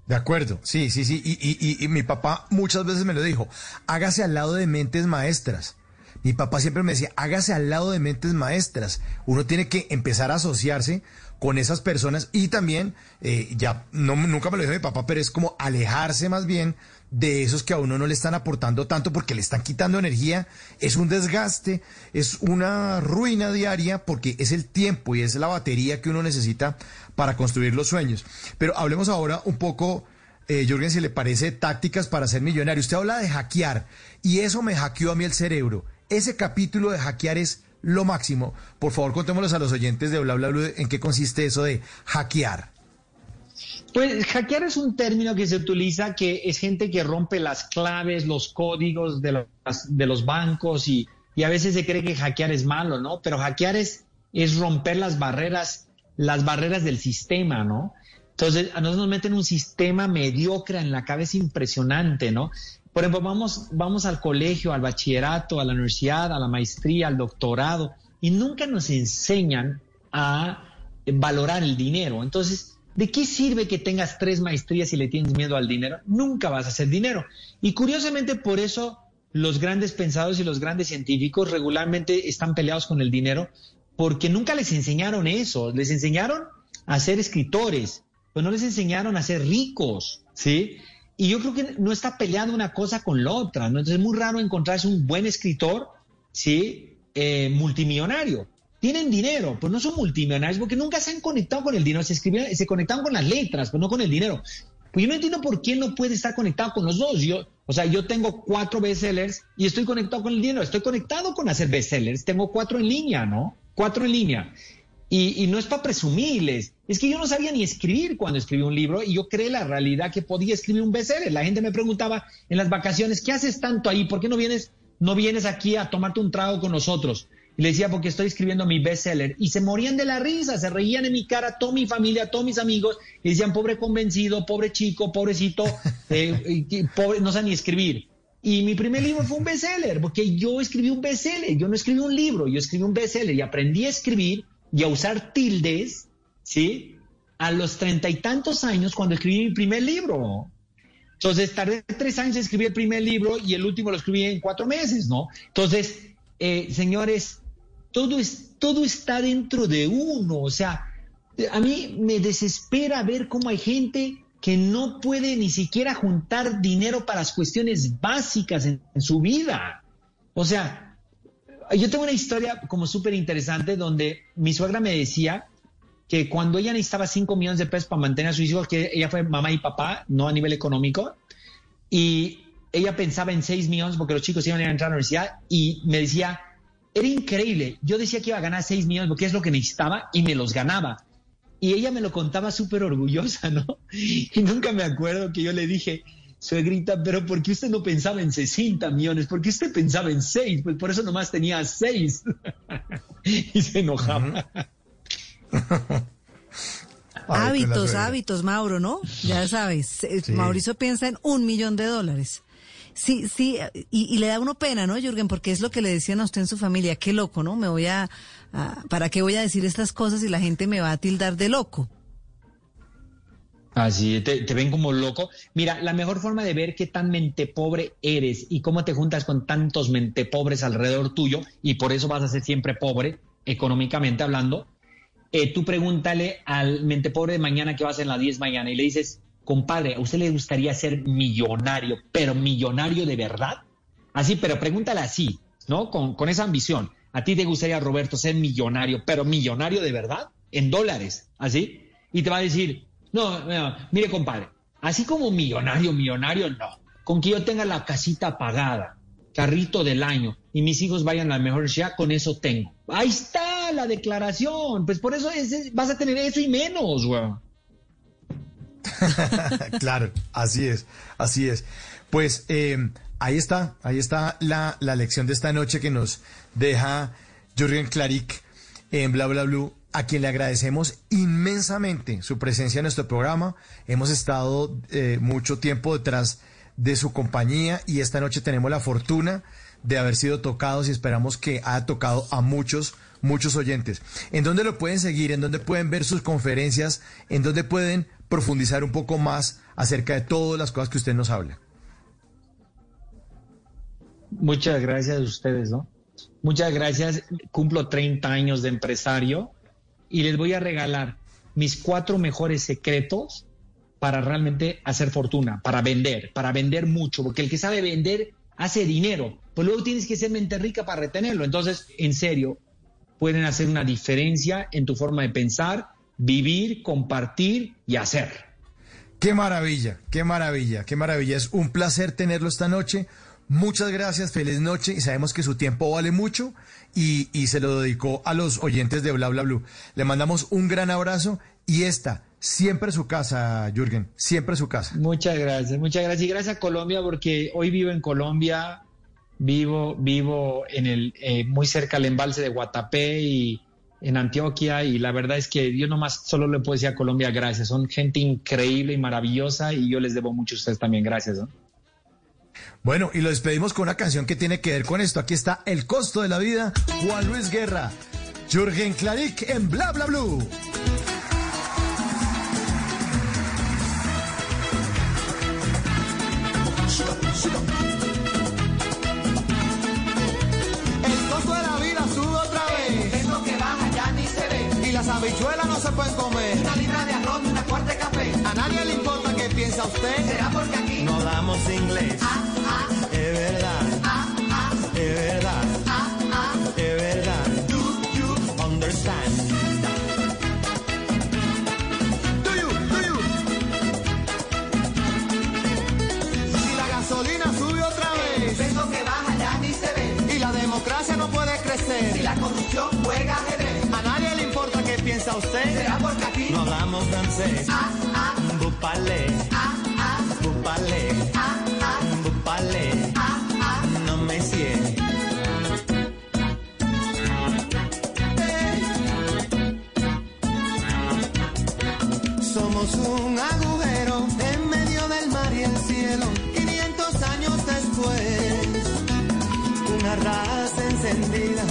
De acuerdo, sí, sí, sí. Y, y- y- y mi papá muchas veces me lo dijo, hágase al lado de mentes maestras. Mi papá siempre me decía, hágase al lado de mentes maestras. Uno tiene que empezar a asociarse con esas personas y también, eh, ya, no, nunca me lo dijo mi papá, pero es como alejarse más bien de esos que a uno no le están aportando tanto porque le están quitando energía. Es un desgaste, es una ruina diaria porque es el tiempo y es la batería que uno necesita para construir los sueños. Pero hablemos ahora un poco, eh, Jürgen, si le parece, tácticas para ser millonario. Usted habla de hackear y eso me hackeó a mí el cerebro. Ese capítulo de hackear es lo máximo. Por favor, contémosles a los oyentes de Bla Bla Bla en qué consiste eso de hackear. Pues hackear es un término que se utiliza que es gente que rompe las claves, los códigos de los, bancos y, y a veces se cree que hackear es malo, ¿no? Pero hackear es, es romper las barreras, las barreras del sistema, ¿no? Entonces, a nosotros nos meten un sistema mediocre en la cabeza impresionante, ¿no? Por ejemplo, vamos, vamos al colegio, al bachillerato, a la universidad, a la maestría, al doctorado, y nunca nos enseñan a valorar el dinero. Entonces, ¿de qué sirve que tengas tres maestrías y le tienes miedo al dinero? Nunca vas a hacer dinero. Y curiosamente, por eso los grandes pensadores y los grandes científicos regularmente están peleados con el dinero, porque nunca les enseñaron eso. Les enseñaron a ser escritores, pero no les enseñaron a ser ricos, ¿sí? Y yo creo que no está peleando una cosa con la otra, ¿no? Entonces es muy raro encontrarse un buen escritor, ¿sí? Eh, multimillonario. Tienen dinero, pero no son multimillonarios porque nunca se han conectado con el dinero. Se, escribían, se conectaban con las letras, pero no con el dinero. Pues yo no entiendo por qué no puede estar conectado con los dos. Yo, o sea, yo tengo cuatro bestsellers y estoy conectado con el dinero. Estoy conectado con hacer bestsellers. Tengo cuatro en línea, ¿no? Cuatro en línea. Y, y no es para presumirles. Es que yo no sabía ni escribir cuando escribí un libro y yo creé la realidad que podía escribir un bestseller. La gente me preguntaba en las vacaciones, ¿qué haces tanto ahí? ¿Por qué no vienes, no vienes aquí a tomarte un trago con nosotros? Y le decía, porque estoy escribiendo mi bestseller. Y se morían de la risa, se reían en mi cara, toda mi familia, todos mis amigos, y decían, pobre convencido, pobre chico, pobrecito, eh, pobre, no sabe ni escribir. Y mi primer libro fue un bestseller, porque yo escribí un bestseller, yo no escribí un libro, yo escribí un bestseller y aprendí a escribir y a usar tildes, ¿sí? A los treinta y tantos años cuando escribí mi primer libro. Entonces tardé tres años en escribir el primer libro y el último lo escribí en cuatro meses, ¿no? Entonces, eh, señores, todo, es, todo está dentro de uno. O sea, a mí me desespera ver cómo hay gente que no puede ni siquiera juntar dinero para las cuestiones básicas en, en su vida. O sea, yo tengo una historia como súper interesante donde mi suegra me decía que cuando ella necesitaba 5 millones de pesos para mantener a sus hijos, que ella fue mamá y papá, no a nivel económico, y ella pensaba en 6 millones porque los chicos iban a entrar a la universidad y me decía, era increíble, yo decía que iba a ganar 6 millones porque es lo que necesitaba y me los ganaba. Y ella me lo contaba súper orgullosa, ¿no? Y nunca me acuerdo que yo le dije, suegrita, pero ¿por qué usted no pensaba en 60 millones? ¿Por qué usted pensaba en 6? Pues por eso nomás tenía 6. y se enojaba. hábitos, hábitos, Mauro, ¿no? Ya sabes, eh, Sí. Mauricio piensa en un millón de dólares. Sí, sí, y, y le da uno pena, ¿no, Jürgen? Porque es lo que le decían a usted en su familia, qué loco, ¿no? Me voy a, a- ¿para qué voy a decir estas cosas y la gente me va a tildar de loco? Así, te, te ven como loco. Mira, la mejor forma de ver qué tan mente pobre eres y cómo te juntas con tantos mente pobres alrededor tuyo, y por eso vas a ser siempre pobre, económicamente hablando, eh, tú pregúntale al mente pobre de mañana que vas en la 10 mañana y le dices, compadre, ¿a usted le gustaría ser millonario, pero millonario de verdad? Así, pero pregúntale así, ¿no? Con, con esa ambición. ¿A ti te gustaría, Roberto, ser millonario, pero millonario de verdad? En dólares, así. Y te va a decir, no, mire, compadre, así como millonario, millonario, no. Con que yo tenga la casita pagada, carrito del año, y mis hijos vayan a la mejor ya, con eso tengo. Ahí está la declaración. Pues por eso es- vas a tener eso y menos, güey. claro, así es, así es. Pues eh, ahí está, ahí está la, la lección de esta noche que nos deja Jürgen Klarik en Bla Bla Blue, a quien le agradecemos inmensamente su presencia en nuestro programa. Hemos estado eh, mucho tiempo detrás de su compañía y esta noche tenemos la fortuna de haber sido tocados y esperamos que haya tocado a muchos, muchos oyentes. ¿En dónde lo pueden seguir? ¿En dónde pueden ver sus conferencias? ¿En dónde pueden profundizar un poco más acerca de todas las cosas que usted nos habla? Muchas gracias a ustedes, ¿no? Muchas gracias. Cumplo 30 años de empresario y les voy a regalar mis cuatro mejores secretos para realmente hacer fortuna, para vender, para vender mucho, porque el que sabe vender hace dinero, pues luego tienes que ser mente rica para retenerlo. Entonces, en serio, pueden hacer una diferencia en tu forma de pensar, vivir, compartir y hacer. Qué maravilla, qué maravilla, qué maravilla. Es un placer tenerlo esta noche. Muchas gracias, feliz noche y sabemos que su tiempo vale mucho y, y se lo dedicó a los oyentes de Bla Bla Blue. Le mandamos un gran abrazo y esta, siempre su casa, Jürgen, siempre su casa. Muchas gracias, muchas gracias. Y gracias a Colombia porque hoy vivo en Colombia, vivo, vivo en el, eh, muy cerca del embalse de Guatapé y en Antioquia y la verdad es que yo nomás solo le puedo decir a Colombia gracias. Son gente increíble y maravillosa y yo les debo mucho a ustedes también. Gracias. ¿no? Bueno, y lo despedimos con una canción que tiene que ver con esto. Aquí está El costo de la vida, Juan Luis Guerra, Jürgen Klarik en Bla Bla Blue. El costo de la vida sube otra vez. Es lo que baja, ya ni se ve. Y las habichuelas no se pueden comer. Una libra de arroz, una cuarta de café. A nadie le importa qué piensa usted. Será porque aquí No damos inglés. Es verdad. Es verdad. Es verdad. Do you understand? Do you, do you? Si la gasolina sube otra vez. es lo que baja, ya ni se ve. Y la democracia no puede crecer. Si la corrupción juega ajedrez. A nadie le importa qué piensa usted. Será porque aquí No hablamos francés. Bupale. Bupale. Bupale. No me sigue. Somos un agujero en medio del mar y el cielo. 500 años después. Una raza encendida,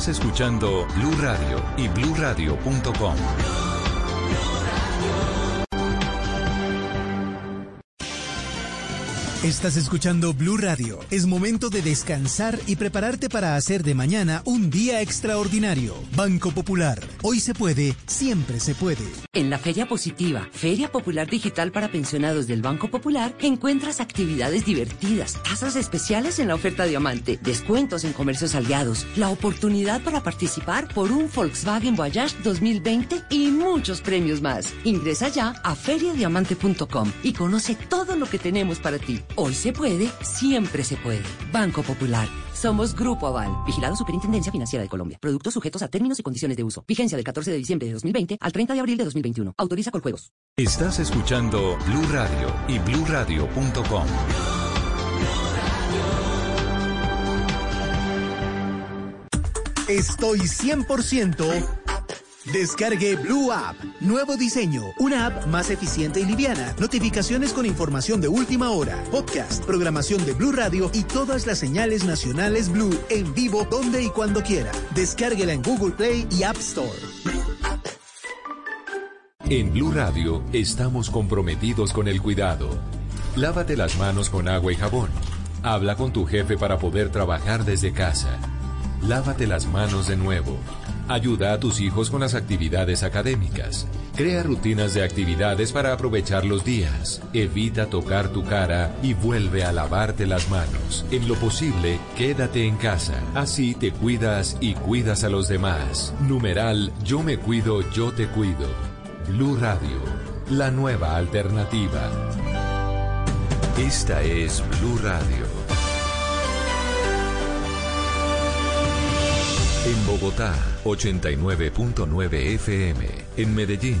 Estás escuchando Blue Radio y bluradio.com. Estás escuchando Blue Radio. Es momento de descansar y prepararte para hacer de mañana un día extraordinario. Banco Popular. Hoy se puede, siempre se puede. En la Feria Positiva, Feria Popular Digital para Pensionados del Banco Popular, encuentras actividades divertidas, tasas especiales en la oferta Diamante, descuentos en comercios aliados, la oportunidad para participar por un Volkswagen Voyage 2020 y muchos premios más. Ingresa ya a feriadiamante.com y conoce todo lo que tenemos para ti. Hoy se puede, siempre se puede. Banco Popular. Somos Grupo Aval, vigilado Superintendencia Financiera de Colombia. Productos sujetos a términos y condiciones de uso. Vigencia del 14 de diciembre de 2020 al 30 de abril de 2021. Autoriza con juegos. Estás escuchando Blue Radio y bluradio.com. Estoy 100%. Descargue Blue App. Nuevo diseño. Una app más eficiente y liviana. Notificaciones con información de última hora. Podcast, programación de Blue Radio y todas las señales nacionales Blue en vivo donde y cuando quiera. Descárguela en Google Play y App Store. En Blue Radio estamos comprometidos con el cuidado. Lávate las manos con agua y jabón. Habla con tu jefe para poder trabajar desde casa. Lávate las manos de nuevo. Ayuda a tus hijos con las actividades académicas. Crea rutinas de actividades para aprovechar los días. Evita tocar tu cara y vuelve a lavarte las manos. En lo posible, quédate en casa. Así te cuidas y cuidas a los demás. Numeral Yo me cuido, yo te cuido. Blue Radio, la nueva alternativa. Esta es Blue Radio. En Bogotá, 89.9 FM. En Medellín,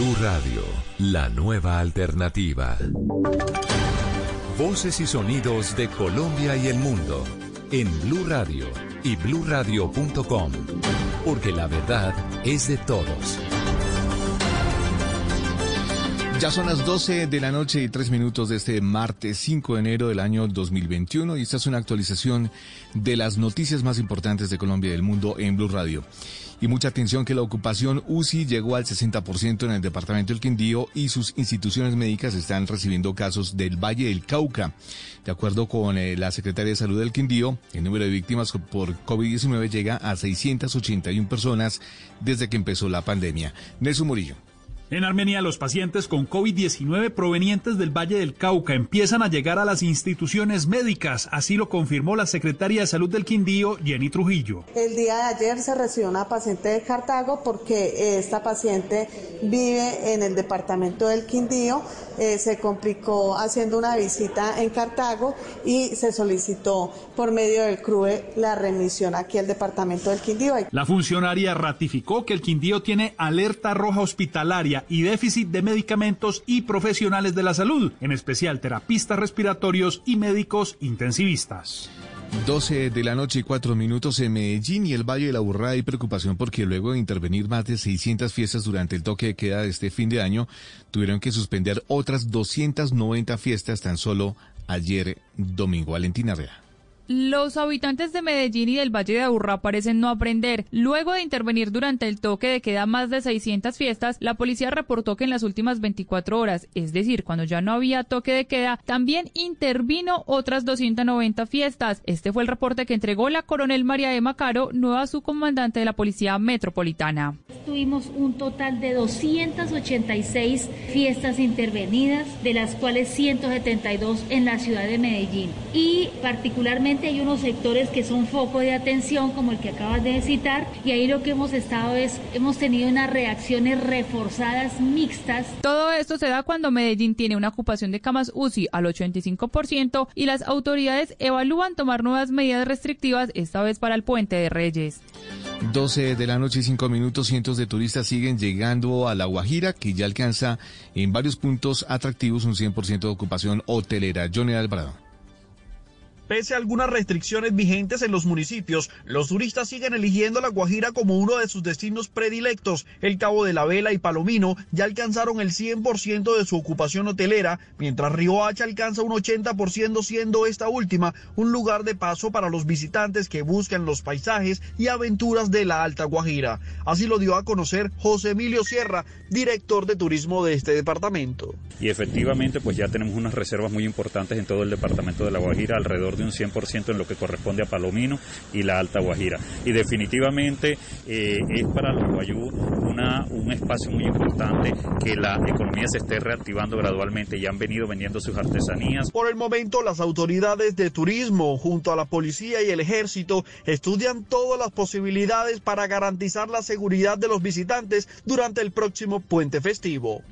Blue Radio, la nueva alternativa. Voces y sonidos de Colombia y el mundo en Blue Radio y bluradio.com, porque la verdad es de todos. Ya son las 12 de la noche y 3 minutos de este martes 5 de enero del año 2021 y esta es una actualización de las noticias más importantes de Colombia y del mundo en Blue Radio. Y mucha atención que la ocupación UCI llegó al 60% en el departamento del Quindío y sus instituciones médicas están recibiendo casos del Valle del Cauca. De acuerdo con eh, la Secretaría de Salud del Quindío, el número de víctimas por COVID-19 llega a 681 personas desde que empezó la pandemia. Nelson Murillo. En Armenia, los pacientes con COVID-19 provenientes del Valle del Cauca empiezan a llegar a las instituciones médicas, así lo confirmó la secretaria de Salud del Quindío, Jenny Trujillo. El día de ayer se recibió una paciente de Cartago porque esta paciente vive en el departamento del Quindío, eh, se complicó haciendo una visita en Cartago y se solicitó por medio del CRUE la remisión aquí al departamento del Quindío. La funcionaria ratificó que el Quindío tiene alerta roja hospitalaria y déficit de medicamentos y profesionales de la salud, en especial terapistas respiratorios y médicos intensivistas. 12 de la noche y 4 minutos en Medellín y el Valle de la Burrada hay preocupación porque luego de intervenir más de 600 fiestas durante el toque de queda de este fin de año, tuvieron que suspender otras 290 fiestas tan solo ayer domingo. Valentina Rea. Los habitantes de Medellín y del Valle de Aburrá parecen no aprender. Luego de intervenir durante el toque de queda más de 600 fiestas, la policía reportó que en las últimas 24 horas, es decir, cuando ya no había toque de queda, también intervino otras 290 fiestas. Este fue el reporte que entregó la coronel María Emma Caro, nueva subcomandante de la Policía Metropolitana. Tuvimos un total de 286 fiestas intervenidas, de las cuales 172 en la ciudad de Medellín. Y particularmente hay unos sectores que son foco de atención, como el que acabas de citar, y ahí lo que hemos estado es, hemos tenido unas reacciones reforzadas mixtas. Todo esto se da cuando Medellín tiene una ocupación de camas UCI al 85% y las autoridades evalúan tomar nuevas medidas restrictivas, esta vez para el puente de Reyes. 12 de la noche y 5 minutos, cientos de turistas siguen llegando a La Guajira, que ya alcanza en varios puntos atractivos un 100% de ocupación hotelera. Johnny Alvarado. Pese a algunas restricciones vigentes en los municipios, los turistas siguen eligiendo La Guajira como uno de sus destinos predilectos. El Cabo de la Vela y Palomino ya alcanzaron el 100% de su ocupación hotelera, mientras Río Hacha alcanza un 80% siendo esta última un lugar de paso para los visitantes que buscan los paisajes y aventuras de la Alta Guajira. Así lo dio a conocer José Emilio Sierra, director de turismo de este departamento. Y efectivamente, pues ya tenemos unas reservas muy importantes en todo el departamento de La Guajira, alrededor de un 100% en lo que corresponde a Palomino y la Alta Guajira. Y definitivamente eh, es para los guayú una, un espacio muy importante que la economía se esté reactivando gradualmente. Ya han venido vendiendo sus artesanías. Por el momento, las autoridades de turismo, junto a la policía y el ejército, estudian todas las posibilidades para garantizar la seguridad de los visitantes durante el próximo puente festivo.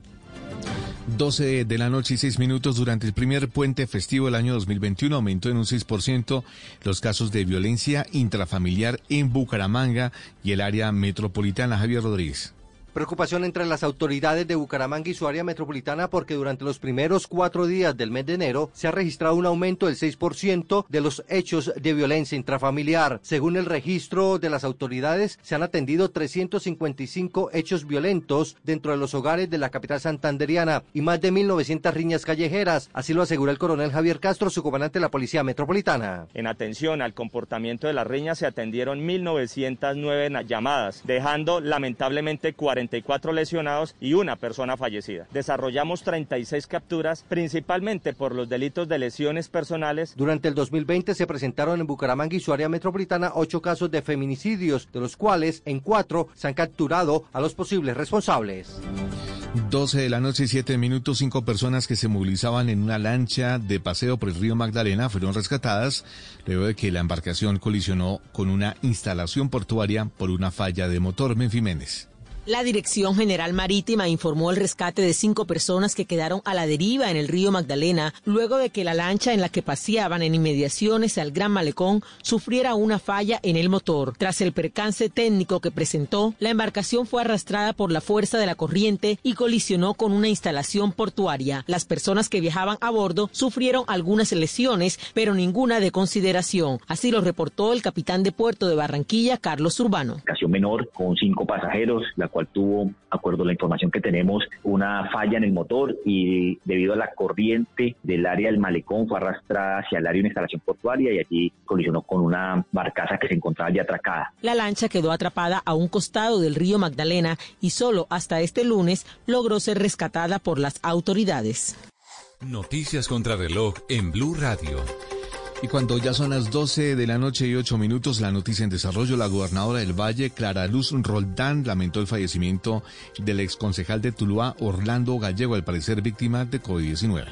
12 de la noche y 6 minutos durante el primer puente festivo del año 2021 aumentó en un 6% los casos de violencia intrafamiliar en Bucaramanga y el área metropolitana. Javier Rodríguez. Preocupación entre las autoridades de Bucaramanga y su área metropolitana porque durante los primeros cuatro días del mes de enero se ha registrado un aumento del 6% de los hechos de violencia intrafamiliar. Según el registro de las autoridades, se han atendido 355 hechos violentos dentro de los hogares de la capital santanderiana y más de 1.900 riñas callejeras. Así lo asegura el coronel Javier Castro, su comandante de la Policía Metropolitana. En atención al comportamiento de las riñas se atendieron 1.909 llamadas, dejando lamentablemente 40 44 lesionados y una persona fallecida. Desarrollamos 36 capturas, principalmente por los delitos de lesiones personales. Durante el 2020 se presentaron en Bucaramanga y su área metropolitana ocho casos de feminicidios, de los cuales en cuatro se han capturado a los posibles responsables. 12 de la noche y 7 minutos, cinco personas que se movilizaban en una lancha de paseo por el río Magdalena fueron rescatadas luego de que la embarcación colisionó con una instalación portuaria por una falla de motor. Menfiménez. La Dirección General Marítima informó el rescate de cinco personas que quedaron a la deriva en el río Magdalena luego de que la lancha en la que paseaban en inmediaciones al Gran Malecón sufriera una falla en el motor. Tras el percance técnico que presentó, la embarcación fue arrastrada por la fuerza de la corriente y colisionó con una instalación portuaria. Las personas que viajaban a bordo sufrieron algunas lesiones, pero ninguna de consideración. Así lo reportó el capitán de puerto de Barranquilla, Carlos Urbano. Menor con cinco pasajeros, la cual tuvo, acuerdo a la información que tenemos, una falla en el motor y debido a la corriente del área del malecón fue arrastrada hacia el área de una instalación portuaria y allí colisionó con una barcaza que se encontraba ya atracada. La lancha quedó atrapada a un costado del río Magdalena y solo hasta este lunes logró ser rescatada por las autoridades. Noticias contra reloj en Blue Radio. Y cuando ya son las 12 de la noche y 8 minutos, la noticia en desarrollo, la gobernadora del Valle, Clara Luz Roldán, lamentó el fallecimiento del exconcejal de Tuluá, Orlando Gallego, al parecer víctima de COVID-19.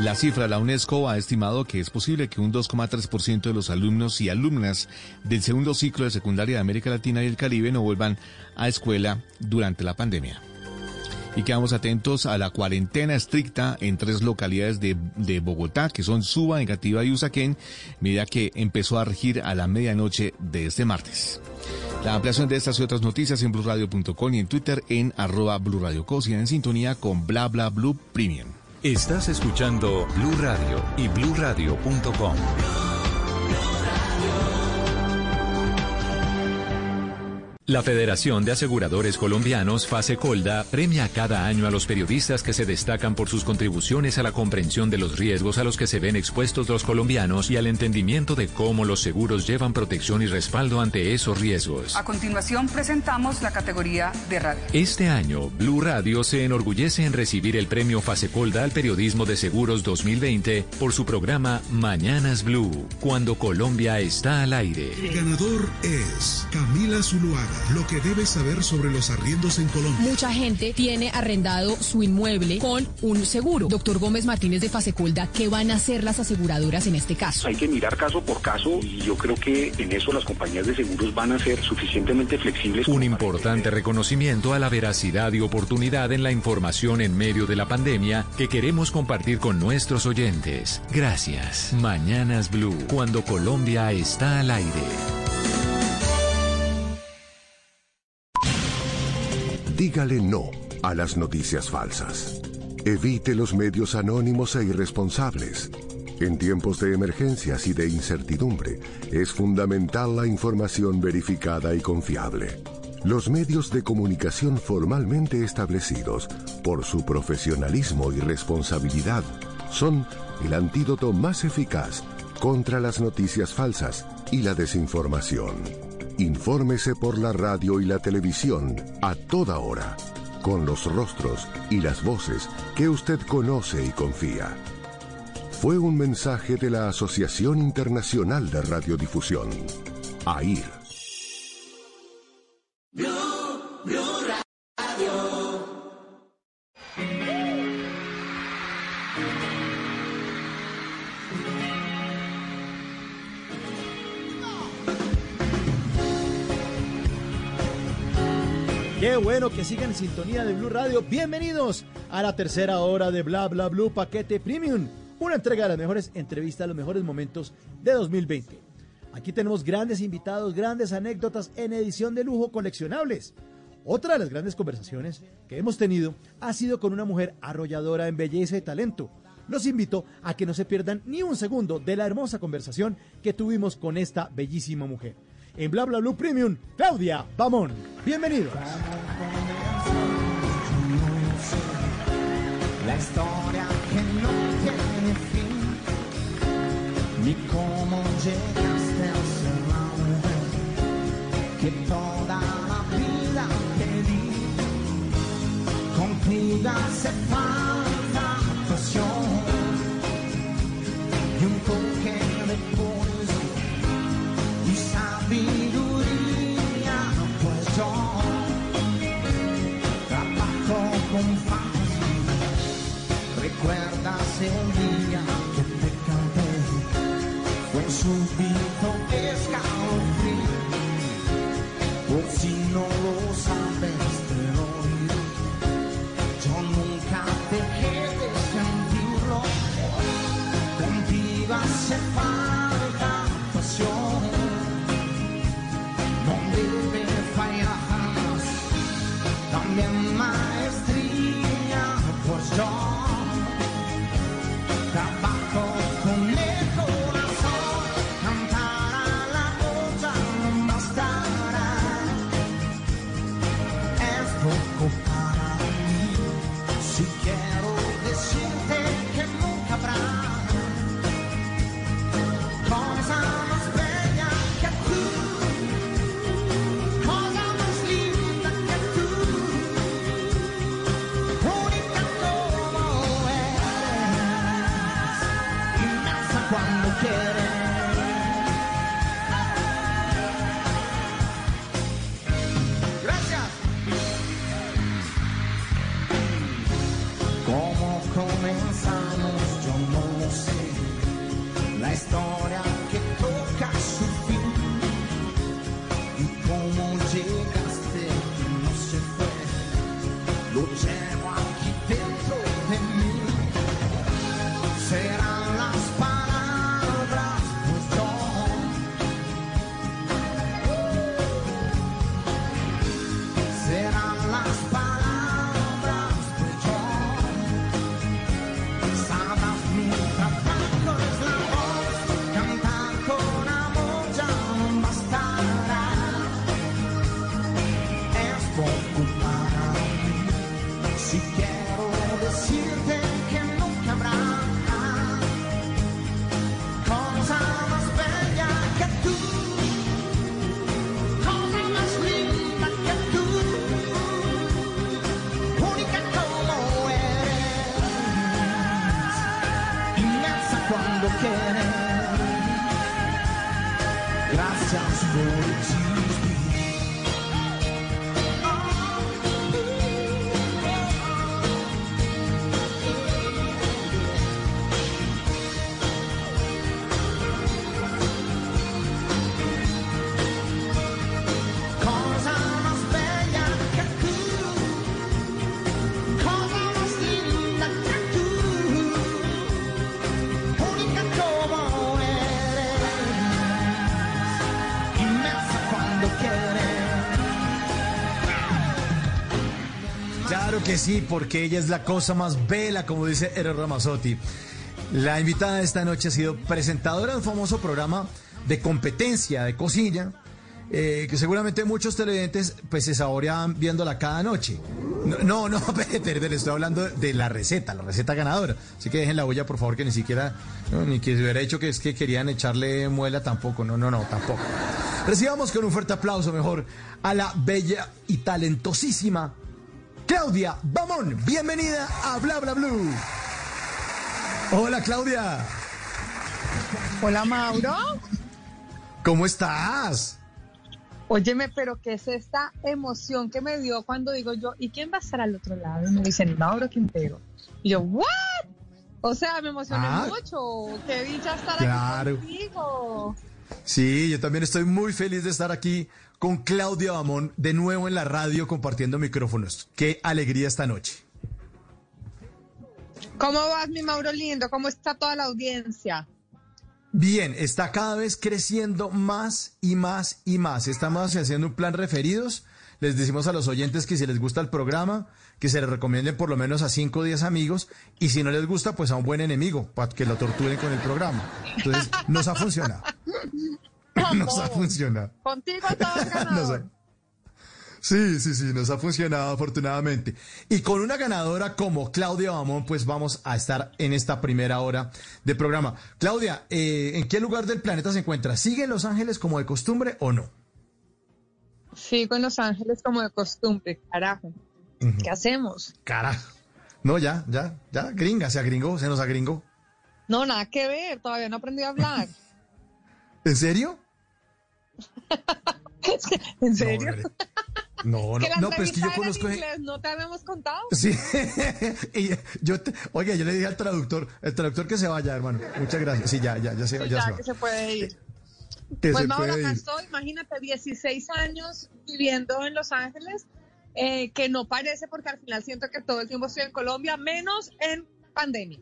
La cifra, la UNESCO ha estimado que es posible que un 2,3% de los alumnos y alumnas del segundo ciclo de secundaria de América Latina y el Caribe no vuelvan a escuela durante la pandemia y quedamos atentos a la cuarentena estricta en tres localidades de, de, Bogotá, que son Suba, Negativa y Usaquén, medida que empezó a regir a la medianoche de este martes. La ampliación de estas y otras noticias en blurradio.com y en Twitter en arroba blurradioco, en sintonía con bla bla premium. Estás escuchando Blue Radio y La Federación de Aseguradores Colombianos, FASECOLDA, premia cada año a los periodistas que se destacan por sus contribuciones a la comprensión de los riesgos a los que se ven expuestos los colombianos y al entendimiento de cómo los seguros llevan protección y respaldo ante esos riesgos. A continuación presentamos la categoría de radio. Este año, Blue Radio se enorgullece en recibir el premio FASECOLDA al periodismo de seguros 2020 por su programa Mañanas Blue, cuando Colombia está al aire. El ganador es Camila Zuluaga. Lo que debes saber sobre los arriendos en Colombia. Mucha gente tiene arrendado su inmueble con un seguro. Doctor Gómez Martínez de Fasecolda, ¿qué van a hacer las aseguradoras en este caso? Hay que mirar caso por caso y yo creo que en eso las compañías de seguros van a ser suficientemente flexibles. Un importante reconocimiento a la veracidad y oportunidad en la información en medio de la pandemia que queremos compartir con nuestros oyentes. Gracias. Mañanas Blue, cuando Colombia está al aire. Dígale no a las noticias falsas. Evite los medios anónimos e irresponsables. En tiempos de emergencias y de incertidumbre, es fundamental la información verificada y confiable. Los medios de comunicación formalmente establecidos, por su profesionalismo y responsabilidad, son el antídoto más eficaz contra las noticias falsas y la desinformación. Infórmese por la radio y la televisión a toda hora, con los rostros y las voces que usted conoce y confía. Fue un mensaje de la Asociación Internacional de Radiodifusión, AIR. Bueno que sigan en sintonía de Blue Radio. Bienvenidos a la tercera hora de Bla Bla Blue Paquete Premium, una entrega de las mejores entrevistas, los mejores momentos de 2020. Aquí tenemos grandes invitados, grandes anécdotas en edición de lujo coleccionables. Otra de las grandes conversaciones que hemos tenido ha sido con una mujer arrolladora en belleza y talento. Los invito a que no se pierdan ni un segundo de la hermosa conversación que tuvimos con esta bellísima mujer. En Bla Bla Blue Premium, Claudia Bamón. Bienvenidos. La historia que no tiene fin, ni cómo llegaste a ser la mujer que toda la vida pedí. Contigo hace falta pasión y un toque de ¿Recuerdas el día que te canté? Fue un súbito escalofrío. Por si no lo sabes, te lo diré. Yo nunca dejé de sentirlo. Contigo hace falta pasión. No debe fallar. También maestría, que sí, porque ella es la cosa más bella, como dice Eros Ramazzotti. La invitada de esta noche ha sido presentadora de un famoso programa de competencia de cocina, eh, que seguramente muchos televidentes pues se saboreaban viéndola cada noche. No, no, no, pero le estoy hablando de la receta, la receta ganadora. Así que dejen la olla, por favor, que ni siquiera, ni que se hubiera dicho que es que querían echarle muela tampoco. No, no, no, tampoco. Recibamos con un fuerte aplauso mejor a la bella y talentosísima Claudia Bamón. Bienvenida a Bla Bla Blue. Hola Claudia, Hola Mauro. ¿cómo estás? Óyeme, pero ¿qué es esta emoción que me dio cuando digo yo, ¿y quién va a estar al otro lado? Y me dicen, Mauro Quintero. Y yo, ¿what? O sea, me emocioné Ah. mucho. Qué dicha estar Claro. aquí contigo. Sí, yo también estoy muy feliz de estar aquí con Claudia Bamón de nuevo en la radio compartiendo micrófonos. Qué alegría esta noche. ¿Cómo vas, mi Mauro lindo? ¿Cómo está toda la audiencia? Bien, está cada vez creciendo más y más y más. Estamos haciendo un plan referidos. Les decimos a los oyentes que si les gusta el programa, que se les recomienden por lo menos a 5 o 10 amigos. Y si no les gusta, pues a un buen enemigo, para que lo torturen con el programa. Entonces, nos ha funcionado. Nos ha funcionado. Contigo todo es Nos ganador. ha- Sí, sí, sí, nos ha funcionado afortunadamente. Y con una ganadora como Claudia Bamón, pues vamos a estar en esta primera hora de programa. Claudia, eh, ¿en qué lugar del planeta se encuentra? ¿Sigue en Los Ángeles como de costumbre o no? Sigo en Los Ángeles como de costumbre, carajo. ¿Qué hacemos? Carajo. No, ya, ya, ya, gringa, se agringó, se nos agringó. No, nada que ver, todavía no aprendí a hablar. ¿En serio? ¿En serio? No, no, no, pero es que yo conozco... en inglés, ¿no te habíamos contado? Sí, y yo te- oiga, yo le dije al traductor, el traductor que se vaya, hermano. Muchas gracias. Sí, ya, ya, ya se, Sí, ya ya se va. que se puede ir. Que pues Mauro, acá estoy, imagínate, 16 años viviendo en Los Ángeles, eh, que no parece porque al final siento que todo el tiempo estoy en Colombia, menos en pandemia.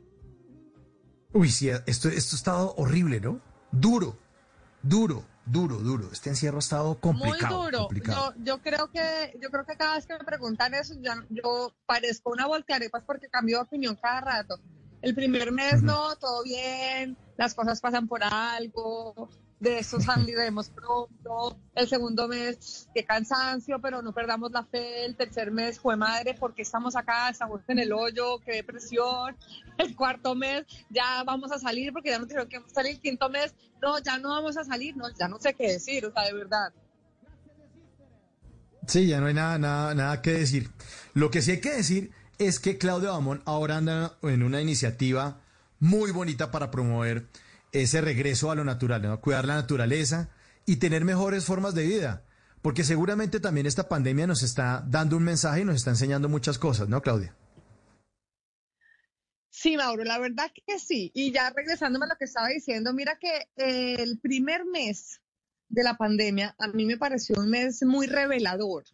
Uy, sí, esto, esto ha estado horrible, ¿no? Duro, duro, duro, duro. Este encierro ha estado complicado. Muy duro. complicado. Yo, yo creo que yo creo que cada vez que me preguntan eso, yo parezco una voltearepas porque cambio de opinión cada rato. El primer mes no, todo bien, las cosas pasan por algo, de eso saliremos pronto. El segundo mes, qué cansancio, pero no perdamos la fe. El tercer mes, fue madre, porque estamos acá? Estamos en el hoyo, qué depresión. El cuarto mes, ya vamos a salir porque ya nos dijeron que salir. El quinto mes, no, ya no vamos a salir, no, ya no sé qué decir, o sea, de verdad. Sí, ya no hay nada, nada, nada que decir. Lo que sí hay que decir es que Claudia Bamón ahora anda en una iniciativa muy bonita para promover ese regreso a lo natural, cuidar la naturaleza y tener mejores formas de vida. Porque seguramente también esta pandemia nos está dando un mensaje y nos está enseñando muchas cosas, ¿no, Claudia? Sí, Mauro, la verdad que sí. Y ya regresándome a lo que estaba diciendo, mira que eh, el primer mes de la pandemia a mí me pareció un mes muy revelador,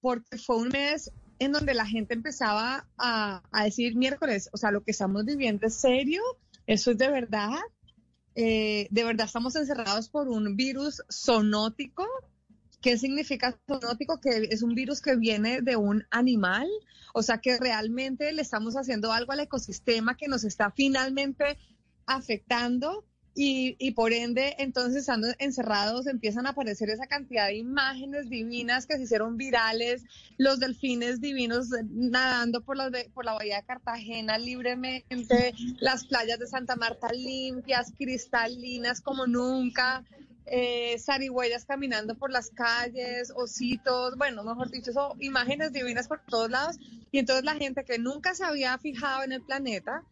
porque fue un mes en donde la gente empezaba a, a decir miércoles, o sea, lo que estamos viviendo es serio, eso es de verdad, Eh, de verdad estamos encerrados por un virus zoonótico. ¿Qué significa zoonótico? Que es un virus que viene de un animal, o sea que realmente le estamos haciendo algo al ecosistema que nos está finalmente afectando y, y por ende, entonces estando encerrados empiezan a aparecer esa cantidad de imágenes divinas que se hicieron virales, los delfines divinos nadando por la, por la bahía de Cartagena libremente, las playas de Santa Marta limpias, cristalinas como nunca, eh, zarigüeyas caminando por las calles, ositos, bueno, mejor dicho, imágenes divinas por todos lados. Y entonces la gente que nunca se había fijado en el planeta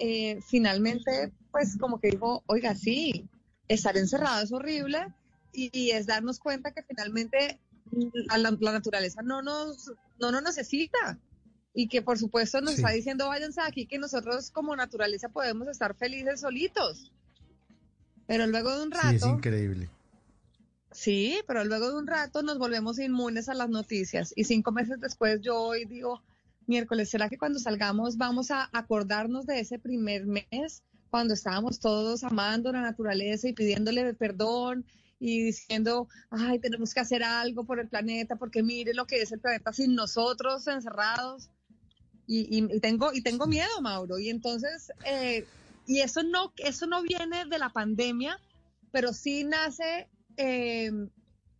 eh, finalmente, pues como que dijo, oiga, sí, estar encerrado es horrible y, y es darnos cuenta que finalmente la, la- naturaleza no nos, no nos necesita y que por supuesto nos Sí. está diciendo váyanse aquí que nosotros como naturaleza podemos estar felices solitos. Pero luego de un Sí, es rato, increíble. sí, pero luego de un rato nos volvemos inmunes a las noticias y cinco meses después yo hoy digo, miércoles, ¿será que cuando salgamos vamos a acordarnos de ese primer mes cuando estábamos todos amando la naturaleza y pidiéndole perdón y diciendo, ay, tenemos que hacer algo por el planeta porque mire lo que es el planeta sin nosotros encerrados? Y, y- y tengo y tengo miedo, Mauro. Y entonces, eh, y eso no, eso no viene de la pandemia, pero sí nace eh,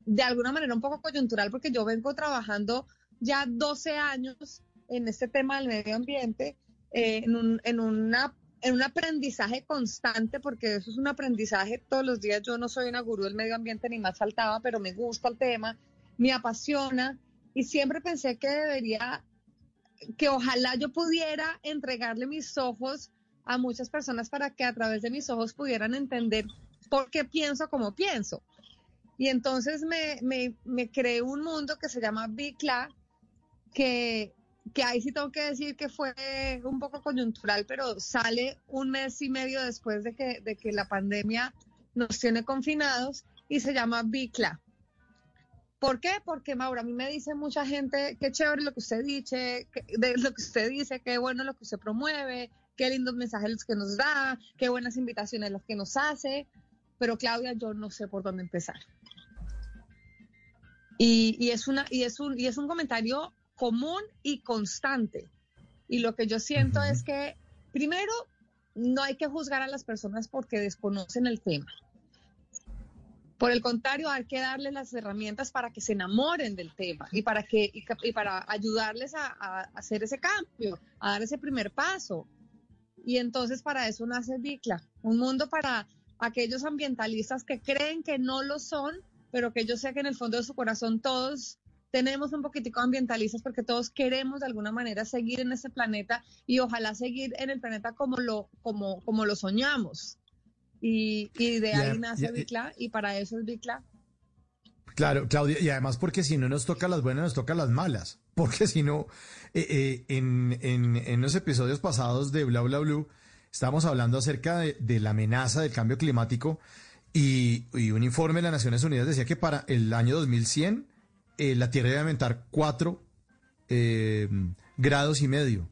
de alguna manera un poco coyuntural, porque yo vengo trabajando ya 12 años en este tema del medio ambiente, eh, en, un, en, una, en un aprendizaje constante, porque eso es un aprendizaje todos los días. Yo no soy una gurú del medio ambiente, ni más faltaba, pero me gusta el tema, me apasiona y siempre pensé que debería que ojalá yo pudiera entregarle mis ojos a muchas personas para que a través de mis ojos pudieran entender por qué pienso como pienso. Y entonces me, me, me creé un mundo que se llama Bicla, que, que ahí sí tengo que decir que fue un poco coyuntural, pero sale un mes y medio después de que, de que la pandemia nos tiene confinados y se llama Bicla. ¿Por qué? Porque Maura, a mí me dice mucha gente, qué chévere lo que usted dice, de lo que usted dice, qué bueno lo que usted promueve, qué lindos mensajes los que nos da, qué buenas invitaciones las que nos hace, pero Claudia, yo no sé por dónde empezar. Y, y es una, y es un, y es un comentario común y constante. Y lo que yo siento es que, primero, no hay que juzgar a las personas porque desconocen el tema. Por el contrario, hay que darles las herramientas para que se enamoren del tema y para, que, y, para ayudarles a, a hacer ese cambio, a dar ese primer paso. Y entonces para eso nace Bicla, un mundo para aquellos ambientalistas que creen que no lo son, pero que yo sé que en el fondo de su corazón todos tenemos un poquitico ambientalistas porque todos queremos de alguna manera seguir en este planeta y ojalá seguir en el planeta como lo, como, como lo soñamos. Y, y de ahí nace y a- Bicla y para eso es Bicla. Claro, Claudia, y además porque si no nos toca las buenas, nos toca las malas. Porque si no, eh, eh, en, en, en los episodios pasados de Bla Bla Blue, estábamos hablando acerca de, de la amenaza del cambio climático y, y un informe de las Naciones Unidas decía que para el año 2100 eh, la Tierra iba a aumentar 4 grados y medio.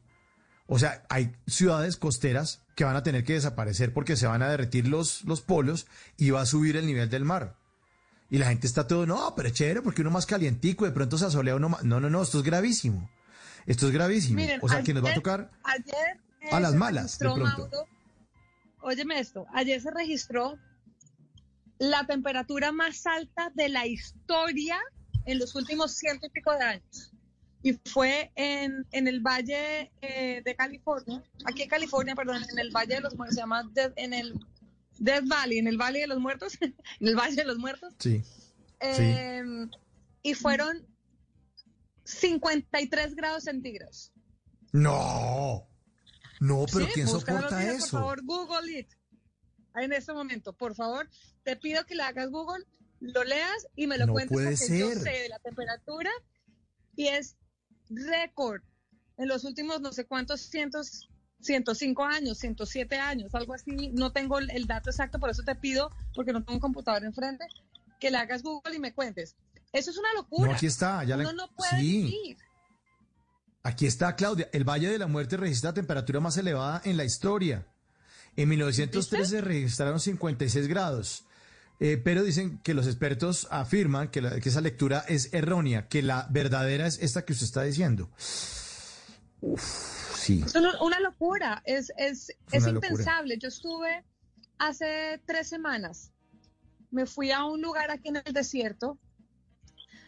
O sea, hay ciudades costeras que van a tener que desaparecer porque se van a derretir los, los polos y va a subir el nivel del mar. Y la gente está todo, no, pero chévere porque uno más calientico, de pronto se asolea uno más. No, no, no, esto es gravísimo. Esto es gravísimo. Miren, o sea, que nos va a ayer- tocar ayer, eh, a las malas, de pronto. Mauro, óyeme esto, ayer se registró la temperatura más alta de la historia en los últimos ciento y pico de años. Y fue en, en el Valle eh, de California, aquí en California, perdón, en el Valle de los Muertos, se llama Death- en el Death Valley, en el Valle de los Muertos, en el Valle de los Muertos. Sí. Eh, Y fueron 53 grados centígrados. No. No, pero Sí, ¿quién soporta mira, eso? Por favor, Google it. En este momento, por favor, te pido que le hagas Google, lo leas y me lo No cuentes puede porque yo sé de la temperatura y es récord en los últimos no sé cuántos cientos, 105 años, 107 años, algo así. No tengo el, dato exacto, por eso te pido, porque no tengo un computador enfrente, que le hagas Google y me cuentes. Eso es una locura. No, aquí está, ya la- Uno no puede sí. vivir. Aquí está, Claudia. El Valle de la Muerte registra la temperatura más elevada en la historia. En 1913 registraron 56 grados. Eh, pero dicen que los expertos afirman que, la- que esa lectura es errónea, que la verdadera es esta que usted está diciendo. Uf, sí. Es una, locura, es, es, Es locura. impensable. Yo estuve hace tres semanas, me fui a un lugar aquí en el desierto,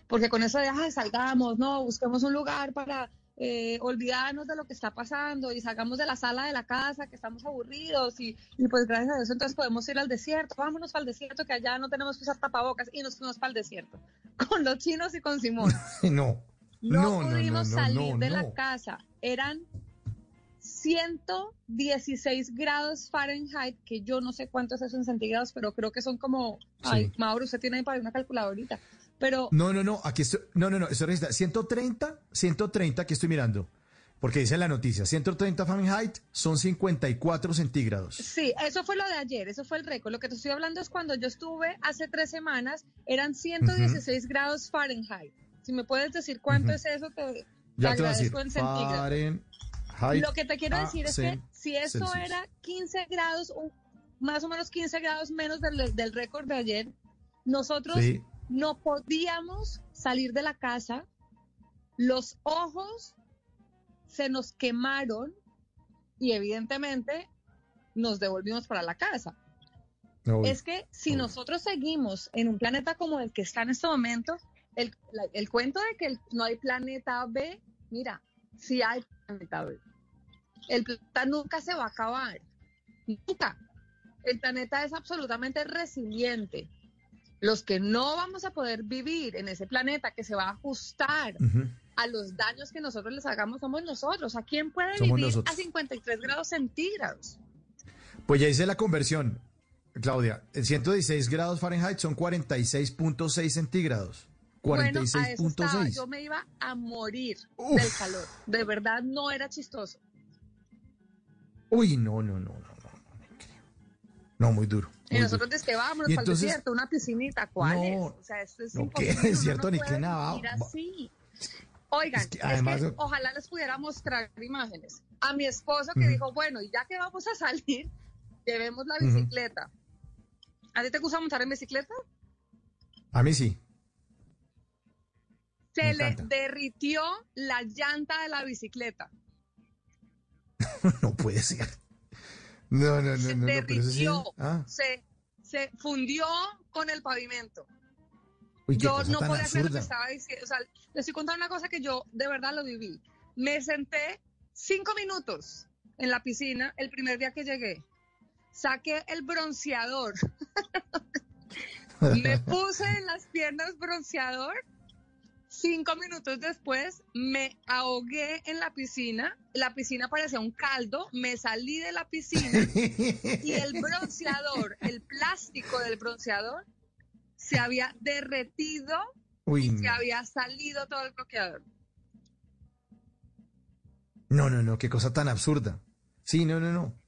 porque con eso de, "Ay, salgamos, no, busquemos un lugar para eh, olvidarnos de lo que está pasando y salgamos de la sala de la casa, que estamos aburridos y, y pues gracias a eso entonces podemos ir al desierto, vámonos para el desierto que allá no tenemos que usar tapabocas y nos fuimos para el desierto, con los chinos y con Simón. No. No, No, no, no, pudimos no, salir de la casa. Eran 116 grados Fahrenheit, que yo no sé cuánto es eso en centígrados, pero creo que son como, ay, Sí. Mauro, usted tiene ahí para una calculadorita, pero No, no, no, aquí estoy, no, no, no, eso registra 130, 130, que estoy mirando, porque dice la noticia, 130 Fahrenheit son 54 centígrados. sí, eso fue lo de ayer, eso fue el récord. Lo que te estoy hablando es cuando yo estuve hace tres semanas, eran 116 grados Fahrenheit. Si me puedes decir cuánto es eso, te, te Ya te agradezco en centígrados. Fahrenheit. Lo que te quiero decir es que si eso Celsius. era 15 grados, más o menos 15 grados menos del, del récord de ayer, nosotros Sí. No podíamos salir de la casa, los ojos se nos quemaron y evidentemente nos devolvimos para la casa. Es que si nosotros seguimos en un planeta como el que está en este momento, el, la- el cuento de que el- no hay planeta B, mira, sí hay planeta B. El planeta nunca se va a acabar. Nunca. El planeta es absolutamente resiliente. Los que no vamos a poder vivir en ese planeta que se va a ajustar a los daños que nosotros les hagamos somos nosotros. ¿A quién puede Somos vivir nosotros. a 53 grados centígrados? Pues ya hice la conversión, Claudia. En 116 grados Fahrenheit son 46.6 centígrados. Bueno, a eso estaba. 46.6. Yo me iba a morir Uf. del calor. De verdad, no era chistoso. Uy, no, no, no, no, no, no. No, muy duro. Y nosotros es que vámonos para el entonces- desierto, una piscinita, ¿cuál No, es? O sea, esto es no, ¿qué? imposible. uno Desierto no ni qué nada, así. Oigan, es que, además- ojalá les pudiera mostrar imágenes. A mi esposo que dijo, bueno, y ya que vamos a salir, llevemos la bicicleta. ¿A ti te gusta montar en bicicleta? A mí sí. Se Me le encanta. derritió la llanta de la bicicleta. No puede ser. No, no, no, se no, sí. derritió, Ah, se, se fundió con el pavimento. uy, yo no podía creer lo que estaba diciendo. O sea, les estoy contando una cosa que yo de verdad lo viví. Me senté cinco minutos en la piscina el primer día que llegué. Saqué el bronceador. me puse en las piernas bronceador. Cinco minutos después me ahogué en la piscina. La piscina parecía un caldo. Me salí de la piscina y el bronceador, el plástico del bronceador, se había derretido Uy, y se no. había salido todo el bloqueador. No, no, no, qué cosa tan absurda. Sí, no, no, no.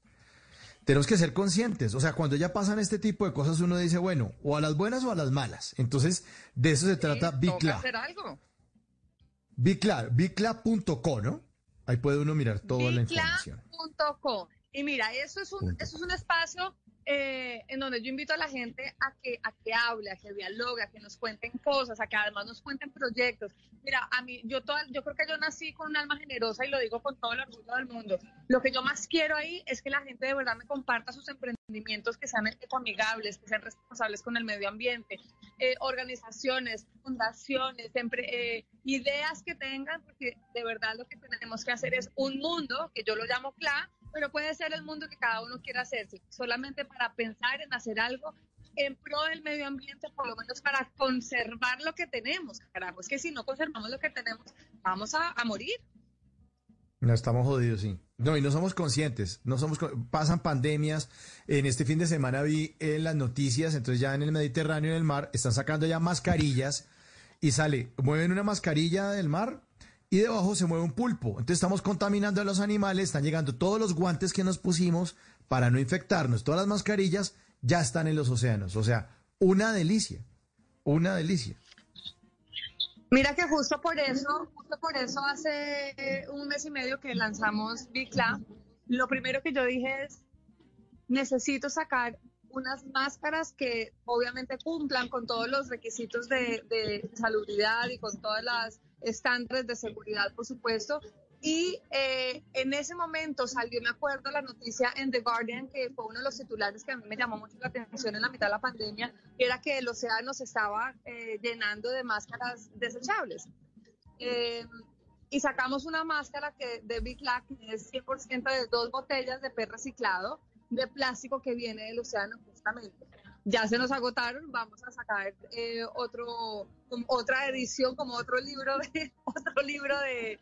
Tenemos que ser conscientes. O sea, cuando ya pasan este tipo de cosas, uno dice, bueno, o a las buenas o a las malas. Entonces, de eso se trata Toca Bicla. hacer algo. Bicla, bicla.co, ¿no? Ahí puede uno mirar toda la información. Bicla.com. Y mira, eso es un, Punto. eso es un espacio eh, en donde yo invito a la gente a que, a que hable, a que dialogue, a que nos cuenten cosas, a que además nos cuenten proyectos. Mira, a mí, yo, toda, yo creo que yo nací con un alma generosa y lo digo con todo el orgullo del mundo. Lo que yo más quiero ahí es que la gente de verdad me comparta sus emprendimientos que sean ecoamigables, que sean responsables con el medio ambiente, eh, organizaciones, fundaciones, eh, ideas que tengan, porque de verdad lo que tenemos que hacer es un mundo, que yo lo llamo CLA, pero puede ser el mundo que cada uno quiera hacerse, solamente para pensar en hacer algo en pro del medio ambiente, por lo menos para conservar lo que tenemos. Carajo, es que si no conservamos lo que tenemos, vamos a, morir. No estamos jodidos, sí. No, y no somos conscientes. No somos pasan pandemias. En este fin de semana vi en las noticias, entonces ya en el Mediterráneo en el mar están sacando ya mascarillas y sale, mueven una mascarilla del mar y debajo se mueve un pulpo. Entonces estamos contaminando a los animales, están llegando todos los guantes que nos pusimos para no infectarnos. Todas las mascarillas ya están en los océanos. O sea, una delicia. Una delicia. Mira que justo por eso, justo por eso hace un mes y medio que lanzamos Bicla, lo primero que yo dije es, necesito sacar unas máscaras que obviamente cumplan con todos los requisitos de, de y con todas las estándares de seguridad, por supuesto. Y eh, en ese momento salió, me acuerdo, la noticia en The Guardian, que fue uno de los titulares que a mí me llamó mucho la atención en la mitad de la pandemia, era que el océano se estaba eh, llenando de máscaras desechables. Eh, y sacamos una máscara que de Big Lac, que es 100% de dos botellas de PET reciclado de plástico que viene del océano justamente. Ya se nos agotaron, vamos a sacar eh, otro, como otra edición, como otro libro de, otro libro de,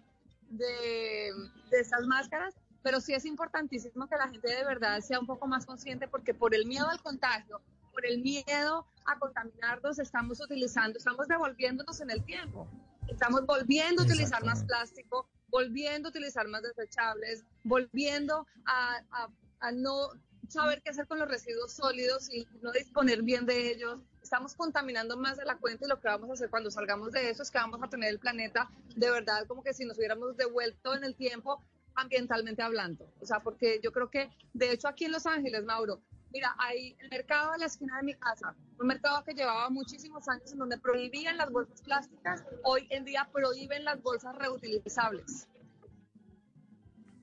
de, de estas máscaras. pero sí es importantísimo que la gente de verdad sea un poco más consciente porque por el miedo al contagio, por el miedo a contaminarnos, estamos utilizando, estamos devolviéndonos en el tiempo. Estamos volviendo a utilizar más plástico, volviendo a utilizar más desechables, volviendo a, a- a no saber qué hacer con los residuos sólidos y no disponer bien de ellos. Estamos contaminando más de la cuenta y lo que vamos a hacer cuando salgamos de eso es que vamos a tener el planeta de verdad como que si nos hubiéramos devuelto en el tiempo ambientalmente hablando. O sea, porque yo creo que, de hecho, aquí en Los Ángeles, Mauro, mira, hay el mercado a la esquina de mi casa, un mercado que llevaba muchísimos años en donde prohibían las bolsas plásticas, hoy en día prohíben las bolsas reutilizables.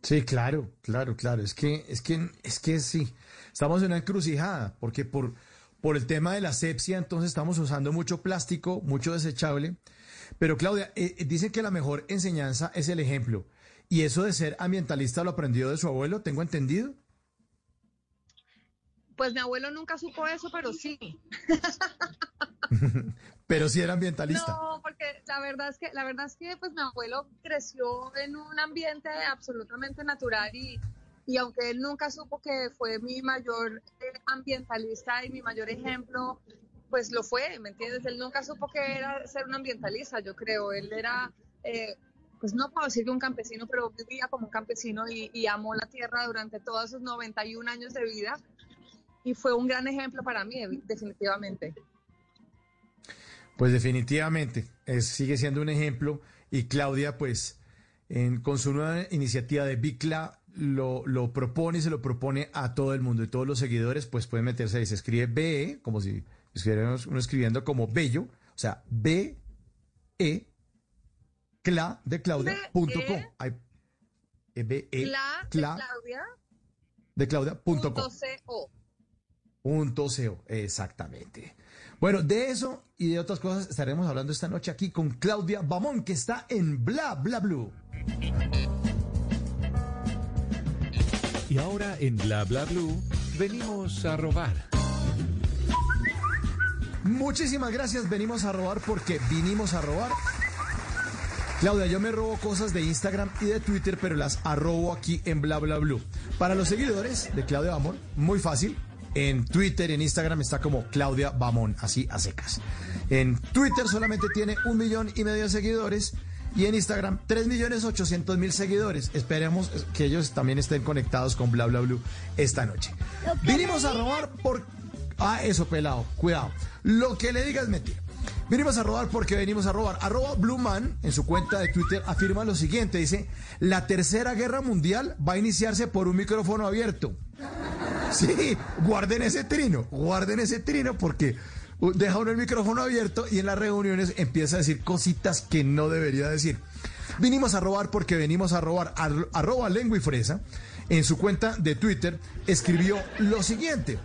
Sí, claro, claro, claro. Es que, es que, es que sí. Estamos en una encrucijada, porque por, por el tema de la asepsia, entonces estamos usando mucho plástico, mucho desechable. Pero Claudia, eh, eh, dicen que la mejor enseñanza es el ejemplo. Y eso de ser ambientalista lo aprendió de su abuelo, tengo entendido. Pues mi abuelo nunca supo eso, pero sí. Pero sí era ambientalista. No, porque la verdad es que la verdad es que pues mi abuelo creció en un ambiente absolutamente natural y, y aunque él nunca supo que fue mi mayor eh, ambientalista y mi mayor ejemplo, pues lo fue, ¿me entiendes? Él nunca supo que era ser un ambientalista, yo creo. Él era, eh, pues no puedo decir que un campesino, pero vivía como un campesino y, y amó la tierra durante todos sus 91 años de vida y fue un gran ejemplo para mí, definitivamente. Pues definitivamente, es- sigue siendo un ejemplo y Claudia, pues, en- con su nueva iniciativa de Bicla, lo, lo propone y se lo propone a todo el mundo y todos los seguidores, pues pueden meterse ahí, se escribe BE, como si estuviéramos uno escribiendo como bello, o sea, B, E, cla de Claudia, punto com. Ahí, eh, B, E, Cla de cla Claudia. de Claudia, punto com. punto co. Punto CO, exactamente. Bueno, de eso y de otras cosas estaremos hablando esta noche aquí con Claudia Bamón, que está en Bla Bla Blue. Y ahora en Bla Bla Blue venimos a robar. Muchísimas gracias, venimos a robar porque vinimos a robar. Claudia, yo me robo cosas de Instagram y de Twitter, pero las arrobo aquí en Bla Bla Blue. Para los seguidores de Claudia Bamón, muy fácil. En Twitter, en Instagram está como Claudia Bamón, así a secas. En Twitter solamente tiene un millón y medio de seguidores y en Instagram 3 millones 800 mil seguidores. Esperemos que ellos también estén conectados con Bla Bla Blue esta noche. Vinimos a robar por... Ah, eso pelado, cuidado. Lo que le diga es mentira. Venimos a robar porque venimos a robar. Arroba Blueman en su cuenta de Twitter afirma lo siguiente, dice, la tercera guerra mundial va a iniciarse por un micrófono abierto. Sí, guarden ese trino, guarden ese trino porque deja uno el micrófono abierto y en las reuniones empieza a decir cositas que no debería decir. Vinimos a robar porque venimos a robar. Ar- Arroba lengua y fresa en su cuenta de Twitter escribió lo siguiente.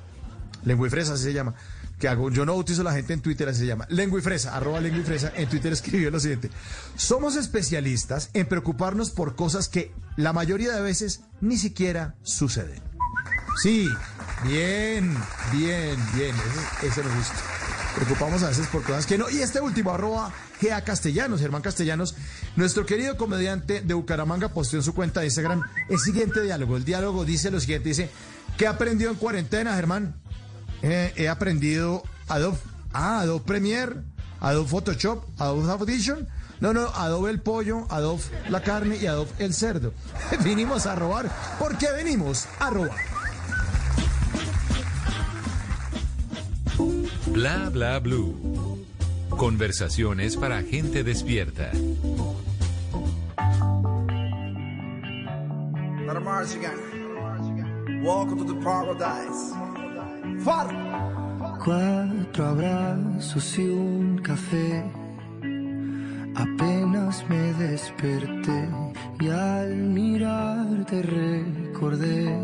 Lengua y fresa así se llama. Que hago, yo no utilizo la gente en Twitter, así se llama. Lengua y fresa, arroba lengua y fresa, en Twitter escribió lo siguiente. Somos especialistas en preocuparnos por cosas que la mayoría de veces ni siquiera suceden. Sí, bien, bien, bien, ese, ese me gusta. Preocupamos a veces por cosas que no. Y este último, arroba GA Castellanos, Germán Castellanos, nuestro querido comediante de Bucaramanga posteó en su cuenta de Instagram el siguiente diálogo. El diálogo dice lo siguiente, dice, ¿qué aprendió en cuarentena, Germán? Eh, he aprendido Adobe, ah, Adobe Premiere, Adobe Photoshop, Adobe Audition. No, no, Adobe el pollo, Adobe la carne y Adobe el cerdo. Vinimos a robar porque venimos a robar. Bla Bla Blue. Conversaciones para gente despierta. Welcome to the paradise. Cuatro abrazos y un café. Apenas me desperté y al mirarte recordé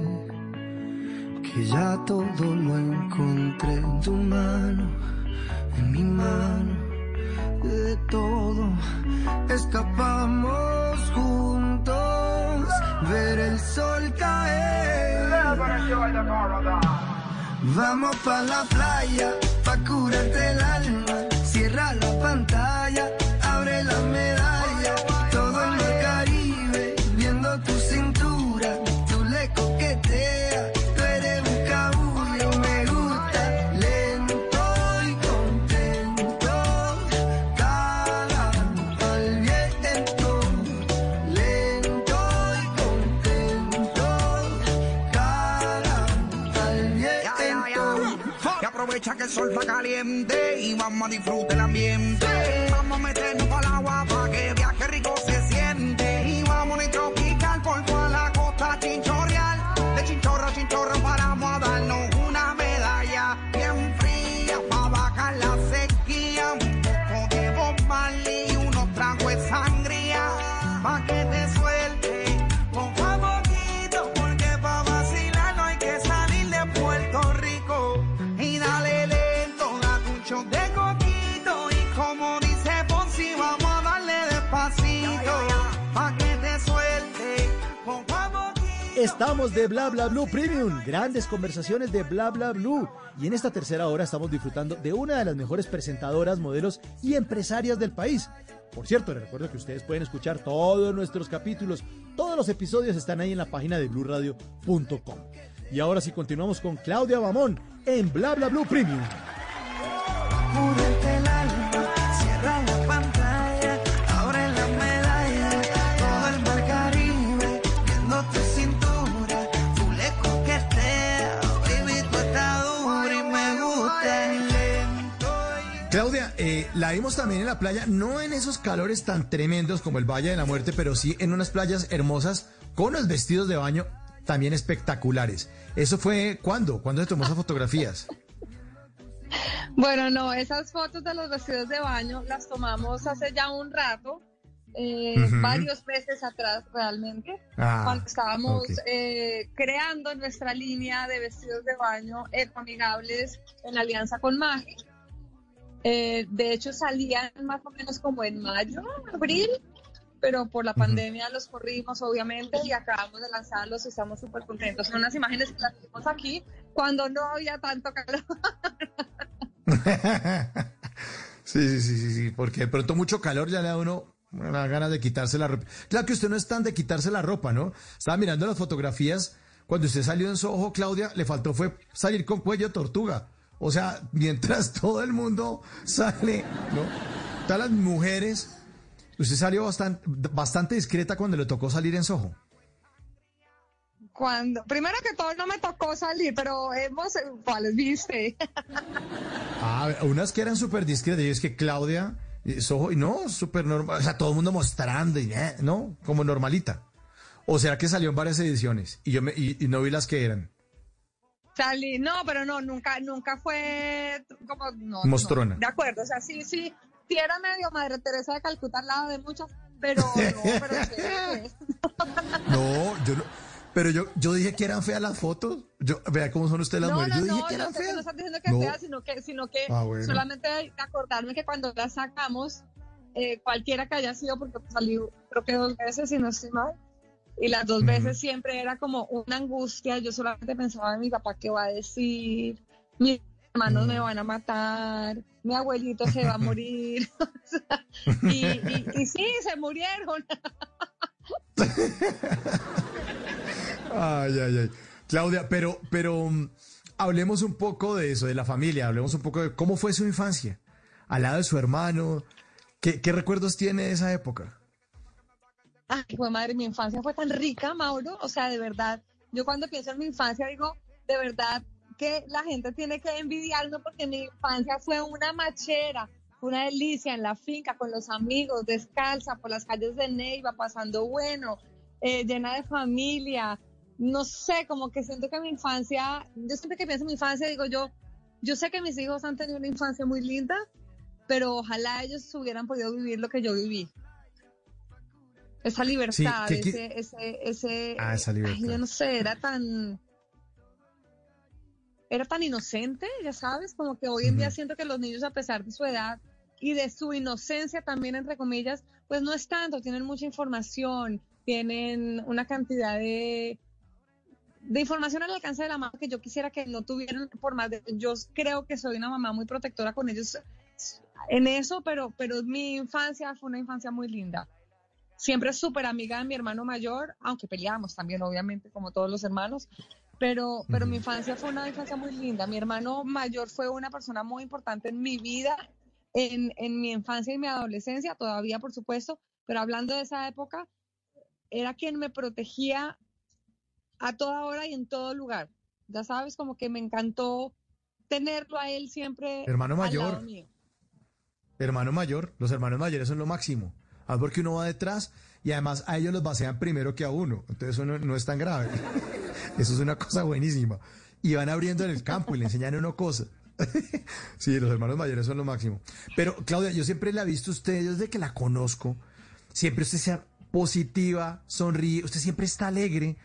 que ya todo lo encontré en tu mano, en mi mano, de todo escapamos juntos, ver el sol caer. Vamos pa la playa, pa curarte el alma. Cierra la pantalla, sol caliente y vamos a disfrutar el ambiente. Vamos a meternos el agua para que Estamos de Bla Blue Premium, grandes conversaciones de Bla Bla Blue. Y en esta tercera hora estamos disfrutando de una de las mejores presentadoras, modelos y empresarias del país. Por cierto, les recuerdo que ustedes pueden escuchar todos nuestros capítulos. Todos los episodios están ahí en la página de bluradio.com. Y ahora sí continuamos con Claudia Bamón en Bla Bla Blue Premium. Eh, la vimos también en la playa, no en esos calores tan tremendos como el Valle de la Muerte, pero sí en unas playas hermosas con los vestidos de baño también espectaculares. ¿Eso fue cuándo? ¿Cuándo se tomó esas fotografías? Bueno, no, esas fotos de los vestidos de baño las tomamos hace ya un rato, eh, varios meses atrás realmente, Ah, cuando estábamos eh, creando nuestra línea de vestidos de baño ecoamigables en alianza con Magi. Eh, de hecho, salían más o menos como en mayo, abril, pero por la pandemia los corrimos, obviamente, y acabamos de lanzarlos y estamos súper contentos. Son unas imágenes que las vimos aquí cuando no había tanto calor. Sí, sí, sí, sí, sí, porque de pronto mucho calor ya le da uno una ganas de quitarse la ropa. Claro que usted no es tan de quitarse la ropa, ¿no? Estaba mirando las fotografías, cuando usted salió en Soho, Claudia, le faltó fue salir con cuello de tortuga. O sea, mientras todo el mundo sale, ¿no? Todas las mujeres, usted salió bastante, bastante discreta cuando le tocó salir en Soho. Cuando, primero que todo no me tocó salir, pero hemos, ¿cuáles viste? Ah, unas que eran súper discretas, y es que Claudia, eh, Soho, y no, súper normal, o sea, todo el mundo mostrando, y, eh, ¿no? Como normalita. O sea que salió en varias ediciones y yo me, y, y no vi las que eran. Salí, no, pero no, nunca, nunca fue como, no, Mostrona. no, de acuerdo, o sea, sí, sí, sí era medio Madre Teresa de Calcuta al lado de muchas, pero no, pero sí, pues. No, yo no. Pero yo, yo dije que eran feas las fotos. Yo, vea cómo son ustedes las No, mujeres. no, yo dije no, que eran feas. no estás diciendo que No. sea, sino que, sino que Ah, bueno. solamente acordarme que cuando la sacamos, eh, cualquiera que haya sido, porque salí creo que dos veces y no estoy mal, y las dos veces siempre era como una angustia, yo solamente pensaba en mi papá qué va a decir, mis hermanos Mm. me van a matar, mi abuelito se va a morir, y, y, y sí, se murieron. Ay, ay, ay. Claudia, pero, pero um, hablemos un poco de eso, de la familia, hablemos un poco de cómo fue su infancia, al lado de su hermano. ¿Qué, qué recuerdos tiene de esa época? Ay, fue madre, mi infancia fue tan rica, Mauro. O sea, de verdad, yo cuando pienso en mi infancia digo, de verdad que la gente tiene que envidiarme porque mi infancia fue una machera, una delicia en la finca con los amigos, descalza por las calles de Neiva, pasando bueno, eh, llena de familia. No sé, como que siento que mi infancia, yo siempre que pienso en mi infancia digo yo, yo sé que mis hijos han tenido una infancia muy linda, pero ojalá ellos hubieran podido vivir lo que yo viví. Esa libertad, ¿qué qui- ese, ese, ese, Ah, esa libertad. ay, yo no sé, era tan, era tan inocente, ya sabes, como que hoy en día siento que los niños a pesar de su edad y de su inocencia también, entre comillas, pues no es tanto, tienen mucha información, tienen una cantidad de, de información al alcance de la mano que yo quisiera que no tuvieran por más de, yo creo que soy una mamá muy protectora con ellos en eso, pero, pero mi infancia fue una infancia muy linda. Siempre súper amiga de mi hermano mayor, aunque peleamos también, obviamente, como todos los hermanos, pero, pero mi infancia fue una infancia muy linda. Mi hermano mayor fue una persona muy importante en mi vida, en, en mi infancia y mi adolescencia, todavía, por supuesto, pero hablando de esa época, era quien me protegía a toda hora y en todo lugar. Ya sabes, como que me encantó tenerlo a él siempre Hermano al mayor. lado mío. Hermano mayor, los hermanos mayores son lo máximo. Ah, porque uno va detrás y además a ellos los vacían primero que a uno. Entonces eso no, es tan grave. Eso es una cosa buenísima. Y van abriendo en el campo y le enseñan uno cosas. sí, los hermanos mayores son lo máximo. Pero Claudia, yo siempre la he visto a usted desde que la conozco. Siempre usted sea positiva, sonríe, usted siempre está alegre.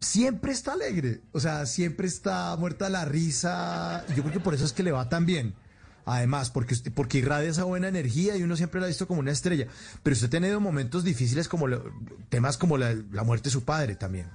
Siempre está alegre. O sea, siempre está muerta la risa. Y yo creo que por eso es que le va tan bien. Además, porque, porque irradia esa buena energía y uno siempre la ha visto como una estrella. Pero usted ha tenido momentos difíciles como lo- temas como la, muerte de su padre también.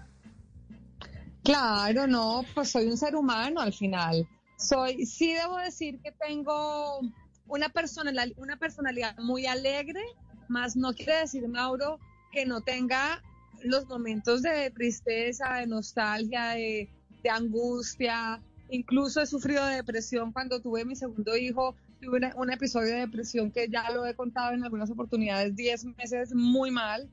Claro, no, pues soy un ser humano al final. Soy, sí debo decir que tengo una personalidad, una personalidad muy alegre, más no quiere decir, Mauro, que no tenga los momentos de tristeza, de nostalgia, de angustia. Incluso he sufrido de depresión cuando tuve mi segundo hijo. Tuve un episodio de depresión que ya lo he contado en algunas oportunidades, 10 meses muy mal.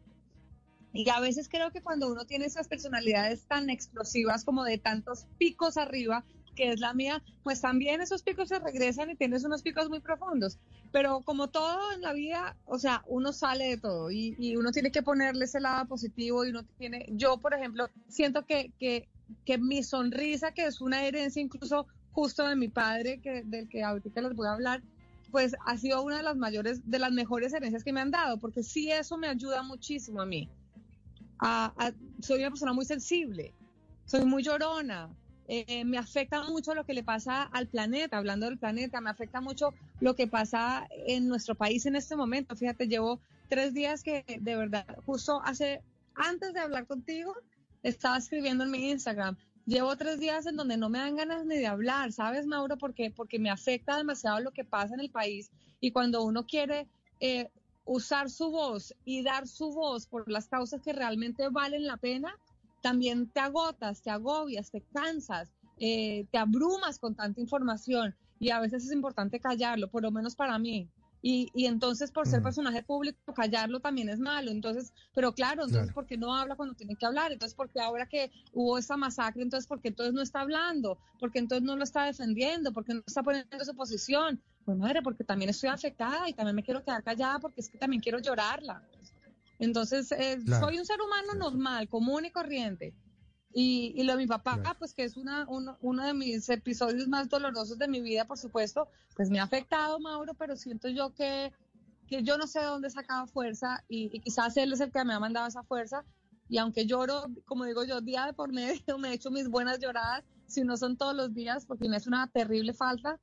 Y a veces creo que cuando uno tiene esas personalidades tan explosivas como de tantos picos arriba, que es la mía, pues también esos picos se regresan y tienes unos picos muy profundos. Pero como todo en la vida, o sea, uno sale de todo y, y uno tiene que ponerle ese lado positivo y uno tiene, yo por ejemplo, siento que, que, que mi sonrisa, que es una herencia incluso justo de mi padre, que, del que ahorita les voy a hablar, pues ha sido una de las mayores, de las mejores herencias que me han dado, porque sí eso me ayuda muchísimo a mí soy una persona muy sensible, soy muy llorona, eh, me afecta mucho lo que le pasa al planeta, hablando del planeta, me afecta mucho lo que pasa en nuestro país en este momento. Fíjate, llevo tres días que de verdad, justo hace, antes de hablar contigo, estaba escribiendo en mi Instagram. Llevo tres días en donde no me dan ganas ni de hablar, ¿sabes, Mauro? Porque, porque me afecta demasiado lo que pasa en el país y cuando uno quiere eh, usar su voz y dar su voz por las causas que realmente valen la pena, también te agotas, te agobias, te cansas, eh, te abrumas con tanta información y a veces es importante callarlo, por lo menos para mí. Y, y entonces por ser Mm. personaje público, callarlo también es malo. Entonces, pero claro, entonces, Claro. ¿por qué no habla cuando tiene que hablar? Entonces, ¿por qué ahora que hubo esa masacre, entonces, ¿por qué entonces no está hablando? ¿Por qué entonces no lo está defendiendo? ¿Por qué no está poniendo su posición? Pues madre, porque también estoy afectada y también me quiero quedar callada porque es que también quiero llorarla. Entonces, eh, Claro. soy un ser humano normal, común y corriente. Y, y lo de mi papá, pues que es una, uno, uno de mis episodios más dolorosos de mi vida, por supuesto, pues me ha afectado, Mauro, pero siento yo que, que yo no sé de dónde he sacado fuerza y, y quizás él es el que me ha mandado esa fuerza. Y aunque lloro, como digo yo, día de por medio, me he hecho mis buenas lloradas, si no son todos los días, porque me es una terrible falta.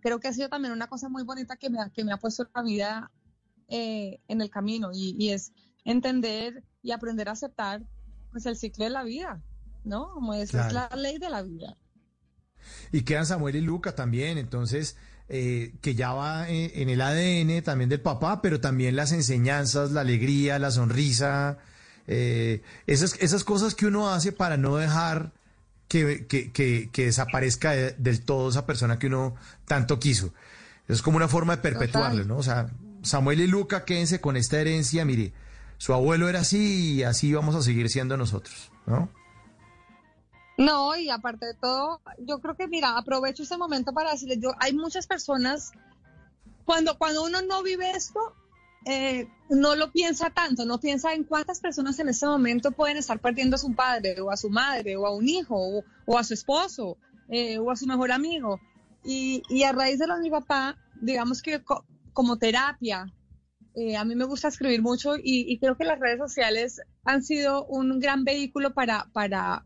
Creo que ha sido también una cosa muy bonita que me ha, que me ha puesto la vida eh, en el camino y, y es entender y aprender a aceptar pues el ciclo de la vida, ¿no? Como esa es la ley de la vida. Y quedan Samuel y Luca también, entonces, eh, que ya va eh, en el ADN también del papá, pero también las enseñanzas, la alegría, la sonrisa, eh, esas, esas cosas que uno hace para no dejar que, que- que- que desaparezca de- del todo esa persona que uno tanto quiso. Es como una forma de perpetuarlo, ¿no? O sea, Samuel y Luca, quédense con esta herencia, mire, su abuelo era así y así vamos a seguir siendo nosotros, ¿no? No, y aparte de todo, yo creo que, mira, aprovecho ese momento para decirles, yo, hay muchas personas, cuando, cuando uno no vive esto, eh, no lo piensa tanto, no piensa en cuántas personas en ese momento pueden estar perdiendo a su padre o a su madre o a un hijo o, a su esposo eh, o a su mejor amigo. Y, y a raíz de lo de mi papá, digamos que co- como terapia, eh, a mí me gusta escribir mucho y, creo que las redes sociales han sido un gran vehículo para, para,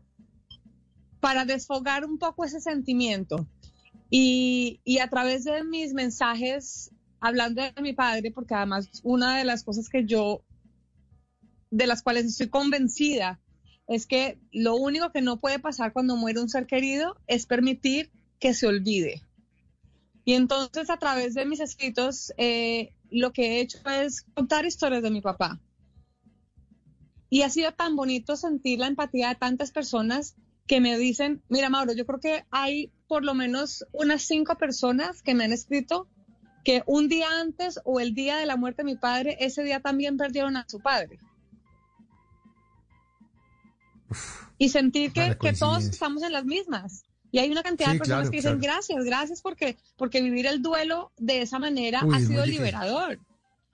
para desfogar un poco ese sentimiento. Y, y a través de mis mensajes, hablando de mi padre, porque además una de las cosas que yo, de las cuales estoy convencida, es que lo único que no puede pasar cuando muere un ser querido es permitir que se olvide. Y entonces a través de mis escritos, eh, lo que he hecho es contar historias de mi papá. Y ha sido tan bonito sentir la empatía de tantas personas que me dicen, mira Mauro, yo creo que hay por lo menos unas cinco personas que me han escrito que un día antes o el día de la muerte de mi padre, ese día también perdieron a su padre. Y sentir que, todos estamos en las mismas. Y hay una cantidad Sí, de personas claro, que dicen claro. gracias, gracias porque, porque vivir el duelo de esa manera Uy, ha es sido liberador.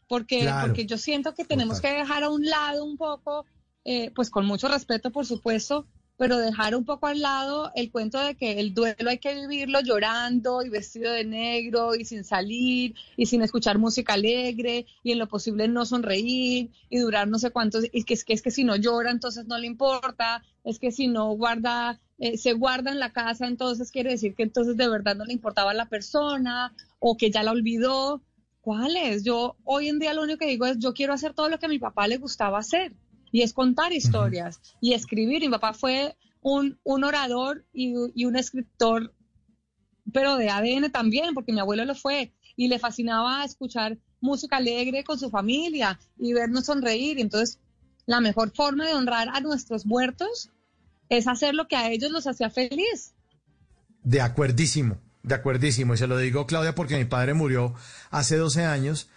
Porque, Claro. porque yo siento que tenemos que dejar a un lado un poco, eh, pues con mucho respeto, por supuesto, pero dejar un poco al lado el cuento de que el duelo hay que vivirlo llorando y vestido de negro y sin salir y sin escuchar música alegre y en lo posible no sonreír y durar no sé cuántos, y que es que, es que si no llora entonces no le importa, es que si no guarda, eh, se guarda en la casa entonces quiere decir que entonces de verdad no le importaba a la persona o que ya la olvidó. ¿Cuál es? Yo hoy en día lo único que digo es yo quiero hacer todo lo que a mi papá le gustaba hacer y es contar historias y escribir. Mi papá fue un, un orador y, y un escritor, pero de ADN también, porque mi abuelo lo fue y le fascinaba escuchar música alegre con su familia y vernos sonreír. Entonces, la mejor forma de honrar a nuestros muertos es hacer lo que a ellos los hacía feliz. De acuerdísimo, de acuerdísimo. Y se lo digo, Claudia, porque mi padre murió hace 12 años.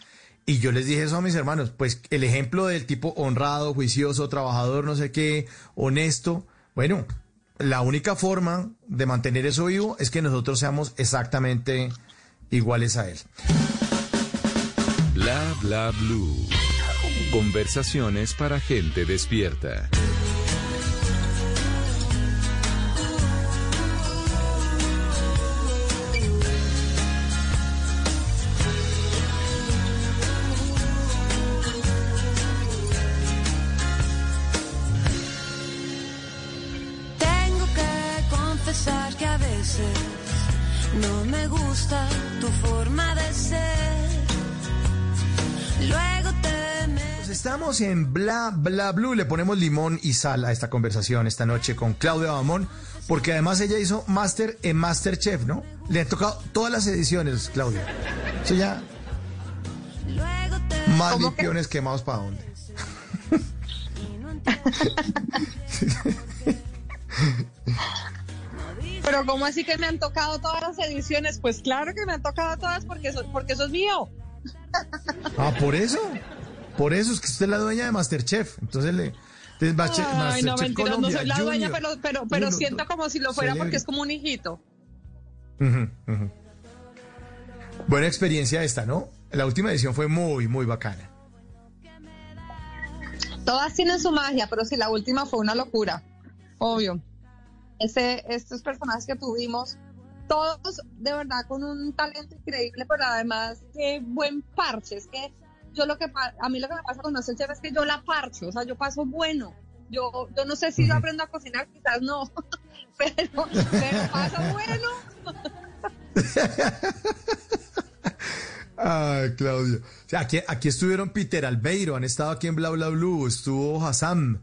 Y yo les dije eso a mis hermanos, pues el ejemplo del tipo honrado, juicioso, trabajador, no sé qué, honesto, bueno, la única forma de mantener eso vivo es que nosotros seamos exactamente iguales a él. Bla bla blue. Conversaciones para gente despierta. Gusta tu forma de ser. Luego te me... Pues estamos en Bla Bla Blue, le ponemos limón y sal a esta conversación esta noche con Claudia Bamón, porque además ella hizo máster en Masterchef, ¿no? Le han tocado todas las ediciones, Claudia. Eso ya... Más limpiones quemados para dónde. Pero ¿cómo así que me han tocado todas las ediciones? Pues claro que me han tocado todas porque eso, porque eso es mío. Ah, por eso. Por eso es que usted es la dueña de Masterchef. Entonces le. entonces, Ay, no, mentira, no soy la dueña, Junior. pero, pero, pero Uno, siento como si lo fuera celebre. porque es como un hijito. Ujú. Buena experiencia esta, ¿no? La última edición fue muy, muy bacana. Todas tienen su magia, pero sí, la última fue una locura. Obvio. Ese, estos personajes que tuvimos, todos de verdad con un talento increíble, pero además qué buen parche. Es que yo lo que a mí lo que me pasa con Masterchef es que yo la parcho, o sea, yo paso bueno. Yo, yo no sé si yo aprendo a cocinar, quizás no, pero, pero paso bueno. Ay, Claudio. O sea, aquí, aquí estuvieron Peter Albeiro, han estado aquí en Bla Bla Blue, estuvo Hassam,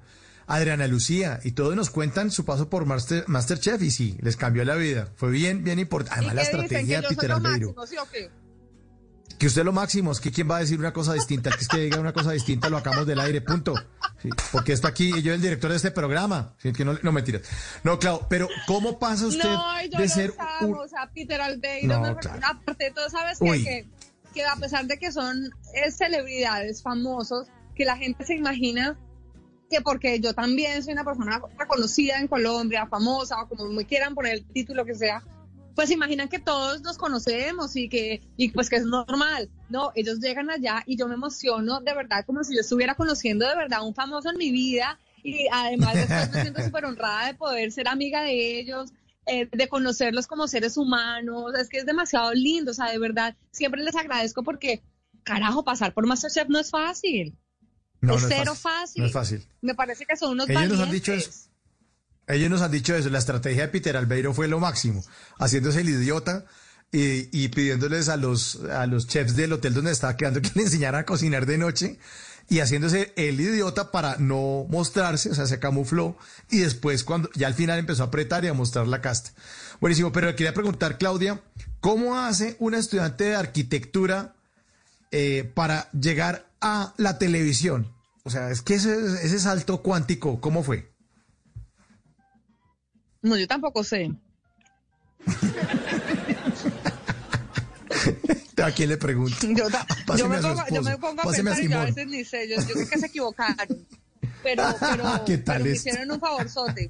Adriana Lucía, y todos nos cuentan su paso por Master, Masterchef, y sí, les cambió la vida. Fue bien, bien importante. Además, la estrategia de Peter Albeiro. máximo, ¿sí o qué? Que usted lo máximo, es que quién va a decir una cosa distinta, que es que diga una cosa distinta, lo acabamos del aire, punto. Sí, porque está aquí, y yo el director de este programa, sí, que no, no mentiras. No, Claudio, pero ¿cómo pasa usted No, yo de ser un... o sea, Peter Albeiro, No, me- claro. aparte todo, ¿sabes. Que, que a pesar de que son eh, celebridades famosos, que la gente se imagina que porque yo también soy una persona reconocida en Colombia, famosa, o como me quieran poner el título que sea, pues imaginan que todos nos conocemos y que y pues que es normal. No, ellos llegan allá y yo me emociono de verdad como si yo estuviera conociendo de verdad a un famoso en mi vida y además después me siento súper honrada de poder ser amiga de ellos, eh, de conocerlos como seres humanos. Es que es demasiado lindo, o sea, de verdad, siempre les agradezco porque, carajo, pasar por Masterchef no es fácil. No, es no cero fácil. No es fácil. Me parece que son unos Ellos nos han dicho eso. Ellos nos han dicho eso. La estrategia de Peter Albeiro fue lo máximo, haciéndose el idiota y, y pidiéndoles a los, a los chefs del hotel donde estaba quedando que le enseñaran a cocinar de noche y haciéndose el idiota para no mostrarse, o sea, se camufló y después cuando ya al final empezó a apretar y a mostrar la casta. Buenísimo, pero quería preguntar, Claudia, ¿cómo hace una estudiante de arquitectura eh, para llegar a la televisión? O sea, es que ese, ese salto cuántico, ¿cómo fue? No, yo tampoco sé. ¿A quién le pregunto? Yo, me a pongo, yo me esposo, pongo a páseme a pensar y yo a veces ni sé, yo, yo creo que se equivocaron. Pero, pero, ¿Qué tal pero me hicieron un favorzote.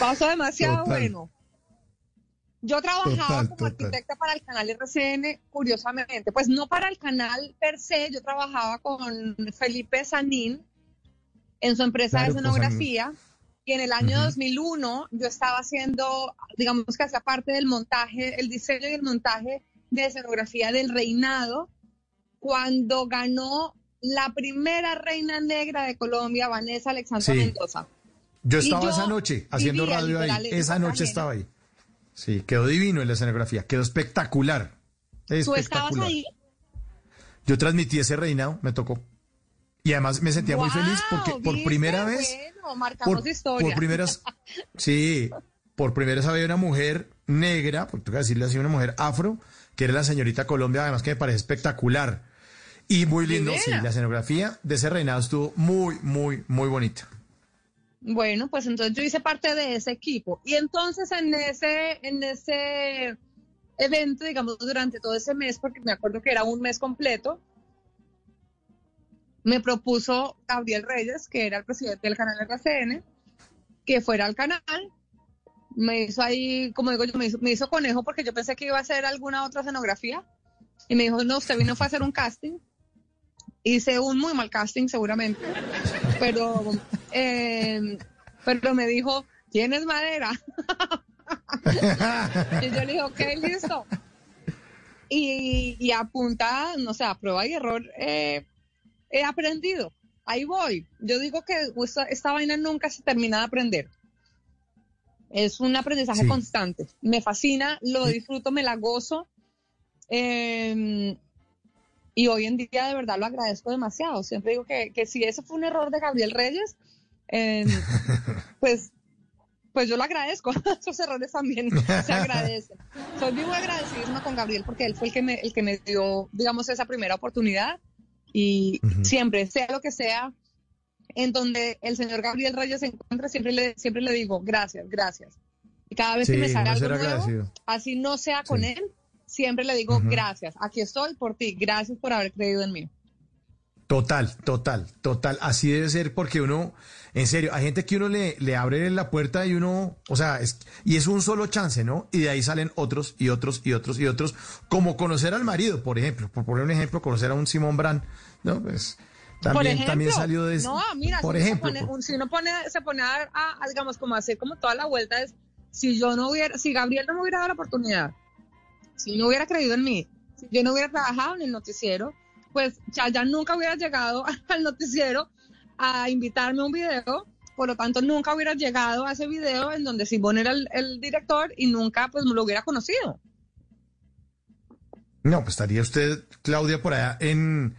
Paso demasiado Total. bueno. Yo trabajaba Total, como total. arquitecta para el canal RCN, curiosamente, pues no para el canal per se, yo trabajaba con Felipe Sanín en su empresa Claro, de escenografía y en el año Ujú. 2001 yo estaba haciendo, digamos que hacía parte del montaje, el diseño y el montaje de escenografía del reinado cuando ganó la primera reina negra de Colombia, Vanessa Alexandra Sí. Mendoza. Yo estaba yo esa noche haciendo radio ahí. Esa esa noche ajena. estaba ahí. Sí, quedó divino en la escenografía. Quedó espectacular. Tú estabas Espectacular. ahí. Yo transmití ese reinado, me tocó. Y además me sentía muy feliz porque por ¿viste? primera vez, Bueno, marcamos por, historia. por primeras, sí, por primera vez había una mujer negra, porque tengo que decirle así, una mujer afro, que era la señorita Colombia, además que me parece espectacular. Y muy lindo, sí, la escenografía de ese reinado estuvo muy, muy, muy bonita. Bueno, pues entonces yo hice parte de ese equipo. Y entonces en ese, en ese evento, digamos, durante todo ese mes, porque me acuerdo que era un mes completo, me propuso Gabriel Reyes, que era el presidente del canal RCN, que fuera al canal. Me hizo ahí, como digo yo, me hizo, me hizo conejo porque yo pensé que iba a hacer alguna otra escenografía. Y me dijo, no, usted vino fue a hacer un casting. Hice un muy mal casting seguramente, pero, eh, pero me dijo, ¿tienes madera? y yo le dije, ok, listo. Y, y no sé, a prueba y error, eh, he aprendido. Ahí voy. Yo digo que esta, esta vaina nunca se termina de aprender. Es un aprendizaje Sí. constante. Me fascina, lo disfruto, me la gozo. Eh, y hoy en día de verdad lo agradezco demasiado. Siempre digo que, que si ese fue un error de Gabriel Reyes, eh, pues, pues yo lo agradezco. Esos errores también se agradecen. Soy muy agradecidísima con Gabriel porque él fue el que me, el que me dio, digamos, esa primera oportunidad. Y siempre, sea lo que sea, en donde el señor Gabriel Reyes se encuentra, siempre le, siempre le digo gracias, gracias. Y cada vez que me sale algo nuevo, agradecido. así no sea con Sí. él, siempre le digo gracias. Aquí estoy por ti, gracias por haber creído en mí. Total, total, total. Así debe ser porque uno, en serio, hay gente que uno le, le abre la puerta y uno, o sea, es, y es un solo chance, ¿no? Y de ahí salen otros y otros y otros y otros, como conocer al marido, por ejemplo, por poner un ejemplo, conocer a un Simón Brand, ¿no? Pues por también, ejemplo, también salió de No, mira, por si, ejemplo, uno por- si uno pone, se pone a, a- a, digamos, como a hacer como toda la vuelta es, si yo no hubiera, si Gabriel no me hubiera dado la oportunidad, si no hubiera creído en mí, si yo no hubiera trabajado en el noticiero, pues ya, ya nunca hubiera llegado al noticiero a invitarme a un video, por lo tanto nunca hubiera llegado a ese video en donde Simón era el, director y nunca pues lo hubiera conocido. No, pues estaría usted, Claudia, por allá en,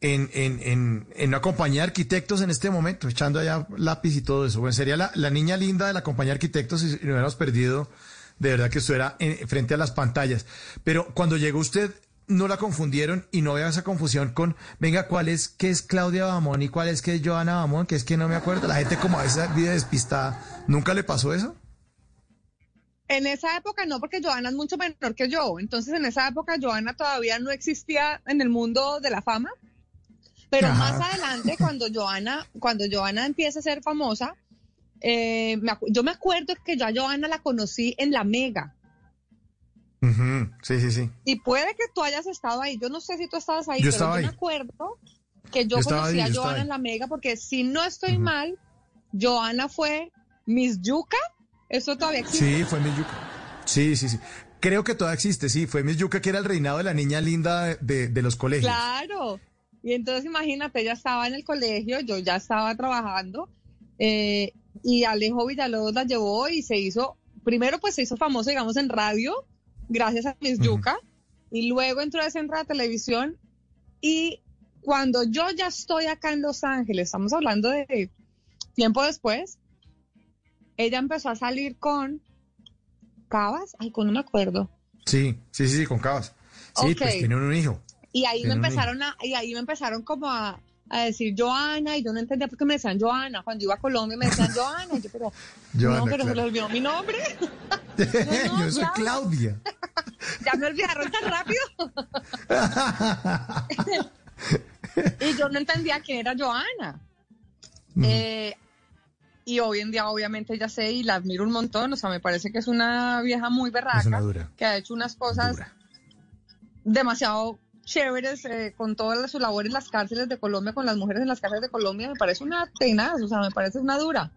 en, en, en, en una compañía de arquitectos en este momento, echando allá lápiz y todo eso. Bueno, sería la, la niña linda de la compañía de arquitectos y, y no hubiéramos perdido, de verdad que estuviera en- frente a las pantallas. Pero cuando llegó usted, no la confundieron y no había esa confusión con, venga, ¿cuál es, qué es Claudia Bamón y cuál es que es Joana Bamón? Que es que no me acuerdo. La gente como a veces vive despistada. ¿Nunca le pasó eso? En esa época no, porque Joana es mucho menor que yo. Entonces, en esa época, Joana todavía no existía en el mundo de la fama. Pero Ajá. más adelante, cuando Joana, cuando Joana empieza a ser famosa, eh, me yo me acuerdo que yo a Joana la conocí en la Mega. Sí, sí, sí. Y puede que tú hayas estado ahí. Yo no sé si tú estabas ahí, Yo pero estaba yo me acuerdo que yo, conocí ahí, a Joana en la Mega, porque si no estoy mal, Joana fue Miss Yuca. Eso todavía existe. Sí, fue Miss Yuca. Sí, sí, sí. Creo que todavía existe, sí. Fue Miss Yuca que era el reinado de la niña linda de, de- de los colegios. Claro. Y entonces imagínate, ella estaba en el colegio, yo ya estaba trabajando eh, y Alejo Villalobos la llevó y se hizo, primero pues se hizo famoso, digamos, en radio, gracias a Miss Yuca, y luego entró a Centro de Televisión y cuando yo ya estoy acá en Los Ángeles, estamos hablando de tiempo después, ella empezó a salir con Cabas, ay, con no me acuerdo. Sí, sí, sí, con Cabas. Sí, pues tienen un hijo. Y ahí me empezaron a, y ahí me empezaron como a, a decir Joana, y yo no entendía por qué me decían Joana. Cuando iba a Colombia me decían Joana, y yo, pero, Joana, no, pero se claro. le olvidó mi nombre. Yo soy Claudia. ya me olvidaron tan rápido. y yo no entendía quién era Joana. Eh, y hoy en día obviamente ya sé y la admiro un montón, o sea, me parece que es una vieja muy berraca, que ha hecho unas cosas demasiado chéveres eh, con toda su labor en las cárceles de Colombia, con las mujeres en las cárceles de Colombia, me parece una tenaz, o sea, me parece una dura.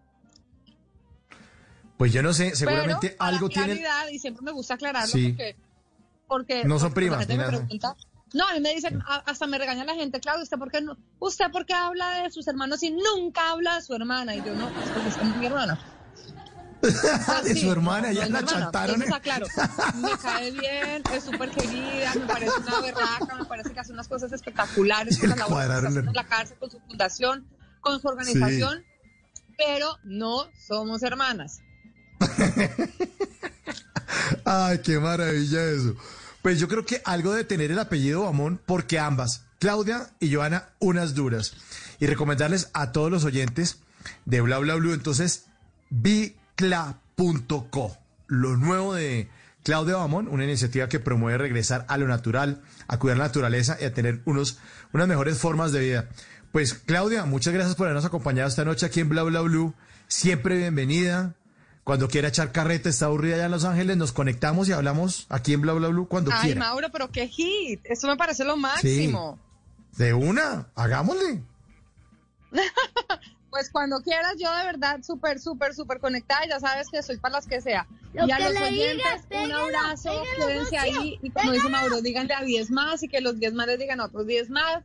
Pues yo no sé, seguramente Pero, algo tiene... Y siempre me gusta aclararlo Sí. porque, porque No son porque primas, ni nada. pregunta, no, a mí me dicen, hasta me regaña la gente, Claudia, ¿usted por qué no? ¿Usted por qué habla de sus hermanos y nunca habla de su hermana? Y yo no, es porque es mi hermana. De su hermana, ya la chantaron. Entonces, claro, me cae bien, es súper querida, me parece una berraca, me parece que hace unas cosas espectaculares con cuadraron haciendo en la cárcel, con su fundación, con su organización, pero no somos hermanas. Ay, qué maravilla eso. Pues yo creo que algo de tener el apellido Bamón, porque ambas, Claudia y Joana, unas duras. Y recomendarles a todos los oyentes de Bla Bla Blue, entonces, bicla.co. Lo nuevo de Claudia Bamón, una iniciativa que promueve regresar a lo natural, a cuidar la naturaleza y a tener unos, unas mejores formas de vida. Pues Claudia, muchas gracias por habernos acompañado esta noche aquí en Bla Bla Blue. Siempre bienvenida. Cuando quiera echar carreta, está aburrida allá en Los Ángeles, nos conectamos y hablamos aquí en Bla Bla Blue cuando Ay, quiera. Mauro, pero qué hit. Eso me parece lo máximo. De una, hagámosle. Pues cuando quieras, yo de verdad súper, súper, súper conectada. Ya sabes que soy para las que sea. Lo y a que los le oyentes, digas, un abrazo, pégalo, quédense ahí. Y como dice Mauro, díganle a 10 más y que los 10 más les digan a otros 10 más.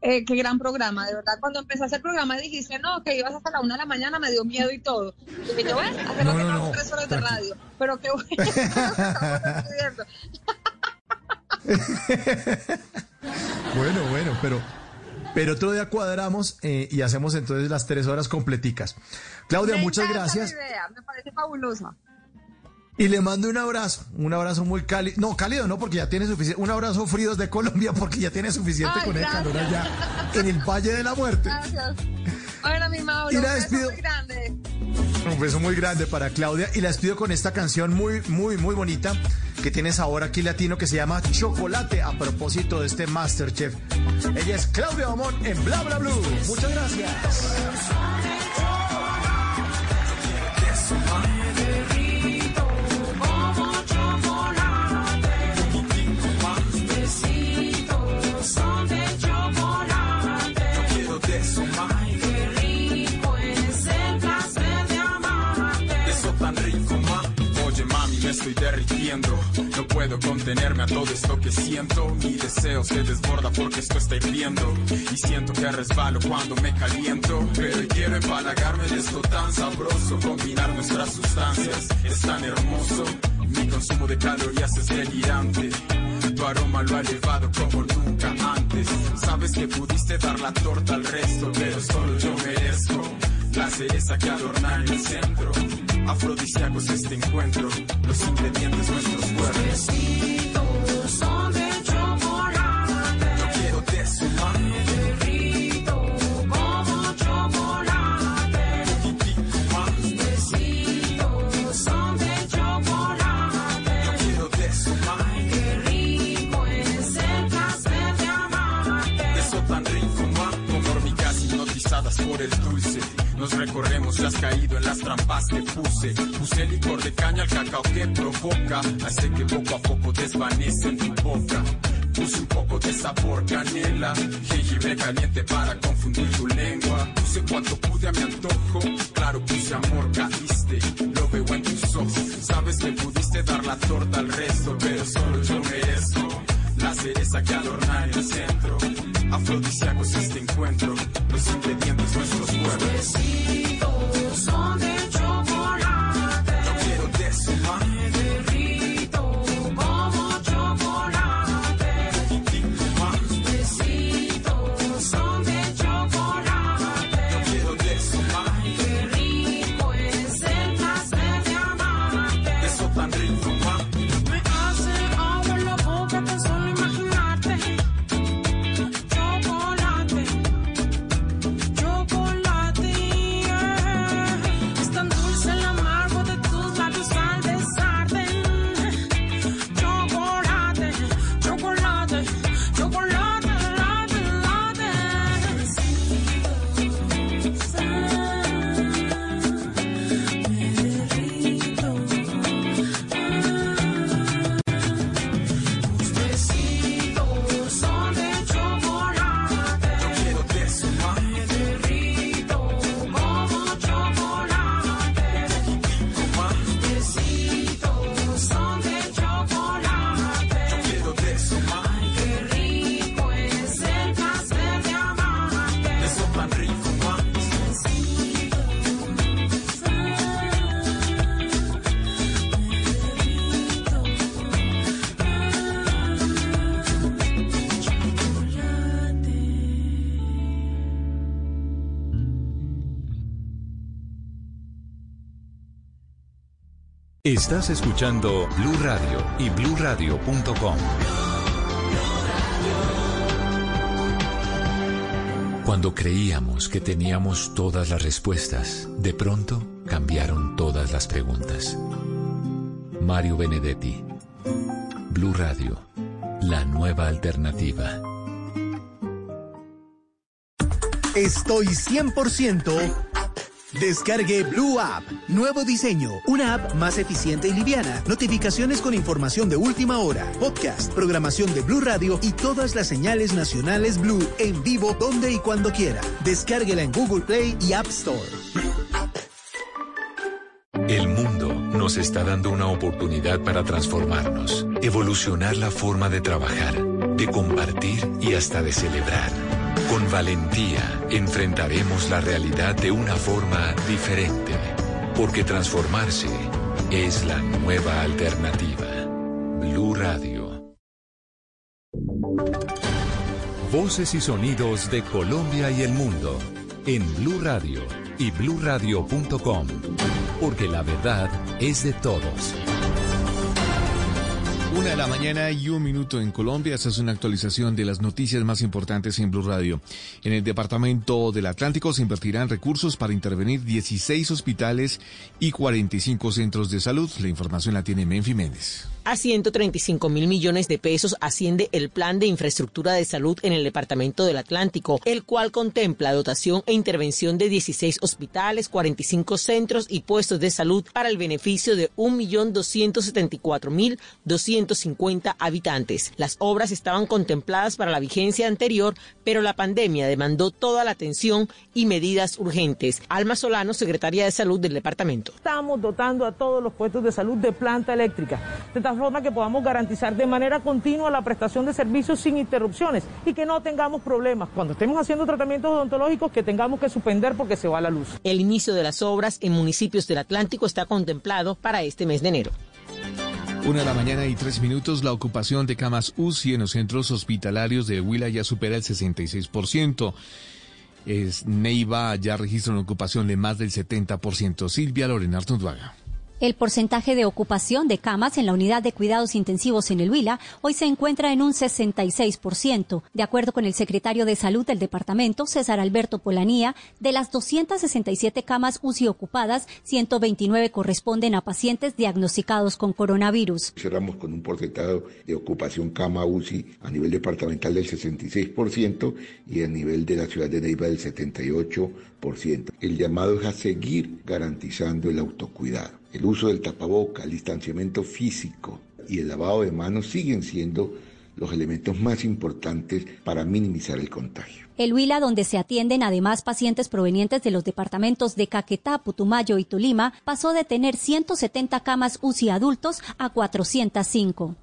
Eh, qué gran programa, de verdad. Cuando empezaste el programa dijiste, no, que ibas hasta la una de la mañana, me dio miedo y todo. Y dije, yo, ves, hace No, lo que no, no, tres horas de radio. Pero qué bueno. Bueno, bueno, pero, pero otro día cuadramos eh, y hacemos entonces las tres horas completicas. Claudia, Me muchas gracias. idea, me parece fabulosa. Y le mando un abrazo, un abrazo muy cálido. No, cálido no, porque ya tiene suficiente. Un abrazo frío de Colombia, porque ya tiene suficiente Ay, con el calor allá en el Valle de la Muerte. Gracias. Bueno, mi Mauro, Y la un beso despido. muy grande. Un beso muy grande para Claudia y la despido con esta canción muy, muy, muy bonita que tiene sabor aquí latino que se llama Chocolate a propósito de este Masterchef. Ella es Claudia Amón en Bla Bla Blue. Muchas gracias. No puedo contenerme a todo esto que siento. Mi deseo se desborda porque esto está hirviendo. Y siento que resbalo cuando me caliento. Pero quiero empalagarme de esto tan sabroso. Combinar nuestras sustancias es tan hermoso. Mi consumo de calorías es delirante. Tu aroma lo ha elevado como nunca antes. Sabes que pudiste dar la torta al resto, pero solo yo merezco la cereza que adorna en el centro. Afrodisíaco es este encuentro, los ingredientes nuestros cuerpos. Recorremos, ya has caído en las trampas que puse. Puse licor de caña al cacao que provoca. Hace que poco a poco desvanece en tu boca. Puse un poco de sabor canela, jengibre caliente para confundir tu lengua. Puse cuanto pude a mi antojo, claro puse amor, caíste, lo veo en tus ojos. Sabes que pudiste dar la torta al resto, pero solo yo merezco la cereza que adorna en el centro. Afrodisíacos este encuentro, los ingredientes nuestros cuerpos. Besitos son Estás escuchando Blue Radio y bluradio.com. Cuando creíamos que teníamos todas las respuestas, de pronto cambiaron todas las preguntas. Mario Benedetti. Blue Radio, la nueva alternativa. Estoy 100%. Descargue Blue App. Nuevo diseño. Una app más eficiente y liviana. Notificaciones con información de última hora. Podcast, programación de Blue Radio y todas las señales nacionales Blue en vivo donde y cuando quiera. Descárguela en Google Play y App Store. El mundo nos está dando una oportunidad para transformarnos, evolucionar la forma de trabajar, de compartir y hasta de celebrar. Con valentía enfrentaremos la realidad de una forma diferente, porque transformarse es la nueva alternativa. Blue Radio. Voces y sonidos de Colombia y el mundo en Blue Radio y bluradio.com, porque la verdad es de todos. Una de la mañana y un minuto en Colombia. Esta es una actualización de las noticias más importantes en Blue Radio. En el departamento del Atlántico se invertirán recursos para intervenir 16 hospitales y 45 centros de salud. La información la tiene Menfi Méndez. A 135 mil millones de pesos asciende el Plan de Infraestructura de Salud en el Departamento del Atlántico, el cual contempla dotación e intervención de 16 hospitales, 45 centros y puestos de salud para el beneficio de 1.274.250 habitantes. Las obras estaban contempladas para la vigencia anterior, pero la pandemia demandó toda la atención y medidas urgentes. Alma Solano, secretaria de Salud del departamento. Estamos dotando a todos los puestos de salud de planta eléctrica, de tal forma que podamos garantizar de manera continua la prestación de servicios sin interrupciones y que no tengamos problemas cuando estemos haciendo tratamientos odontológicos que tengamos que suspender porque se va la luz. El inicio de las obras en municipios del Atlántico está contemplado para este mes de enero. Una de la mañana y tres minutos, la ocupación de camas UCI en los centros hospitalarios de Huila ya supera el 66%. Es, Neiva ya registra una ocupación de más del 70%. Silvia Lorena Artunduaga. El porcentaje de ocupación de camas en la unidad de cuidados intensivos en el Huila hoy se encuentra en un 66%. De acuerdo con el secretario de Salud del departamento, César Alberto Polanía, de las 267 camas UCI ocupadas, 129 corresponden a pacientes diagnosticados con coronavirus. Cerramos con un porcentaje de ocupación cama UCI a nivel departamental del 66% y a nivel de la ciudad de Neiva del 78%. El llamado es a seguir garantizando el autocuidado. El uso del tapaboca, el distanciamiento físico y el lavado de manos siguen siendo los elementos más importantes para minimizar el contagio. El Huila, donde se atienden además pacientes provenientes de los departamentos de Caquetá, Putumayo y Tolima, pasó de tener 170 camas UCI adultos a 405.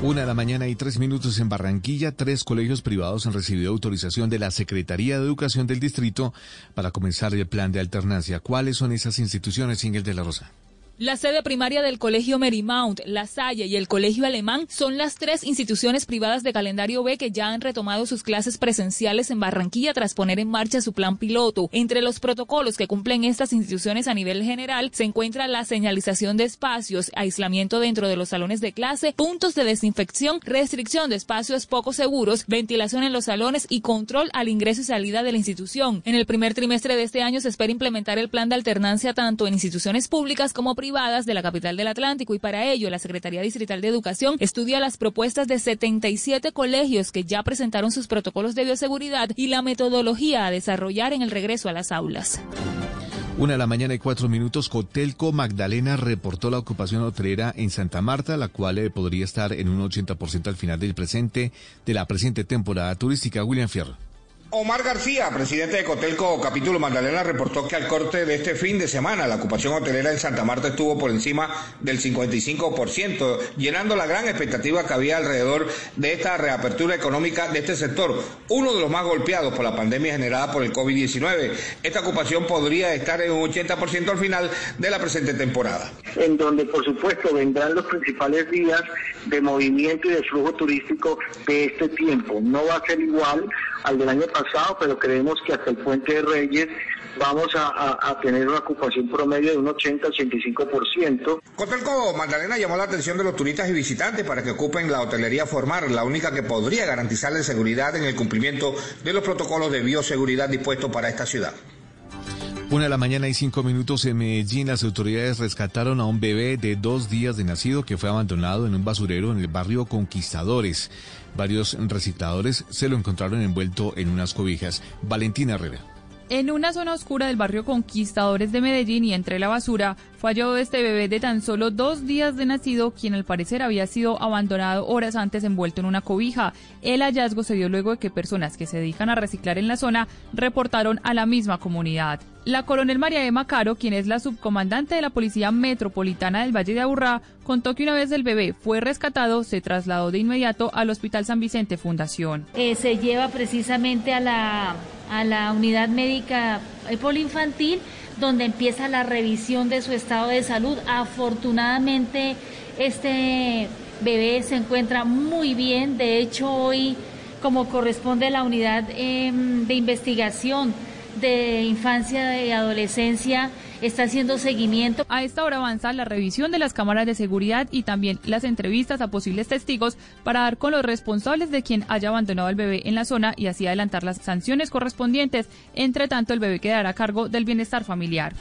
Una de la mañana y tres minutos en Barranquilla, tres colegios privados han recibido autorización de la Secretaría de Educación del Distrito para comenzar el plan de alternancia. ¿Cuáles son esas instituciones, Ingel de la Rosa? La sede primaria del Colegio Marymount, La Salle y el Colegio Alemán son las tres instituciones privadas de calendario B que ya han retomado sus clases presenciales en Barranquilla tras poner en marcha su plan piloto. Entre los protocolos que cumplen estas instituciones a nivel general se encuentra la señalización de espacios, aislamiento dentro de los salones de clase, puntos de desinfección, restricción de espacios poco seguros, ventilación en los salones y control al ingreso y salida de la institución. En el primer trimestre de este año se espera implementar el plan de alternancia tanto en instituciones públicas como privadas privadas de la capital del Atlántico y para ello la Secretaría Distrital de Educación estudia las propuestas de 77 colegios que ya presentaron sus protocolos de bioseguridad y la metodología a desarrollar en el regreso a las aulas. Una de la mañana y cuatro minutos, Cotelco Magdalena reportó la ocupación hotelera en Santa Marta, la cual eh, podría estar en un 80% al final del presente, de la presente temporada turística. William Fierro. Omar García, presidente de Cotelco Capítulo Magdalena, reportó que al corte de este fin de semana la ocupación hotelera en Santa Marta estuvo por encima del 55%, llenando la gran expectativa que había alrededor de esta reapertura económica de este sector, uno de los más golpeados por la pandemia generada por el COVID-19. Esta ocupación podría estar en un 80% al final de la presente temporada. En donde, por supuesto, vendrán los principales días de movimiento y de flujo turístico de este tiempo. No va a ser igual al del año pasado, pero creemos que hasta el Puente de Reyes vamos a, a- a tener una ocupación promedio de un 80-85%. Cotelco Magdalena llamó la atención de los turistas y visitantes para que ocupen la hotelería formal, la única que podría garantizarles seguridad en el cumplimiento de los protocolos de bioseguridad dispuestos para esta ciudad. Una de la mañana y cinco minutos en Medellín, las autoridades rescataron a un bebé de dos días de nacido que fue abandonado en un basurero en el barrio Conquistadores. Varios recicladores se lo encontraron envuelto en unas cobijas. Valentina Herrera. En una zona oscura del barrio Conquistadores de Medellín y entre la basura, fue este bebé de tan solo dos días de nacido, quien al parecer había sido abandonado horas antes envuelto en una cobija. El hallazgo se dio luego de que personas que se dedican a reciclar en la zona reportaron a la misma comunidad. La coronel María Emma Caro, quien es la subcomandante de la Policía Metropolitana del Valle de Aburrá, contó que una vez el bebé fue rescatado, se trasladó de inmediato al Hospital San Vicente Fundación. eh, se lleva precisamente a la, a la unidad médica eh, polinfantil donde empieza la revisión de su estado de salud. Afortunadamente este bebé se encuentra muy bien, de hecho hoy como corresponde a la unidad em, de investigación de infancia y adolescencia está haciendo seguimiento. A esta hora avanza la revisión de las cámaras de seguridad y también las entrevistas a posibles testigos para dar con los responsables de quien haya abandonado al bebé en la zona y así adelantar las sanciones correspondientes. Entre tanto, el bebé quedará a cargo del bienestar familiar.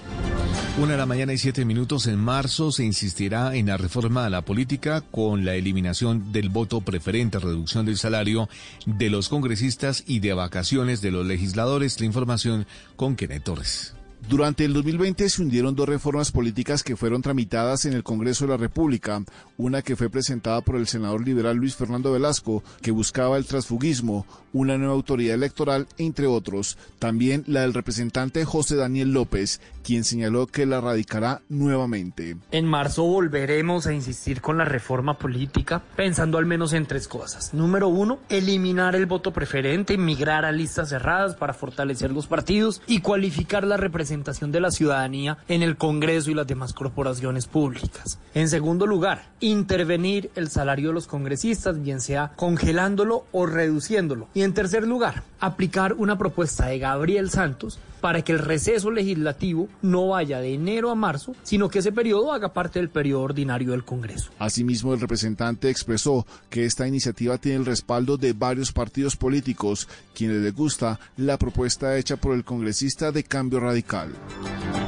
Una de la mañana y siete minutos en marzo se insistirá en la reforma a la política con la eliminación del voto preferente, reducción del salario de los congresistas y de vacaciones de los legisladores. La información con Kenneth Torres. Durante el 2020 se hundieron dos reformas políticas que fueron tramitadas en el Congreso de la República, una que fue presentada por el senador liberal Luis Fernando Velasco, que buscaba el transfugismo, una nueva autoridad electoral, entre otros. También la del representante José Daniel López, quien señaló que la radicará nuevamente. En marzo volveremos a insistir con la reforma política, pensando al menos en tres cosas. Número uno, eliminar el voto preferente, migrar a listas cerradas para fortalecer los partidos y cualificar la representación de la ciudadanía en el Congreso y las demás corporaciones públicas. En segundo lugar, intervenir el salario de los congresistas, bien sea congelándolo o reduciéndolo. Y en tercer lugar, aplicar una propuesta de Gabriel Santos para que el receso legislativo no vaya de enero a marzo, sino que ese periodo haga parte del periodo ordinario del Congreso. Asimismo, el representante expresó que esta iniciativa tiene el respaldo de varios partidos políticos, quienes les gusta la propuesta hecha por el congresista de Cambio Radical.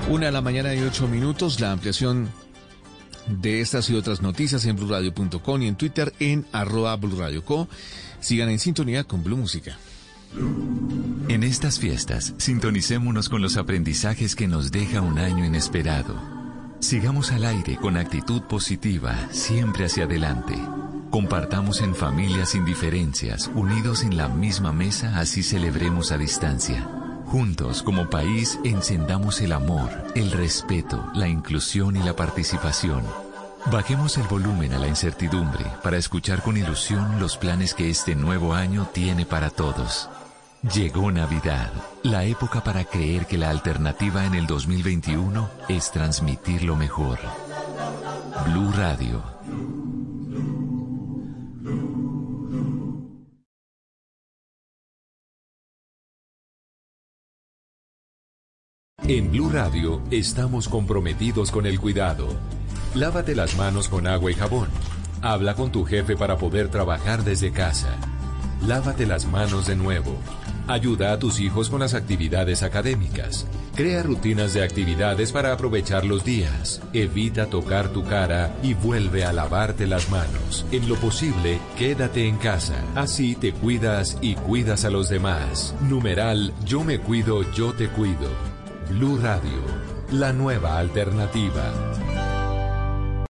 Una de la mañana y ocho minutos, la ampliación de estas y otras noticias en blurradio.com y en Twitter en arroba blurradioco. Sigan en sintonía con Blue Música. En estas fiestas, sintonicémonos con los aprendizajes que nos deja un año inesperado. Sigamos al aire con actitud positiva, siempre hacia adelante. Compartamos en familia sin diferencias, unidos en la misma mesa, así celebremos a distancia. Juntos, como país, encendamos el amor, el respeto, la inclusión y la participación. Bajemos el volumen a la incertidumbre para escuchar con ilusión los planes que este nuevo año tiene para todos. Llegó Navidad, la época para creer que la alternativa en el 2021 es transmitir lo mejor. Blue Radio. En Blue Radio estamos comprometidos con el cuidado. Lávate las manos con agua y jabón. Habla con tu jefe para poder trabajar desde casa. Lávate las manos de nuevo. Ayuda a tus hijos con las actividades académicas. Crea rutinas de actividades para aprovechar los días. Evita tocar tu cara y vuelve a lavarte las manos. En lo posible, quédate en casa. Así te cuidas y cuidas a los demás. Numeral Yo me cuido, yo te cuido. Blue Radio, la nueva alternativa.